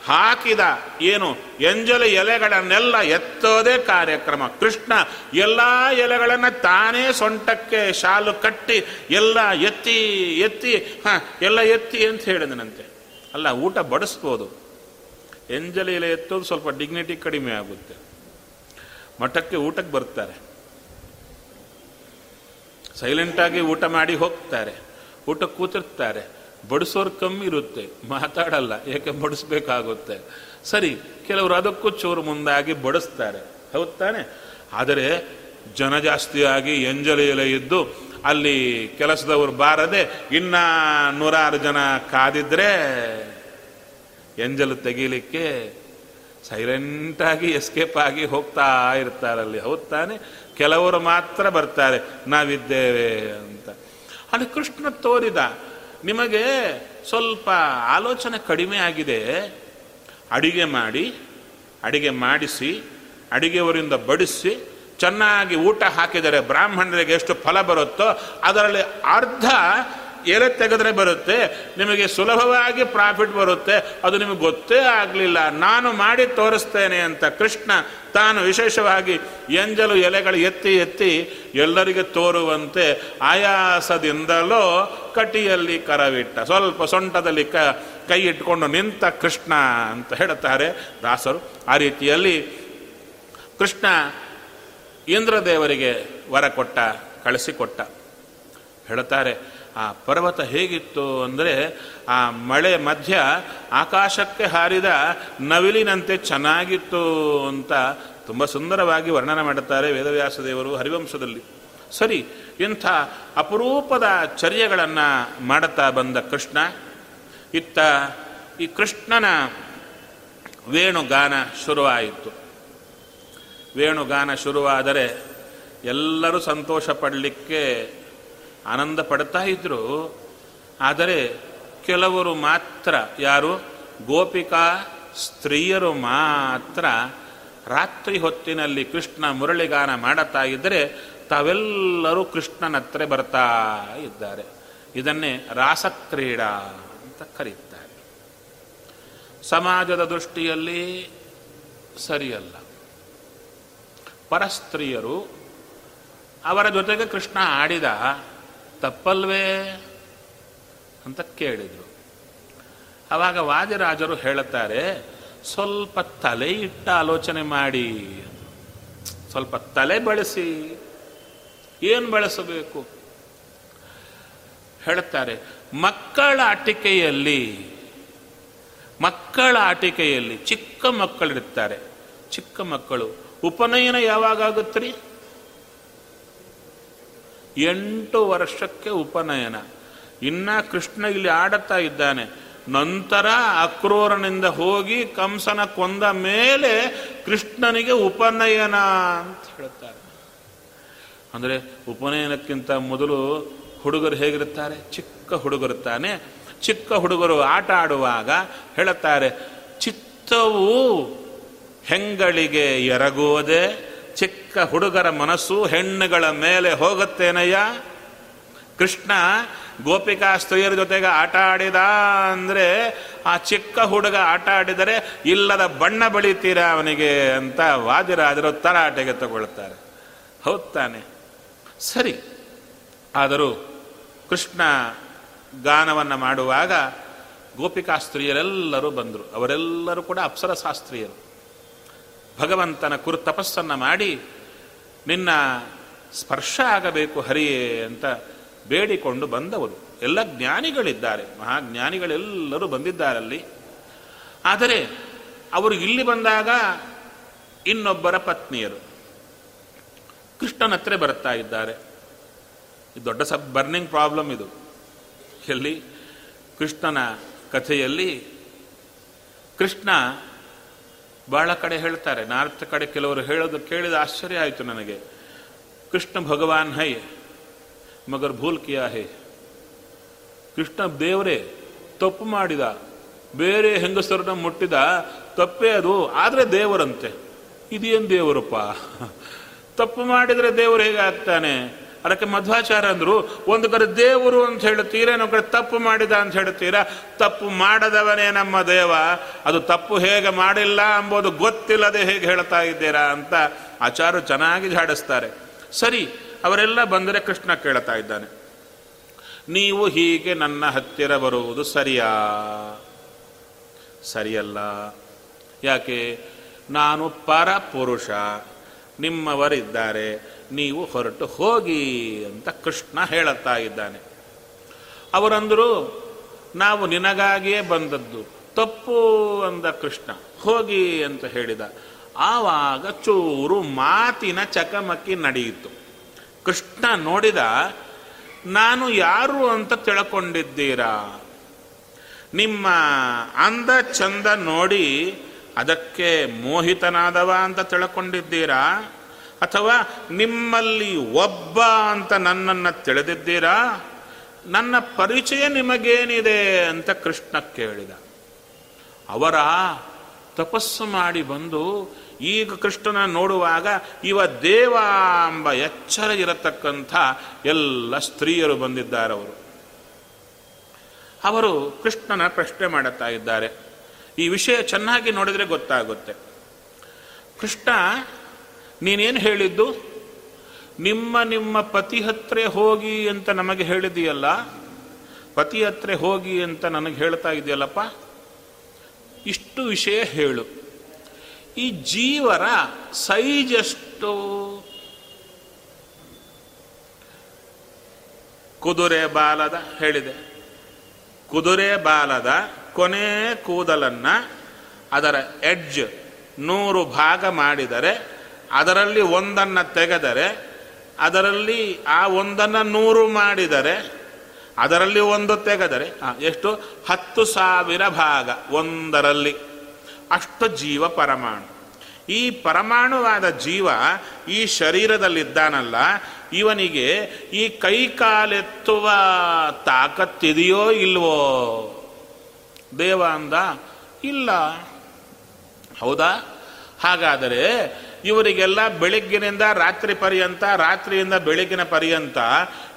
Speaker 1: ಹಾಕಿದ ಏನು? ಎಂಜಲ ಎಲೆಗಳನ್ನೆಲ್ಲ ಎತ್ತೋದೇ ಕಾರ್ಯಕ್ರಮ. ಕೃಷ್ಣ ಎಲ್ಲ ಎಲೆಗಳನ್ನು ತಾನೇ ಸೊಂಟಕ್ಕೆ ಶಾಲು ಕಟ್ಟಿ ಎಲ್ಲ ಎತ್ತಿ ಎತ್ತಿ, ಹ, ಎಲ್ಲ ಎತ್ತಿ ಅಂತ ಹೇಳಿದನಂತೆ. ಅಲ್ಲ, ಊಟ ಬಡಿಸ್ಬೋದು. ಎಂಜಲ ಎಲೆ ಎತ್ತೋದು ಸ್ವಲ್ಪ ಡಿಗ್ನಿಟಿ ಕಡಿಮೆ ಆಗುತ್ತೆ. ಮಠಕ್ಕೆ ಊಟಕ್ಕೆ ಬರ್ತಾರೆ. ಸೈಲೆಂಟಾಗಿ ಊಟ ಮಾಡಿ ಹೋಗ್ತಾರೆ. ಊಟ ಕೂತಿರ್ತಾರೆ. ಬಡಿಸೋರು ಕಮ್ಮಿ ಇರುತ್ತೆ. ಮಾತಾಡಲ್ಲ. ಏಕೆ ಬಡಿಸ್ಬೇಕಾಗುತ್ತೆ? ಸರಿ, ಕೆಲವರು ಅದಕ್ಕೂ ಚೂರು ಮುಂದಾಗಿ ಬಡಿಸ್ತಾರೆ. ಹೌದ್ ತಾನೆ? ಆದರೆ ಜನ ಜಾಸ್ತಿಯಾಗಿ ಎಂಜಲೆಯಲೆ ಇದ್ದು ಅಲ್ಲಿ ಕೆಲಸದವರು ಬಾರದೆ ಇನ್ನ ನೂರಾರು ಜನ ಕಾದಿದ್ರೆ ಎಂಜಲು ತೆಗೀಲಿಕ್ಕೆ ಸೈಲೆಂಟಾಗಿ ಎಸ್ಕೇಪ್ ಆಗಿ ಹೋಗ್ತಾ ಇರ್ತಾರಲ್ಲಿ. ಹೌದು ತಾನೆ? ಕೆಲವರು ಮಾತ್ರ ಬರ್ತಾರೆ, ನಾವಿದ್ದೇವೆ ಅಂತ. ಅಲ್ಲಿ ಕೃಷ್ಣ ತೋರಿದ, ನಿಮಗೆ ಸ್ವಲ್ಪ ಆಲೋಚನೆ ಕಡಿಮೆ ಆಗಿದೆ, ಅಡಿಗೆ ಮಾಡಿ, ಅಡಿಗೆ ಮಾಡಿಸಿ, ಅಡಿಗೆಯವರಿಂದ ಬಡಿಸಿ, ಚೆನ್ನಾಗಿ ಊಟ ಹಾಕಿದರೆ ಬ್ರಾಹ್ಮಣರಿಗೆ ಎಷ್ಟು ಫಲ ಬರುತ್ತೋ ಅದರಲ್ಲಿ ಅರ್ಧ ಎಲೆ ತೆಗೆದ್ರೆ ಬರುತ್ತೆ, ನಿಮಗೆ ಸುಲಭವಾಗಿ ಪ್ರಾಫಿಟ್ ಬರುತ್ತೆ, ಅದು ನಿಮಗೆ ಗೊತ್ತೇ ಆಗಲಿಲ್ಲ. ನಾನು ಮಾಡಿ ತೋರಿಸ್ತೇನೆ ಅಂತ ಕೃಷ್ಣ ತಾನು ವಿಶೇಷವಾಗಿ ಎಂಜಲು ಎಲೆಗಳು ಎತ್ತಿ ಎತ್ತಿ ಎಲ್ಲರಿಗೆ ತೋರುವಂತೆ ಆಯಾಸದಿಂದಲೋ ಕಟಿಯಲ್ಲಿ ಕರವಿಟ್ಟ. ಸ್ವಲ್ಪ ಸೊಂಟದಲ್ಲಿ ಕ, ಕೈ ಇಟ್ಕೊಂಡು ನಿಂತ ಕೃಷ್ಣ ಅಂತ ಹೇಳುತ್ತಾರೆ ದಾಸರು. ಆ ರೀತಿಯಲ್ಲಿ ಕೃಷ್ಣ ಇಂದ್ರದೇವರಿಗೆ ವರ ಕೊಟ್ಟ, ಕಳಿಸಿಕೊಟ್ಟ. ಹೇಳುತ್ತಾರೆ ಆ ಪರ್ವತ ಹೇಗಿತ್ತು ಅಂದರೆ ಆ ಮಳೆ ಮಧ್ಯ ಆಕಾಶಕ್ಕೆ ಹಾರಿದ ನವಿಲಿನಂತೆ ಚೆನ್ನಾಗಿತ್ತು ಅಂತ ತುಂಬ ಸುಂದರವಾಗಿ ವರ್ಣನೆ ಮಾಡುತ್ತಾರೆ ವೇದವ್ಯಾಸ ದೇವರು ಹರಿವಂಶದಲ್ಲಿ. ಸರಿ, ಇಂಥ ಅಪರೂಪದ ಚರ್ಯಗಳನ್ನು ಮಾಡುತ್ತಾ ಬಂದ ಕೃಷ್ಣ, ಇತ್ತ ಈ ಕೃಷ್ಣನ ವೇಣುಗಾನ ಶುರುವಾಯಿತು. ವೇಣುಗಾನ ಶುರುವಾದರೆ ಎಲ್ಲರೂ ಸಂತೋಷ ಪಡಲಿಕ್ಕೆ ಆನಂದ ಪಡ್ತಾ ಇದ್ರು ಆದರೆ ಕೆಲವರು ಮಾತ್ರ, ಯಾರು? ಗೋಪಿಕಾ ಸ್ತ್ರೀಯರು ಮಾತ್ರ. ರಾತ್ರಿ ಹೊತ್ತಿನಲ್ಲಿ ಕೃಷ್ಣ ಮುರಳಿಗಾನ ಮಾಡುತ್ತಾ ಇದ್ದರೆ ತಾವೆಲ್ಲರೂ ಕೃಷ್ಣನ ಹತ್ರ ಬರ್ತಾ ಇದ್ದಾರೆ ಇದನ್ನೇ ರಾಸಕ್ರೀಡಾ ಅಂತ ಕರೀತಾರೆ. ಸಮಾಜದ ದೃಷ್ಟಿಯಲ್ಲಿ ಸರಿಯಲ್ಲ. ಪರಸ್ತ್ರೀಯರು ಅವರ ಜೊತೆಗೆ ಕೃಷ್ಣ ಆಡಿದ ತಪ್ಪಲ್ವೇ ಅಂತ ಕೇಳಿದರು. ಆವಾಗ ವಾದಿರಾಜರು ಹೇಳುತ್ತಾರೆ, ಸ್ವಲ್ಪ ತಲೆ ಇಟ್ಟ ಆಲೋಚನೆ ಮಾಡಿ ಸ್ವಲ್ಪ ತಲೆ ಬಳಸಿ, ಏನು ಬಳಸಬೇಕು? ಹೇಳುತ್ತಾರೆ, ಮಕ್ಕಳ ಆಟಿಕೆಯಲ್ಲಿ ಮಕ್ಕಳ ಆಟಿಕೆಯಲ್ಲಿ ಚಿಕ್ಕ ಮಕ್ಕಳಿರ್ತಾರೆ ಚಿಕ್ಕ ಮಕ್ಕಳು, ಉಪನಯನ ಯಾವಾಗ ಆಗುತ್ತ್ರಿ ಎಂಟು ವರ್ಷಕ್ಕೆ ಉಪನಯನ. ಇನ್ನ ಕೃಷ್ಣ ಇಲ್ಲಿ ಆಡುತ್ತಾ ಇದ್ದಾನೆ. ನಂತರ ಅಕ್ರೂರನಿಂದ ಹೋಗಿ ಕಂಸನ ಕೊಂದ ಮೇಲೆ ಕೃಷ್ಣನಿಗೆ ಉಪನಯನ ಅಂತ ಹೇಳುತ್ತಾರೆ. ಅಂದರೆ ಉಪನಯನಕ್ಕಿಂತ ಮೊದಲು ಹುಡುಗರು ಹೇಗಿರುತ್ತಾರೆ? ಚಿಕ್ಕ ಹುಡುಗರು ತಾನೆ. ಚಿಕ್ಕ ಹುಡುಗರು ಆಟ ಆಡುವಾಗ ಹೇಳುತ್ತಾರೆ, ಚಿತ್ತವು ಹೆಂಗಳಿಗೆ ಎರಗುವುದೇ ಚಿಕ್ಕ ಹುಡುಗರ ಮನಸ್ಸು ಹೆಣ್ಣುಗಳ ಮೇಲೆ ಹೋಗುತ್ತೇನಯ್ಯ? ಕೃಷ್ಣ ಗೋಪಿಕಾ ಸ್ತ್ರೀಯರ ಜೊತೆಗೆ ಆಟ ಆಡಿದ ಅಂದರೆ ಆ ಚಿಕ್ಕ ಹುಡುಗ ಆಟ ಆಡಿದರೆ ಇಲ್ಲದ ಬಣ್ಣ ಬಳಿತೀರಾ ಅವನಿಗೆ ಅಂತ ವಾದಿರಾದರು ತರಾಟೆಗೆ ತಗೊಳ್ತಾರೆ ಹೌದಾನೆ ಸರಿ. ಆದರೂ ಕೃಷ್ಣ ಗಾನವನ್ನು ಮಾಡುವಾಗ ಗೋಪಿಕಾ ಸ್ತ್ರೀಯರೆಲ್ಲರೂ ಬಂದರು. ಅವರೆಲ್ಲರೂ ಕೂಡ ಅಪ್ಸರಶಾಸ್ತ್ರೀಯರು ಭಗವಂತನ ಕುರು ತಪಸ್ಸನ್ನು ಮಾಡಿ ನಿನ್ನ ಸ್ಪರ್ಶ ಆಗಬೇಕು ಹರಿಯೇ ಅಂತ ಬೇಡಿಕೊಂಡು ಬಂದವರು. ಎಲ್ಲ ಜ್ಞಾನಿಗಳಿದ್ದಾರೆ. ಮಹಾಜ್ಞಾನಿಗಳೆಲ್ಲರೂ ಬಂದಿದ್ದಾರಲ್ಲಿ. ಆದರೆ ಅವರು ಇಲ್ಲಿ ಬಂದಾಗ ಇನ್ನೊಬ್ಬರ ಪತ್ನಿಯರು. ಕೃಷ್ಣನ ಹತ್ರ ಬರ್ತಾ ಇದ್ದಾರೆ. ಇದು ದೊಡ್ಡ ಸಬ್, ಬರ್ನಿಂಗ್ ಪ್ರಾಬ್ಲಮ್ ಇದು. ಎಲ್ಲಿ ಕೃಷ್ಣನ ಕಥೆಯಲ್ಲಿ ಕೃಷ್ಣ ಬಹಳ ಕಡೆ ಹೇಳ್ತಾರೆ, ನಾರ್ತ್ ಕಡೆ ಕೆಲವರು ಹೇಳೋದು ಕೇಳಿದ ಆಶ್ಚರ್ಯ ಆಯಿತು ನನಗೆ. ಕೃಷ್ಣ ಭಗವಾನ್ ಹೈ, ಮಗರ್ ಭೂಲ್ ಕಿಯಾ ಹೈ. ಕೃಷ್ಣ ದೇವರೇ, ತಪ್ಪು ಮಾಡಿದ, ಬೇರೆ ಹೆಂಗಸರನ್ನ ಮುಟ್ಟಿದ, ತಪ್ಪೇ ಅದು, ಆದರೆ ದೇವರಂತೆ. ಇದೇನು ದೇವರಪ್ಪ? ತಪ್ಪು ಮಾಡಿದರೆ ದೇವರು ಹೇಗೆ ಆಗ್ತಾನೆ? ಅದಕ್ಕೆ ಮಧ್ವಾಚಾರ ಅಂದರು, ಒಂದು ಕಡೆ ದೇವರು ಅಂತ ಹೇಳ್ತೀರಾ ಇನ್ನೊಂದು ಕಡೆ ತಪ್ಪು ಮಾಡಿದ ಅಂತ ಹೇಳುತ್ತೀರಾ, ತಪ್ಪು ಮಾಡದವನೇ ನಮ್ಮ ದೇವ, ಅದು ತಪ್ಪು ಹೇಗೆ ಮಾಡಿಲ್ಲ ಎಂಬುದು ಗೊತ್ತಿಲ್ಲದೆ ಹೇಗೆ ಹೇಳ್ತಾ ಇದ್ದೀರಾ ಅಂತ ಆಚಾರು ಚೆನ್ನಾಗಿ ಜಾಡಿಸ್ತಾರೆ ಸರಿ, ಅವರೆಲ್ಲ ಬಂದರೆ ಕೃಷ್ಣ ಕೇಳ್ತಾ ಇದ್ದಾನೆ, ನೀವು ಹೀಗೆ ನನ್ನ ಹತ್ತಿರ ಬರುವುದು ಸರಿಯಾ? ಸರಿಯಲ್ಲ. ಯಾಕೆ? ನಾನು ಪರಪುರುಷ. ನಿಮ್ಮವರಿದ್ದಾರೆ, ನೀವು ಹೊರಟು ಹೋಗಿ ಅಂತ ಕೃಷ್ಣ ಹೇಳುತ್ತಾ ಇದ್ದಾನೆ. ಅವರಂದರು, ನಾವು ನಿನಗಾಗಿಯೇ ಬಂದದ್ದು, ತಪ್ಪು ಅಂದ ಕೃಷ್ಣ, ಹೋಗಿ ಅಂತ ಹೇಳಿದ. ಆವಾಗ ಚೂರು ಮಾತಿನ ಚಕಮಕಿ ನಡೆಯಿತು. ಕೃಷ್ಣ ನೋಡಿದ, ನಾನು ಯಾರು ಅಂತ ತಿಳ್ಕೊಂಡಿದ್ದೀರಾ? ನಿಮ್ಮ ಅಂದ ಚಂದ ನೋಡಿ ಅದಕ್ಕೆ ಮೋಹಿತನಾದವ ಅಂತ ತಿಳ್ಕೊಂಡಿದ್ದೀರಾ? ಅಥವಾ ನಿಮ್ಮಲ್ಲಿ ಒಬ್ಬ ಅಂತ ನನ್ನನ್ನು ತಿಳಿದಿದ್ದೀರಾ? ನನ್ನ ಪರಿಚಯ ನಿಮಗೇನಿದೆ ಅಂತ ಕೃಷ್ಣ ಕೇಳಿದ. ಅವರ ತಪಸ್ಸು ಮಾಡಿ ಬಂದು ಈಗ ಕೃಷ್ಣನ ನೋಡುವಾಗ ಇವ ದೇವ ಎಂಬ ಎಚ್ಚರ ಇರತಕ್ಕಂಥ ಎಲ್ಲ ಸ್ತ್ರೀಯರು ಬಂದಿದ್ದಾರೆ ಅವರು. ಅವರು ಕೃಷ್ಣನ ಪ್ರಶ್ನೆ ಮಾಡುತ್ತಾ ಇದ್ದಾರೆ. ಈ ವಿಷಯ ಚೆನ್ನಾಗಿ ನೋಡಿದರೆ ಗೊತ್ತಾಗುತ್ತೆ. ಕೃಷ್ಣ, ನೀನೇನು ಹೇಳಿದ್ದು? ನಿಮ್ಮ ನಿಮ್ಮ ಪತಿ ಹತ್ರ ಹೋಗಿ ಅಂತ ನಮಗೆ ಹೇಳಿದೆಯಲ್ಲ, ಪತಿ ಹತ್ರ ಹೋಗಿ ಅಂತ ನನಗೆ ಹೇಳ್ತಾ ಇದೆಯಲ್ಲಪ್ಪ? ಇಷ್ಟು ವಿಷಯ ಹೇಳು. ಈ ಜೀವರ ಸೈಜ್ ಎಷ್ಟು? ಕುದುರೆ ಬಾಲದ ಹೇಳಿದೆ. ಕುದುರೆ ಬಾಲದ ಕೊನೆ ಕೂದಲನ್ನು ಅದರ ಎಡ್ಜ್ ನೂರು ಭಾಗ ಮಾಡಿದರೆ, ಅದರಲ್ಲಿ ಒಂದನ್ನು ತೆಗೆದರೆ, ಅದರಲ್ಲಿ ಆ ಒಂದನ್ನು ನೂರು ಮಾಡಿದರೆ, ಅದರಲ್ಲಿ ಒಂದು ತೆಗೆದರೆ ಎಷ್ಟು? ಹತ್ತು ಸಾವಿರ ಭಾಗ ಒಂದರಲ್ಲಿ. ಅಷ್ಟು ಜೀವ ಪರಮಾಣು. ಈ ಪರಮಾಣುವಾದ ಜೀವ ಈ ಶರೀರದಲ್ಲಿದ್ದಾನಲ್ಲ, ಇವನಿಗೆ ಈ ಕೈ ಕಾಲೆತ್ತುವ ತಾಕತ್ತಿದೆಯೋ ಇಲ್ವೋ? ದೇವ ಅಂದ? ಇಲ್ಲ. ಹೌದಾ? ಹಾಗಾದರೆ ಇವರಿಗೆಲ್ಲ ಬೆಳಗ್ಗಿನಿಂದ ರಾತ್ರಿ ಪರ್ಯಂತ, ರಾತ್ರಿಯಿಂದ ಬೆಳಗಿನ ಪರ್ಯಂತ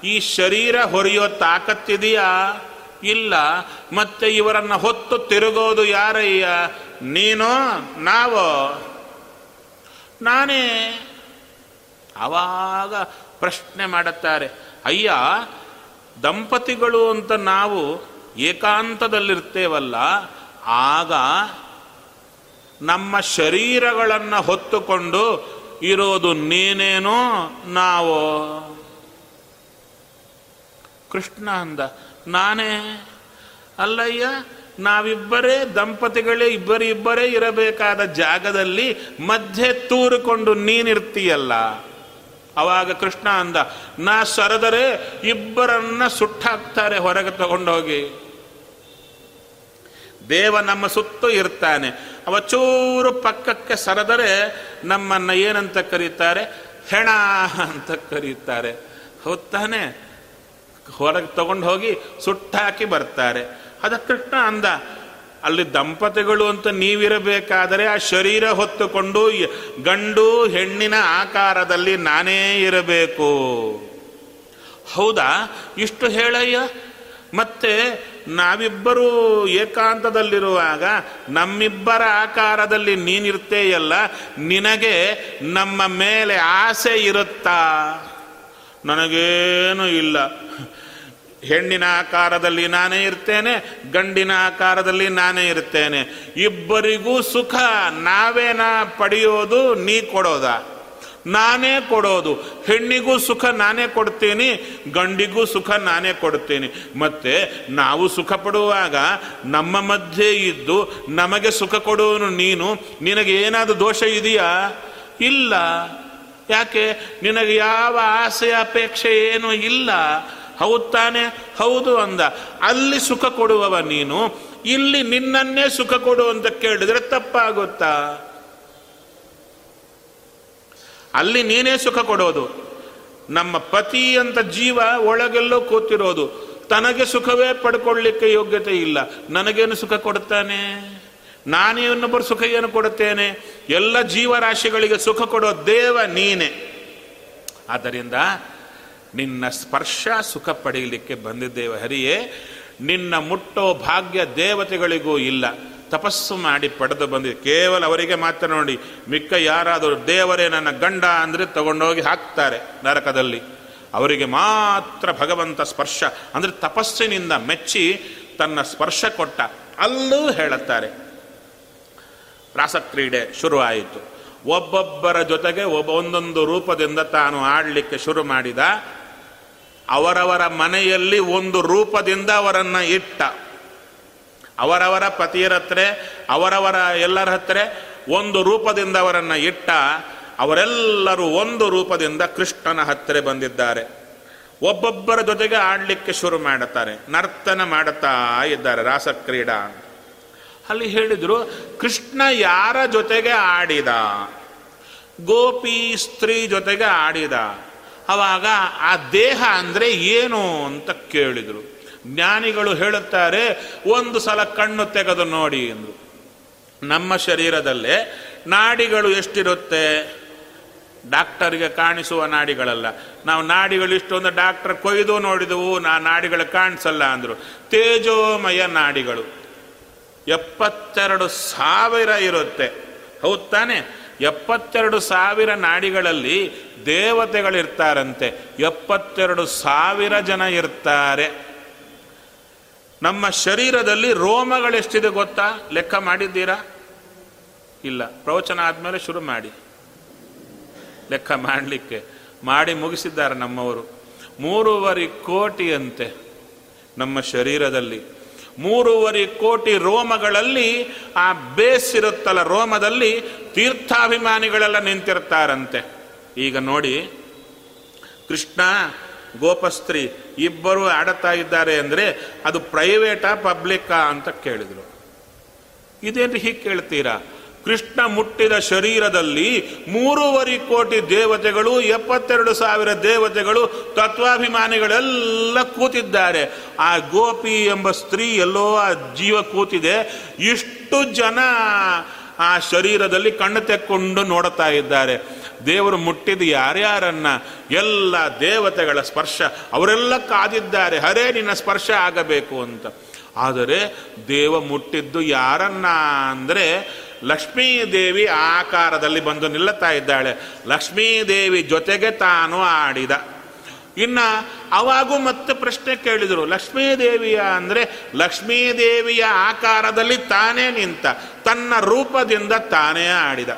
Speaker 1: ಈ ಶರೀರ ಹೊರೆಯೋ ತಾಕತ್ತಿದೆಯಾ? ಇಲ್ಲ. ಮತ್ತೆ ಇವರನ್ನ ಹೊತ್ತು ತಿರುಗೋದು ಯಾರಯ್ಯ? ನೀನೋ? ನಾವೋ? ನಾನೇ. ಆವಾಗ ಪ್ರಶ್ನೆ ಮಾಡುತ್ತಾರೆ. ಅಯ್ಯ, ದಂಪತಿಗಳು ಅಂತ ನಾವು ಏಕಾಂತದಲ್ಲಿರ್ತೇವಲ್ಲ, ಆಗ ನಮ್ಮ ಶರೀರಗಳನ್ನು ಹೊತ್ತುಕೊಂಡು ಇರೋದು ನೀನೇನೋ ನಾವು? ಕೃಷ್ಣ ಅಂದ, ನಾನೇ? ಅಲ್ಲಯ್ಯ, ನಾವಿಬ್ಬರೇ ದಂಪತಿಗಳೇ ಇಬ್ಬರಿಬ್ಬರೇ ಇರಬೇಕಾದ ಜಾಗದಲ್ಲಿ ಮಧ್ಯೆ ತೂರಿಕೊಂಡು ನೀನಿರ್ತೀಯಲ್ಲ? ಅವಾಗ ಕೃಷ್ಣ ಅಂದ, ನಾ ಸರದರೆ ಇಬ್ಬರನ್ನ ಸುಟ್ಟಾಕ್ತಾರೆ ಹೊರಗೆ ತಗೊಂಡೋಗಿ. ದೇವ ನಮ್ಮ ಸುತ್ತು ಇರ್ತಾನೆ. ಅವ ಚೂರು ಪಕ್ಕಕ್ಕೆ ಸರದರೆ ನಮ್ಮನ್ನು ಏನಂತ ಕರೀತಾರೆ? ಹೆಣ ಅಂತ ಕರೀತಾರೆ. ಹೊತ್ತಾನೆ ಹೊರಗೆ ತಗೊಂಡು ಹೋಗಿ ಸುಟ್ಟಾಕಿ ಬರ್ತಾರೆ. ಅದ ಕೃಷ್ಣ ಅಂದ, ಅಲ್ಲಿ ದಂಪತಿಗಳು ಅಂತ ನೀವಿರಬೇಕಾದರೆ ಆ ಶರೀರ ಹೊತ್ತುಕೊಂಡು ಗಂಡು ಹೆಣ್ಣಿನ ಆಕಾರದಲ್ಲಿ ನಾನೇ ಇರಬೇಕು. ಹೌದಾ? ಇಷ್ಟು ಹೇಳಯ್ಯ? ಮತ್ತೆ ನಾವಿಬ್ಬರೂ ಏಕಾಂತದಲ್ಲಿರುವಾಗ ನಮ್ಮಿಬ್ಬರ ಆಕಾರದಲ್ಲಿ ನೀನಿರ್ತೇಯಲ್ಲ ನಿನಗೆ ನಮ್ಮ ಮೇಲೆ ಆಸೆ ಇರುತ್ತಾ? ನನಗೇನು ಇಲ್ಲ. ಹೆಣ್ಣಿನ ಆಕಾರದಲ್ಲಿ ನಾನೇ ಇರ್ತೇನೆ, ಗಂಡಿನ ಆಕಾರದಲ್ಲಿ ನಾನೇ ಇರ್ತೇನೆ. ಇಬ್ಬರಿಗೂ ಸುಖ ನಾವೇನ ಪಡೆಯೋದು, ನೀ ಕೊಡೋದ? ನಾನೇ ಕೊಡೋದು. ಹೆಣ್ಣಿಗೂ ಸುಖ ನಾನೇ ಕೊಡ್ತೀನಿ, ಗಂಡಿಗೂ ಸುಖ ನಾನೇ ಕೊಡ್ತೀನಿ. ಮತ್ತೆ ನಾವು ಸುಖ ಪಡುವಾಗ ನಮ್ಮ ಮಧ್ಯೆ ಇದ್ದು ನಮಗೆ ಸುಖ ಕೊಡುವನು ನೀನು, ನಿನಗೆ ಏನಾದರೂ ದೋಷ ಇದೆಯಾ? ಇಲ್ಲ. ಯಾಕೆ? ನಿನಗೆ ಯಾವ ಆಸೆ, ಅಪೇಕ್ಷೆ ಏನೂ ಇಲ್ಲ. ಹೌದು ತಾನೆ? ಹೌದು ಅಂದ. ಅಲ್ಲಿ ಸುಖ ಕೊಡುವವ ನೀನು. ಇಲ್ಲಿ ನಿನ್ನನ್ನೇ ಸುಖ ಕೊಡು ಅಂತ ಕೇಳಿದ್ರೆ ತಪ್ಪಾಗುತ್ತಾ? ಅಲ್ಲಿ ನೀನೇ ಸುಖ ಕೊಡೋದು. ನಮ್ಮ ಪತಿ ಅಂತ ಜೀವ ಒಳಗೆಲ್ಲೋ ಕೂತಿರೋದು. ತನಗೆ ಸುಖವೇ ಪಡ್ಕೊಳ್ಳಿಕ್ಕೆ ಯೋಗ್ಯತೆ ಇಲ್ಲ. ನನಗೇನು ಸುಖ ಕೊಡ್ತಾನೆ ನಾನೇ ಇನ್ನೊಬ್ಬರು ಸುಖ ಏನು ಕೊಡುತ್ತೇನೆ. ಎಲ್ಲ ಜೀವರಾಶಿಗಳಿಗೆ ಸುಖ ಕೊಡೋ ದೇವ ನೀನೆ. ಆದ್ದರಿಂದ ನಿನ್ನ ಸ್ಪರ್ಶ ಸುಖ ಪಡೆಯಲಿಕ್ಕೆ ಬಂದಿದ್ದೇವೆ ಹರಿಯೇ. ನಿನ್ನ ಮುಟ್ಟೋ ಭಾಗ್ಯ ದೇವತೆಗಳಿಗೂ ಇಲ್ಲ. ತಪಸ್ಸು ಮಾಡಿ ಪಡೆದು ಬಂದಿದೆ ಕೇವಲ ಅವರಿಗೆ ಮಾತ್ರ ನೋಡಿ, ಮಿಕ್ಕ ಯಾರಾದರೂ ದೇವರೇ ನನ್ನ ಗಂಡ ಅಂದರೆ ತಗೊಂಡೋಗಿ ಹಾಕ್ತಾರೆ ನರಕದಲ್ಲಿ. ಅವರಿಗೆ ಮಾತ್ರ ಭಗವಂತ ಸ್ಪರ್ಶ, ಅಂದರೆ ತಪಸ್ಸಿನಿಂದ ಮೆಚ್ಚಿ ತನ್ನ ಸ್ಪರ್ಶ ಕೊಟ್ಟ. ಅಲ್ಲೂ ಹೇಳುತ್ತಾರೆ, ರಾಸಕ್ರೀಡೆ ಶುರುವಾಯಿತು. ಒಬ್ಬೊಬ್ಬರ ಜೊತೆಗೆ ಒಬ್ಬ ಒಂದೊಂದು ರೂಪದಿಂದ ತಾನು ಆಡಲಿಕ್ಕೆ ಶುರು ಮಾಡಿದ. ಅವರವರ ಮನೆಯಲ್ಲಿ ಒಂದು ರೂಪದಿಂದ ಅವರನ್ನು ಇಟ್ಟ. ಅವರವರ ಪತಿಯರ ಹತ್ರ, ಅವರವರ ಎಲ್ಲರ ಹತ್ರ ಒಂದು ರೂಪದಿಂದ ಅವರನ್ನು ಇಟ್ಟ ಅವರೆಲ್ಲರೂ ಒಂದು ರೂಪದಿಂದ ಕೃಷ್ಣನ ಹತ್ತಿರ ಬಂದಿದ್ದಾರೆ. ಒಬ್ಬೊಬ್ಬರ ಜೊತೆಗೆ ಆಡಲಿಕ್ಕೆ ಶುರು ಮಾಡುತ್ತಾರೆ, ನರ್ತನ ಮಾಡುತ್ತಾ ಇದ್ದಾರೆ, ರಾಸಕ್ರೀಡಾ ಅಲ್ಲಿ ಹೇಳಿದರು, ಕೃಷ್ಣ ಯಾರ ಜೊತೆಗೆ ಆಡಿದ? ಗೋಪಿ ಸ್ತ್ರೀ ಜೊತೆಗೆ ಆಡಿದ? ಅವಾಗ ಆ ದೇಹ ಅಂದರೆ ಏನು ಅಂತ ಕೇಳಿದರು. ಜ್ಞಾನಿಗಳು ಹೇಳುತ್ತಾರೆ, ಒಂದು ಸಲ ಕಣ್ಣು ತೆಗೆದು ನೋಡಿ ಎಂದು. ನಮ್ಮ ಶರೀರದಲ್ಲೇ ನಾಡಿಗಳು ಎಷ್ಟಿರುತ್ತೆ? ಡಾಕ್ಟರ್ಗೆ ಕಾಣಿಸುವ ನಾಡಿಗಳಲ್ಲ. ನಾವು ನಾಡಿಗಳು ಇಷ್ಟೊಂದು ಡಾಕ್ಟರ್ ಕೊಯ್ದು ನೋಡಿದವು, ನಾ ನಾಡಿಗಳು ಕಾಣಿಸಲ್ಲ ಅಂದರು. ತೇಜೋಮಯ ನಾಡಿಗಳು. ಎಪ್ಪತ್ತೆರಡು ಸಾವಿರ ಇರುತ್ತೆ. ಹೌದು ತಾನೆ? ಎಪ್ಪತ್ತೆರಡು ಸಾವಿರ ನಾಡಿಗಳಲ್ಲಿ ದೇವತೆಗಳಿರ್ತಾರಂತೆ. ಎಪ್ಪತ್ತೆರಡು ಸಾವಿರ ಜನ ಇರ್ತಾರೆ. ನಮ್ಮ ಶರೀರದಲ್ಲಿ ರೋಮಗಳೆಷ್ಟಿದೆ ಗೊತ್ತಾ? ಲೆಕ್ಕ ಮಾಡಿದ್ದೀರಾ? ಇಲ್ಲ. ಪ್ರವಚನ ಆದಮೇಲೆ ಶುರು ಮಾಡಿ. ಲೆಕ್ಕ ಮಾಡಲಿಕ್ಕೆ. ಮಾಡಿ ಮುಗಿಸಿದ್ದಾರೆ ನಮ್ಮವರು. ಮೂರುವರೆ ಕೋಟಿಯಂತೆ ನಮ್ಮ ಶರೀರದಲ್ಲಿ. ಮೂರುವರೆ ಕೋಟಿ ರೋಮಗಳಲ್ಲಿ ಆ ಬೇಸ್ ಇರುತ್ತಲ್ಲ, ರೋಮದಲ್ಲಿ ತೀರ್ಥಾಭಿಮಾನಿಗಳೆಲ್ಲ ನಿಂತಿರ್ತಾರಂತೆ. ಈಗ ನೋಡಿ, ಕೃಷ್ಣ ಗೋಪಸ್ತ್ರೀ ಇಬ್ಬರು ಆಡುತ್ತಾ ಇದ್ದಾರೆ ಅಂದರೆ ಅದು ಪ್ರೈವೇಟಾ ಪಬ್ಲಿಕ್ಕಾ ಅಂತ ಕೇಳಿದರು. ಇದೇನು ಹೀಗೆ ಕೇಳ್ತೀರಾ? ಕೃಷ್ಣ ಮುಟ್ಟಿದ ಶರೀರದಲ್ಲಿ ಮೂರುವರೆ ಕೋಟಿ ದೇವತೆಗಳು, ಎಪ್ಪತ್ತೆರಡು ಸಾವಿರ ದೇವತೆಗಳು, ತತ್ವಾಭಿಮಾನಿಗಳೆಲ್ಲ ಕೂತಿದ್ದಾರೆ. ಆ ಗೋಪಿ ಎಂಬ ಸ್ತ್ರೀ ಎಲ್ಲೋ ಆ ಜೀವ ಕೂತಿದೆ. ಇಷ್ಟು ಜನ ಆ ಶರೀರದಲ್ಲಿ ಕಣ್ಣು ತೆಕ್ಕೊಂಡು ನೋಡುತ್ತಾ ಇದ್ದಾರೆ. ದೇವರು ಮುಟ್ಟಿದ ಯಾರ್ಯಾರನ್ನ ಎಲ್ಲ ದೇವತೆಗಳ ಸ್ಪರ್ಶ ಅವರೆಲ್ಲ ಕಾದಿದ್ದಾರೆ. ಹರೇ, ನಿನ್ನ ಸ್ಪರ್ಶ ಆಗಬೇಕು ಅಂತ. ಆದರೆ ದೇವ ಮುಟ್ಟಿದ್ದು ಯಾರನ್ನ ಅಂದರೆ ಲಕ್ಷ್ಮೀದೇವಿ ಆಕಾರದಲ್ಲಿ ಬಂದು ನಿಲ್ಲುತ್ತಾ ಇದ್ದಾಳೆ. ಲಕ್ಷ್ಮೀದೇವಿ ಜೊತೆಗೆ ತಾನು ಆಡಿದ. ಇನ್ನ ಅವಾಗೂ ಮತ್ತೆ ಪ್ರಶ್ನೆ ಕೇಳಿದರು, ಲಕ್ಷ್ಮೀದೇವಿಯ ಅಂದರೆ ಲಕ್ಷ್ಮೀದೇವಿಯ ಆಕಾರದಲ್ಲಿ ತಾನೇ ನಿಂತ, ತನ್ನ ರೂಪದಿಂದ ತಾನೇ ಆಡಿದ.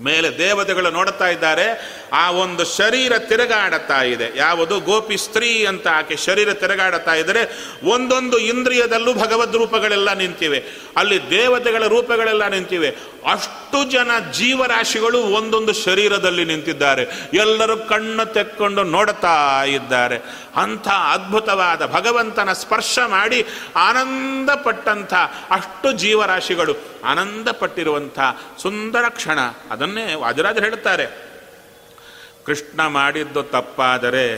Speaker 1: ಮೇಲೆ ದೇವತೆಗಳು ನೋಡುತ್ತಾ ಇದ್ದಾರೆ. ಆ ಒಂದು ಶರೀರ ತಿರುಗಾಡುತ್ತಾ ಇದೆ. ಯಾವುದು? ಗೋಪಿ ಸ್ತ್ರೀ ಅಂತ ಆಕೆ ಶರೀರ ತಿರುಗಾಡುತ್ತಾ ಇದ್ದರೆ ಒಂದೊಂದು ಇಂದ್ರಿಯದಲ್ಲೂ ಭಗವದ್ ರೂಪಗಳೆಲ್ಲ ನಿಂತಿವೆ. ಅಲ್ಲಿ ದೇವತೆಗಳ ರೂಪಗಳೆಲ್ಲ ನಿಂತಿವೆ. ಅಷ್ಟು ಜನ ಜೀವರಾಶಿಗಳು ಒಂದೊಂದು ಶರೀರದಲ್ಲಿ ನಿಂತಿದ್ದಾರೆ. ಎಲ್ಲರೂ ಕಣ್ಣು ತೆಕ್ಕೊಂಡು ನೋಡುತ್ತಾ ಇದ್ದಾರೆ. ಅಂಥ ಅದ್ಭುತವಾದ ಭಗವಂತನ ಸ್ಪರ್ಶ ಮಾಡಿ ಆನಂದ ಪಟ್ಟಂಥ ಅಷ್ಟು ಜೀವರಾಶಿಗಳು. ಆನಂದ ಪಟ್ಟಿರುವಂಥ ಸುಂದರ ಕ್ಷಣ. ಅದನ್ನೇ ವಾಜರಾಜರು ಹೇಳುತ್ತಾರೆ. ಕೃಷ್ಣ ಮಾಡಿದ್ದು ತಪ್ಪಾದರೆ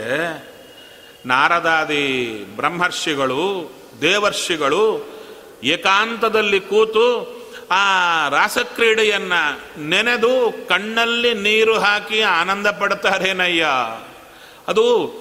Speaker 1: ನಾರದಾದಿ ಬ್ರಹ್ಮರ್ಷಿಗಳು, ದೇವರ್ಷಿಗಳು ಏಕಾಂತದಲ್ಲಿ ಕೂತು ಆ ರಾಸಕ್ರೀಡೆಯನ್ನು ನೆನೆದು ಕಣ್ಣಲ್ಲಿ ನೀರು ಹಾಕಿ ಆನಂದ ಪಡ್ತಾರೇನಯ್ಯ? ಅದು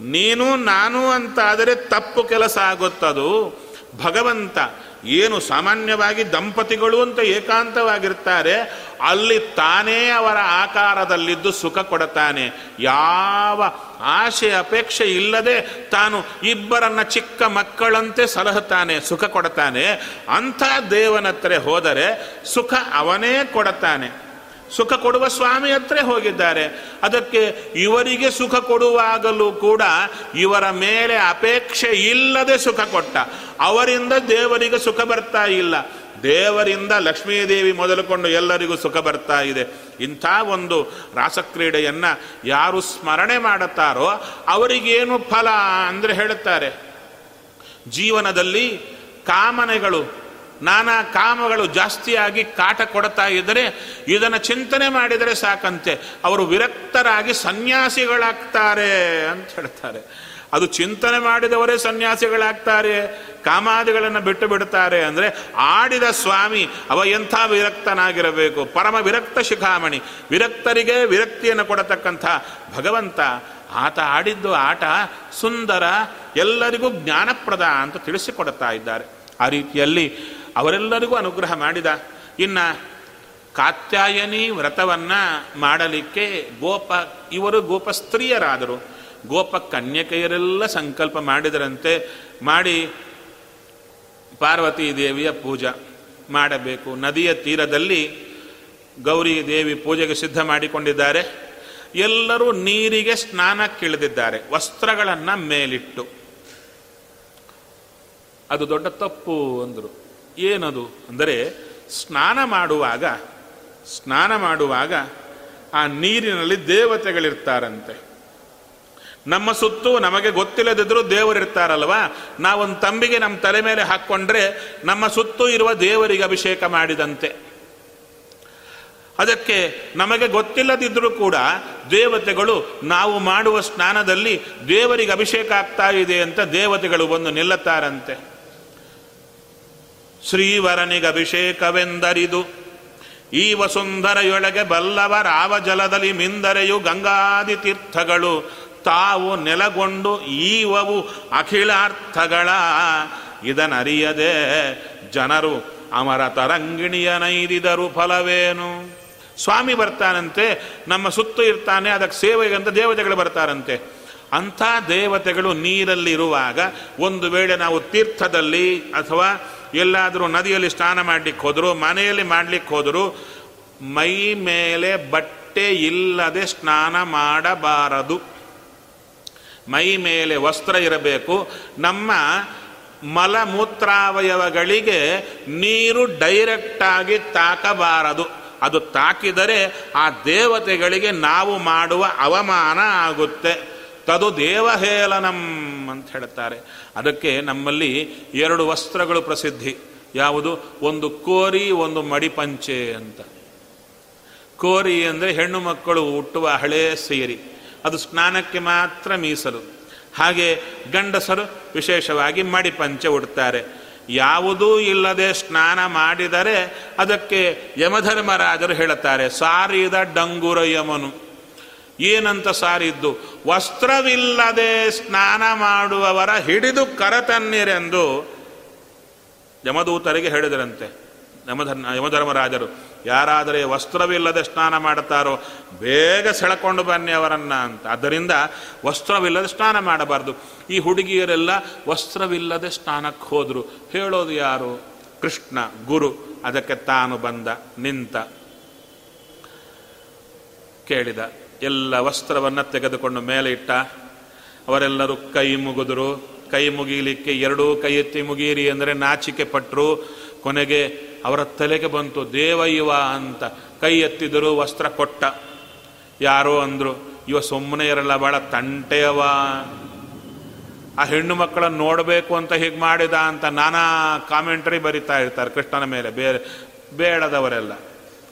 Speaker 1: ನೀನು, ನಾನು ಅಂತಾದರೆ ತಪ್ಪು ಕೆಲಸ ಆಗುತ್ತದು. ಭಗವಂತ ಏನು ಸಾಮಾನ್ಯವಾಗಿ ದಂಪತಿಗಳು ಅಂತ ಏಕಾಂತವಾಗಿರ್ತಾರೆ, ಅಲ್ಲಿ ತಾನೇ ಅವರ ಆಕಾರದಲ್ಲಿದ್ದು ಸುಖ ಕೊಡತಾನೆ. ಯಾವ ಆಶೆ, ಅಪೇಕ್ಷೆ ಇಲ್ಲದೆ ತಾನು ಇಬ್ಬರನ್ನ ಚಿಕ್ಕ ಮಕ್ಕಳಂತೆ ಸಲಹುತ್ತಾನೆ, ಸುಖ ಕೊಡತಾನೆ. ಅಂಥ ದೇವನತ್ರ ಹೋದರೆ ಸುಖ ಅವನೇ ಕೊಡುತ್ತಾನೆ ಸುಖ ಕೊಡುವ ಸ್ವಾಮಿ ಹತ್ರ ಹೋಗಿದ್ದಾರೆ. ಅದಕ್ಕೆ ಇವರಿಗೆ ಸುಖ ಕೊಡುವಾಗಲೂ ಕೂಡ ಇವರ ಮೇಲೆ ಅಪೇಕ್ಷೆ ಇಲ್ಲದೆ ಸುಖ ಕೊಟ್ಟ. ಅವರಿಂದ ದೇವರಿಗೆ ಸುಖ ಬರ್ತಾ ಇಲ್ಲ. ದೇವರಿಂದ ಲಕ್ಷ್ಮೀದೇವಿ ಮೊದಲುಕೊಂಡು ಎಲ್ಲರಿಗೂ ಸುಖ ಬರ್ತಾ ಇದೆ. ಇಂಥ ಒಂದು ರಾಸಕ್ರೀಡೆಯನ್ನು ಯಾರು ಸ್ಮರಣೆ ಮಾಡುತ್ತಾರೋ ಅವರಿಗೇನು ಫಲ ಅಂದರೆ ಹೇಳುತ್ತಾರೆ ಜೀವನದಲ್ಲಿ ಕಾಮನೆಗಳು ನಾನಾ ಕಾಮಗಳು ಜಾಸ್ತಿಯಾಗಿ ಕಾಟ ಕೊಡ್ತಾ ಇದ್ದರೆ ಇದನ್ನು ಚಿಂತನೆ ಮಾಡಿದರೆ ಸಾಕಂತೆ. ಅವರು ವಿರಕ್ತರಾಗಿ ಸನ್ಯಾಸಿಗಳಾಗ್ತಾರೆ ಅಂತ ಹೇಳ್ತಾರೆ. ಅದು ಚಿಂತನೆ ಮಾಡಿದವರೇ ಸನ್ಯಾಸಿಗಳಾಗ್ತಾರೆ. ಕಾಮಾದಿಗಳನ್ನು ಬಿಟ್ಟು ಬಿಡ್ತಾರೆ ಅಂದರೆ ಆಡಿದ ಸ್ವಾಮಿ, ಅವ ಎಂಥ ವಿರಕ್ತನಾಗಿರಬೇಕು? ಪರಮ ವಿರಕ್ತ ಶಿಖಾಮಣಿ. ವಿರಕ್ತರಿಗೆ ವಿರಕ್ತಿಯನ್ನು ಕೊಡತಕ್ಕಂಥ ಭಗವಂತ ಆತ ಆಡಿದ್ದು ಆಟ ಸುಂದರ, ಎಲ್ಲರಿಗೂ ಜ್ಞಾನಪ್ರದ ಅಂತ ತಿಳಿಸಿಕೊಡ್ತಾ ಇದ್ದಾರೆ. ಆ ರೀತಿಯಲ್ಲಿ ಅವರೆಲ್ಲರಿಗೂ ಅನುಗ್ರಹ ಮಾಡಿದ. ಇನ್ನು ಕಾತ್ಯಾಯನಿ ವ್ರತವನ್ನ ಮಾಡಲಿಕ್ಕೆ ಗೋಪ, ಇವರು ಗೋಪಸ್ತ್ರೀಯರಾದರು ಗೋಪ ಕನ್ಯಕೆಯರೆಲ್ಲ ಸಂಕಲ್ಪ ಮಾಡಿದರಂತೆ ಮಾಡಿ ಪಾರ್ವತಿ ದೇವಿಯ ಪೂಜೆ ಮಾಡಬೇಕು. ನದಿಯ ತೀರದಲ್ಲಿ ಗೌರಿ ದೇವಿ ಪೂಜೆಗೆ ಸಿದ್ಧ ಮಾಡಿಕೊಂಡಿದ್ದಾರೆ. ಎಲ್ಲರೂ ನೀರಿಗೆ ಸ್ನಾನಕ್ಕಿಳಿದಿದ್ದಾರೆ ವಸ್ತ್ರಗಳನ್ನು ಮೇಲಿಟ್ಟು. ಅದು ದೊಡ್ಡ ತಪ್ಪು ಅಂದರು. ಏನದು? ಅಂದರೆ ಸ್ನಾನ ಮಾಡುವಾಗ ಸ್ನಾನ ಮಾಡುವಾಗ ಆ ನೀರಿನಲ್ಲಿ ದೇವತೆಗಳಿರ್ತಾರಂತೆ. ನಮ್ಮ ಸುತ್ತು ನಮಗೆ ಗೊತ್ತಿಲ್ಲದಿದ್ರೂ ದೇವರಿರ್ತಾರಲ್ವಾ? ನಾವೊಂದು ತಂಬಿಗೆ ನಮ್ಮ ತಲೆ ಮೇಲೆ ಹಾಕ್ಕೊಂಡ್ರೆ ನಮ್ಮ ಸುತ್ತು ಇರುವ ದೇವರಿಗೆ ಅಭಿಷೇಕ ಮಾಡಿದಂತೆ. ಅದಕ್ಕೆ ನಮಗೆ ಗೊತ್ತಿಲ್ಲದಿದ್ದರೂ ಕೂಡ ದೇವತೆಗಳು ನಾವು ಮಾಡುವ ಸ್ನಾನದಲ್ಲಿ ದೇವರಿಗೆ ಅಭಿಷೇಕ ಆಗ್ತಾ ಇದೆ ಅಂತ ದೇವತೆಗಳು ಬಂದು ನಿಲ್ಲುತ್ತಾರಂತೆ ಶ್ರೀವರನಿಗೆ ಅಭಿಷೇಕವೆಂದರಿದು. ಈ ವಸುಂಧರೆಯೊಳಗೆ ಬಲ್ಲವರಾವ ಜಲದಲ್ಲಿ ಮಿಂದರೆಯು ಗಂಗಾದಿ ತೀರ್ಥಗಳು. ತಾವು ನೆಲಗೊಂಡು ಈವವು ಅಖಿಲಾರ್ಥಗಳ. ಇದನರಿಯದೆ ಜನರು ಅಮರ ತರಂಗಿಣಿಯ ನೈದಿದರು ಫಲವೇನು? ಸ್ವಾಮಿ ಬರ್ತಾನಂತೆ, ನಮ್ಮ ಸುತ್ತು ಇರ್ತಾನೆ, ಅದಕ್ಕೆ ಸೇವೆಗಂತ ದೇವತೆಗಳು ಬರ್ತಾರಂತೆ. ಅಂಥ ದೇವತೆಗಳು ನೀರಲ್ಲಿರುವಾಗ ಒಂದು ವೇಳೆ ನಾವು ತೀರ್ಥದಲ್ಲಿ ಅಥವಾ ಎಲ್ಲಾದರೂ ನದಿಯಲ್ಲಿ ಸ್ನಾನ ಮಾಡಲಿಕ್ಕೆ ಹೋದರು, ಮನೆಯಲ್ಲಿ ಮಾಡಲಿಕ್ಕೆ ಹೋದರು, ಮೈ ಮೇಲೆ ಬಟ್ಟೆ ಇಲ್ಲದೆ ಸ್ನಾನ ಮಾಡಬಾರದು. ಮೈ ಮೇಲೆ ವಸ್ತ್ರ ಇರಬೇಕು. ನಮ್ಮ ಮಲಮೂತ್ರಾವಯವಗಳಿಗೆ ನೀರು ಡೈರೆಕ್ಟಾಗಿ ತಾಕಬಾರದು. ಅದು ತಾಕಿದರೆ ಆ ದೇವತೆಗಳಿಗೆ ನಾವು ಮಾಡುವ ಅವಮಾನ ಆಗುತ್ತೆ. ತದು ದೇವಹೇಳನಂ ಅಂತ ಹೇಳುತ್ತಾರೆ. ಅದಕ್ಕೆ ನಮ್ಮಲ್ಲಿ ಎರಡು ವಸ್ತ್ರಗಳು ಪ್ರಸಿದ್ಧಿ. ಯಾವುದು? ಒಂದು ಕೋರಿ, ಒಂದು ಮಡಿಪಂಚೆ ಅಂತ. ಕೋರಿ ಅಂದರೆ ಹೆಣ್ಣು ಮಕ್ಕಳು ಹುಟ್ಟುವ ಹಳೇ ಸೇರಿ. ಅದು ಸ್ನಾನಕ್ಕೆ ಮಾತ್ರ ಮೀಸಲು. ಹಾಗೆ ಗಂಡಸರು ವಿಶೇಷವಾಗಿ ಮಡಿಪಂಚೆ ಉಡ್ತಾರೆ. ಯಾವುದೂ ಇಲ್ಲದೆ ಸ್ನಾನ ಮಾಡಿದರೆ ಅದಕ್ಕೆ ಯಮಧರ್ಮರಾಜರು ಹೇಳುತ್ತಾರೆ, ಸಾರಿದ ಡಂಗುರ ಯಮನು. ಏನಂತ ಸಾರಿದ್ದು? ವಸ್ತ್ರವಿಲ್ಲದೆ ಸ್ನಾನ ಮಾಡುವವರ ಹಿಡಿದು ಕರತನ್ನಿರೆಂದು ಯಮದೂತರಿಗೆ ಹೇಳಿದರಂತೆ. ಯಮಧರ್ಮ, ಯಮಧರ್ಮರಾಜರು, ಯಾರಾದರೆ ವಸ್ತ್ರವಿಲ್ಲದೆ ಸ್ನಾನ ಮಾಡುತ್ತಾರೋ ಬೇಗ ಸೆಳಕೊಂಡು ಬನ್ನಿ ಅವರನ್ನ ಅಂತ. ಅದರಿಂದ ವಸ್ತ್ರವಿಲ್ಲದೆ ಸ್ನಾನ ಮಾಡಬಾರ್ದು. ಈ ಹುಡುಗಿಯರೆಲ್ಲ ವಸ್ತ್ರವಿಲ್ಲದೆ ಸ್ನಾನಕ್ಕೆ ಹೋದರು. ಹೇಳೋದು ಯಾರು? ಕೃಷ್ಣ, ಗುರು, ಅದಕ್ಕೆ ತಾನು ಬಂದ, ನಿಂತ. ಕೇಳಿದ. ಎಲ್ಲ ವಸ್ತ್ರವನ್ನು ತೆಗೆದುಕೊಂಡು ಮೇಲೆ ಇಟ್ಟ. ಅವರೆಲ್ಲರೂ ಕೈ ಮುಗಿದ್ರು. ಕೈ ಮುಗಿಲಿಕ್ಕೆ ಎರಡೂ ಕೈ ಎತ್ತಿ ಮುಗಿಯಿರಿ ಅಂದರೆ ನಾಚಿಕೆ ಪಟ್ಟರು ಕೊನೆಗೆ ಅವರ ತಲೆಗೆ ಬಂತು, ದೇವ ಇವ ಅಂತ. ಕೈ ಎತ್ತಿದರು ವಸ್ತ್ರ ಕೊಟ್ಟ. ಯಾರೋ ಅಂದರು, ಇವ ಸುಮ್ಮನೆ ಇರಲ್ಲ ಭಾಳ ತಂಟೆಯವ. ಆ ಹೆಣ್ಣು ಮಕ್ಕಳನ್ನು ನೋಡಬೇಕು ಅಂತ ಹೀಗೆ ಮಾಡಿದ ಅಂತ ನಾನಾ ಕಾಮೆಂಟ್ರಿ ಬರಿತಾ ಇರ್ತಾರೆ ಕೃಷ್ಣನ ಮೇಲೆ. ಬೇರೆ, ಬೇಡದವರೆಲ್ಲ.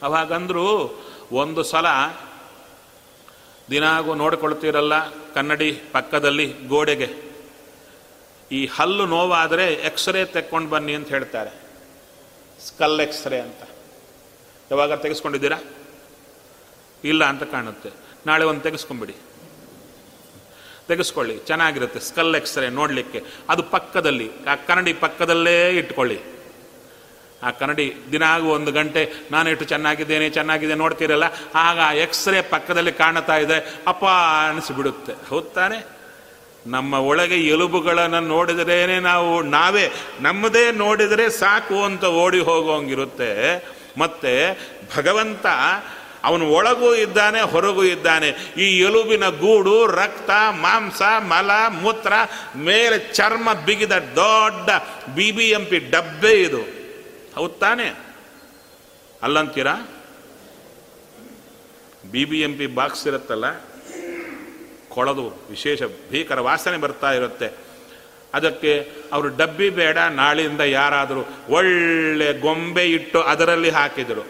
Speaker 1: ಅವಾಗಂದ್ರು, ಒಂದು ಸಲ ದಿನಾಗೂ ನೋಡ್ಕೊಳ್ತೀರಲ್ಲ, ಕನ್ನಡಿ ಪಕ್ಕದಲ್ಲಿ ಗೋಡೆಗೆ. ಈ ಹಲ್ಲು ನೋವಾದರೆ ಎಕ್ಸ್ರೇ ತೆಕ್ಕೊಂಡು ಬನ್ನಿ ಅಂತ ಹೇಳ್ತಾರೆ. ಸ್ಕಲ್ ಎಕ್ಸ್ರೇ ಅಂತ. ಯಾವಾಗ ತೆಗೆಸ್ಕೊಂಡಿದ್ದೀರಾ? ಇಲ್ಲ ಅಂತ ಕಾಣುತ್ತೆ. ನಾಳೆ ಒಂದು ತೆಗೆಸ್ಕೊಂಬಿಡಿ. ತೆಗೆಸ್ಕೊಳ್ಳಿ, ಚೆನ್ನಾಗಿರುತ್ತೆ. ಸ್ಕಲ್ ಎಕ್ಸ್ರೇ ನೋಡಲಿಕ್ಕೆ. ಅದು ಪಕ್ಕದಲ್ಲಿ, ಆ ಕನ್ನಡಿ ಪಕ್ಕದಲ್ಲೇ ಇಟ್ಕೊಳ್ಳಿ. ಆ ಕನ್ನಡಿ ದಿನಾಗೂ ಒಂದು ಗಂಟೆ ನಾನು ಎಷ್ಟು ಚೆನ್ನಾಗಿದ್ದೇನೆ, ಚೆನ್ನಾಗಿದೆ ನೋಡ್ತೀರಲ್ಲ, ಆಗ ಎಕ್ಸ್ರೇ ಪಕ್ಕದಲ್ಲಿ ಕಾಣ್ತಾ ಇದೆ, ಅಪ್ಪ ಅನಿಸಿಬಿಡುತ್ತೆ. ಹೌದ್ ತಾನೆ? ನಮ್ಮ ಒಳಗೆ ಎಲುಬುಗಳನ್ನು ನೋಡಿದ್ರೇನೆ ನಾವು, ನಾವೇ ನಮ್ಮದೇ ನೋಡಿದರೆ ಸಾಕು ಅಂತ ಓಡಿ ಹೋಗೋಂಗಿರುತ್ತೆ ಮತ್ತೆ ಭಗವಂತ ಅವನು ಒಳಗೂ ಇದ್ದಾನೆ, ಹೊರಗೂ ಇದ್ದಾನೆ. ಈ ಎಲುಬಿನ ಗೂಡು, ರಕ್ತ, ಮಾಂಸ, ಮಲ, ಮೂತ್ರ, ಮೇಲೆ ಚರ್ಮ ಬಿಗಿದ ದೊಡ್ಡ ಬಿ ಬಿ ಎಂ ಪಿ ಡಬ್ಬೆ ಇದು. ಹೌದ್ ತಾನೆ? ಅಲ್ಲಂತೀರಾ? B B M P box ಇರುತ್ತಲ್ಲ, ಕೊಳದು ವಿಶೇಷ ಭೀಕರ ವಾಸನೆ ಬರ್ತಾ ಇರುತ್ತೆ. ಅದಕ್ಕೆ ಅವರು ಡಬ್ಬಿ ಬೇಡ, ನಾಳಿಂದ ಯಾರಾದರೂ ಒಳ್ಳೆ ಗೊಂಬೆ ಇಟ್ಟು ಅದರಲ್ಲಿ ಹಾಕಿದರು.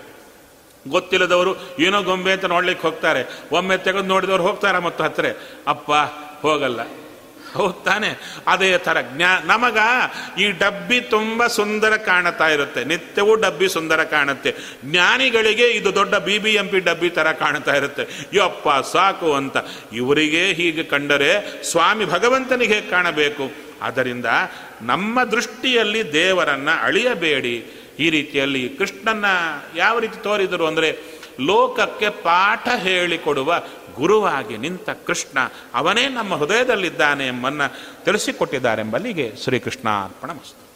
Speaker 1: ಗೊತ್ತಿಲ್ಲದವರು ಏನೋ ಗೊಂಬೆ ಅಂತ ನೋಡ್ಲಿಕ್ಕೆ ಹೋಗ್ತಾರೆ. ಒಮ್ಮೆ ತೆಗೆದು ನೋಡಿದವರು ಹೋಗ್ತಾರೆ ಮತ್ತು ಹತ್ತಿರ ಅಪ್ಪ, ಹೋಗಲ್ಲ. ಹೌದ್ ತಾನೆ. ಅದೇ ಥರ ಜ್ಞಾ, ನಮಗ ಈ ಡಬ್ಬಿ ತುಂಬ ಸುಂದರ ಕಾಣುತ್ತಾ ಇರುತ್ತೆ. ನಿತ್ಯವೂ ಡಬ್ಬಿ ಸುಂದರ ಕಾಣುತ್ತೆ. ಜ್ಞಾನಿಗಳಿಗೆ ಇದು ದೊಡ್ಡ ಬಿ ಬಿ ಎಂ ಪಿ ಡಬ್ಬಿ ಥರ ಕಾಣ್ತಾ ಇರುತ್ತೆ. ಯಪ್ಪ, ಸಾಕು ಅಂತ. ಇವರಿಗೆ ಹೀಗೆ ಕಂಡರೆ ಸ್ವಾಮಿ ಭಗವಂತನಿಗೆ ಕಾಣಬೇಕು? ಆದ್ದರಿಂದ ನಮ್ಮ ದೃಷ್ಟಿಯಲ್ಲಿ ದೇವರನ್ನ ಅಳಿಯಬೇಡಿ. ಈ ರೀತಿಯಲ್ಲಿ ಕೃಷ್ಣನ್ನ ಯಾವ ರೀತಿ ತೋರಿದರು ಅಂದರೆ ಲೋಕಕ್ಕೆ ಪಾಠ ಹೇಳಿಕೊಡುವ ಗುರುವಾಗಿ ನಿಂತ ಕೃಷ್ಣ ಅವನೇ ನಮ್ಮ ಹೃದಯದಲ್ಲಿದ್ದಾನೆ ಎಂಬನ್ನು ತಿಳಿಸಿಕೊಟ್ಟಿದ್ದಾರೆಂಬಲ್ಲಿಗೆ ಶ್ರೀಕೃಷ್ಣ ಅರ್ಪಣ ಮಸ್ತು.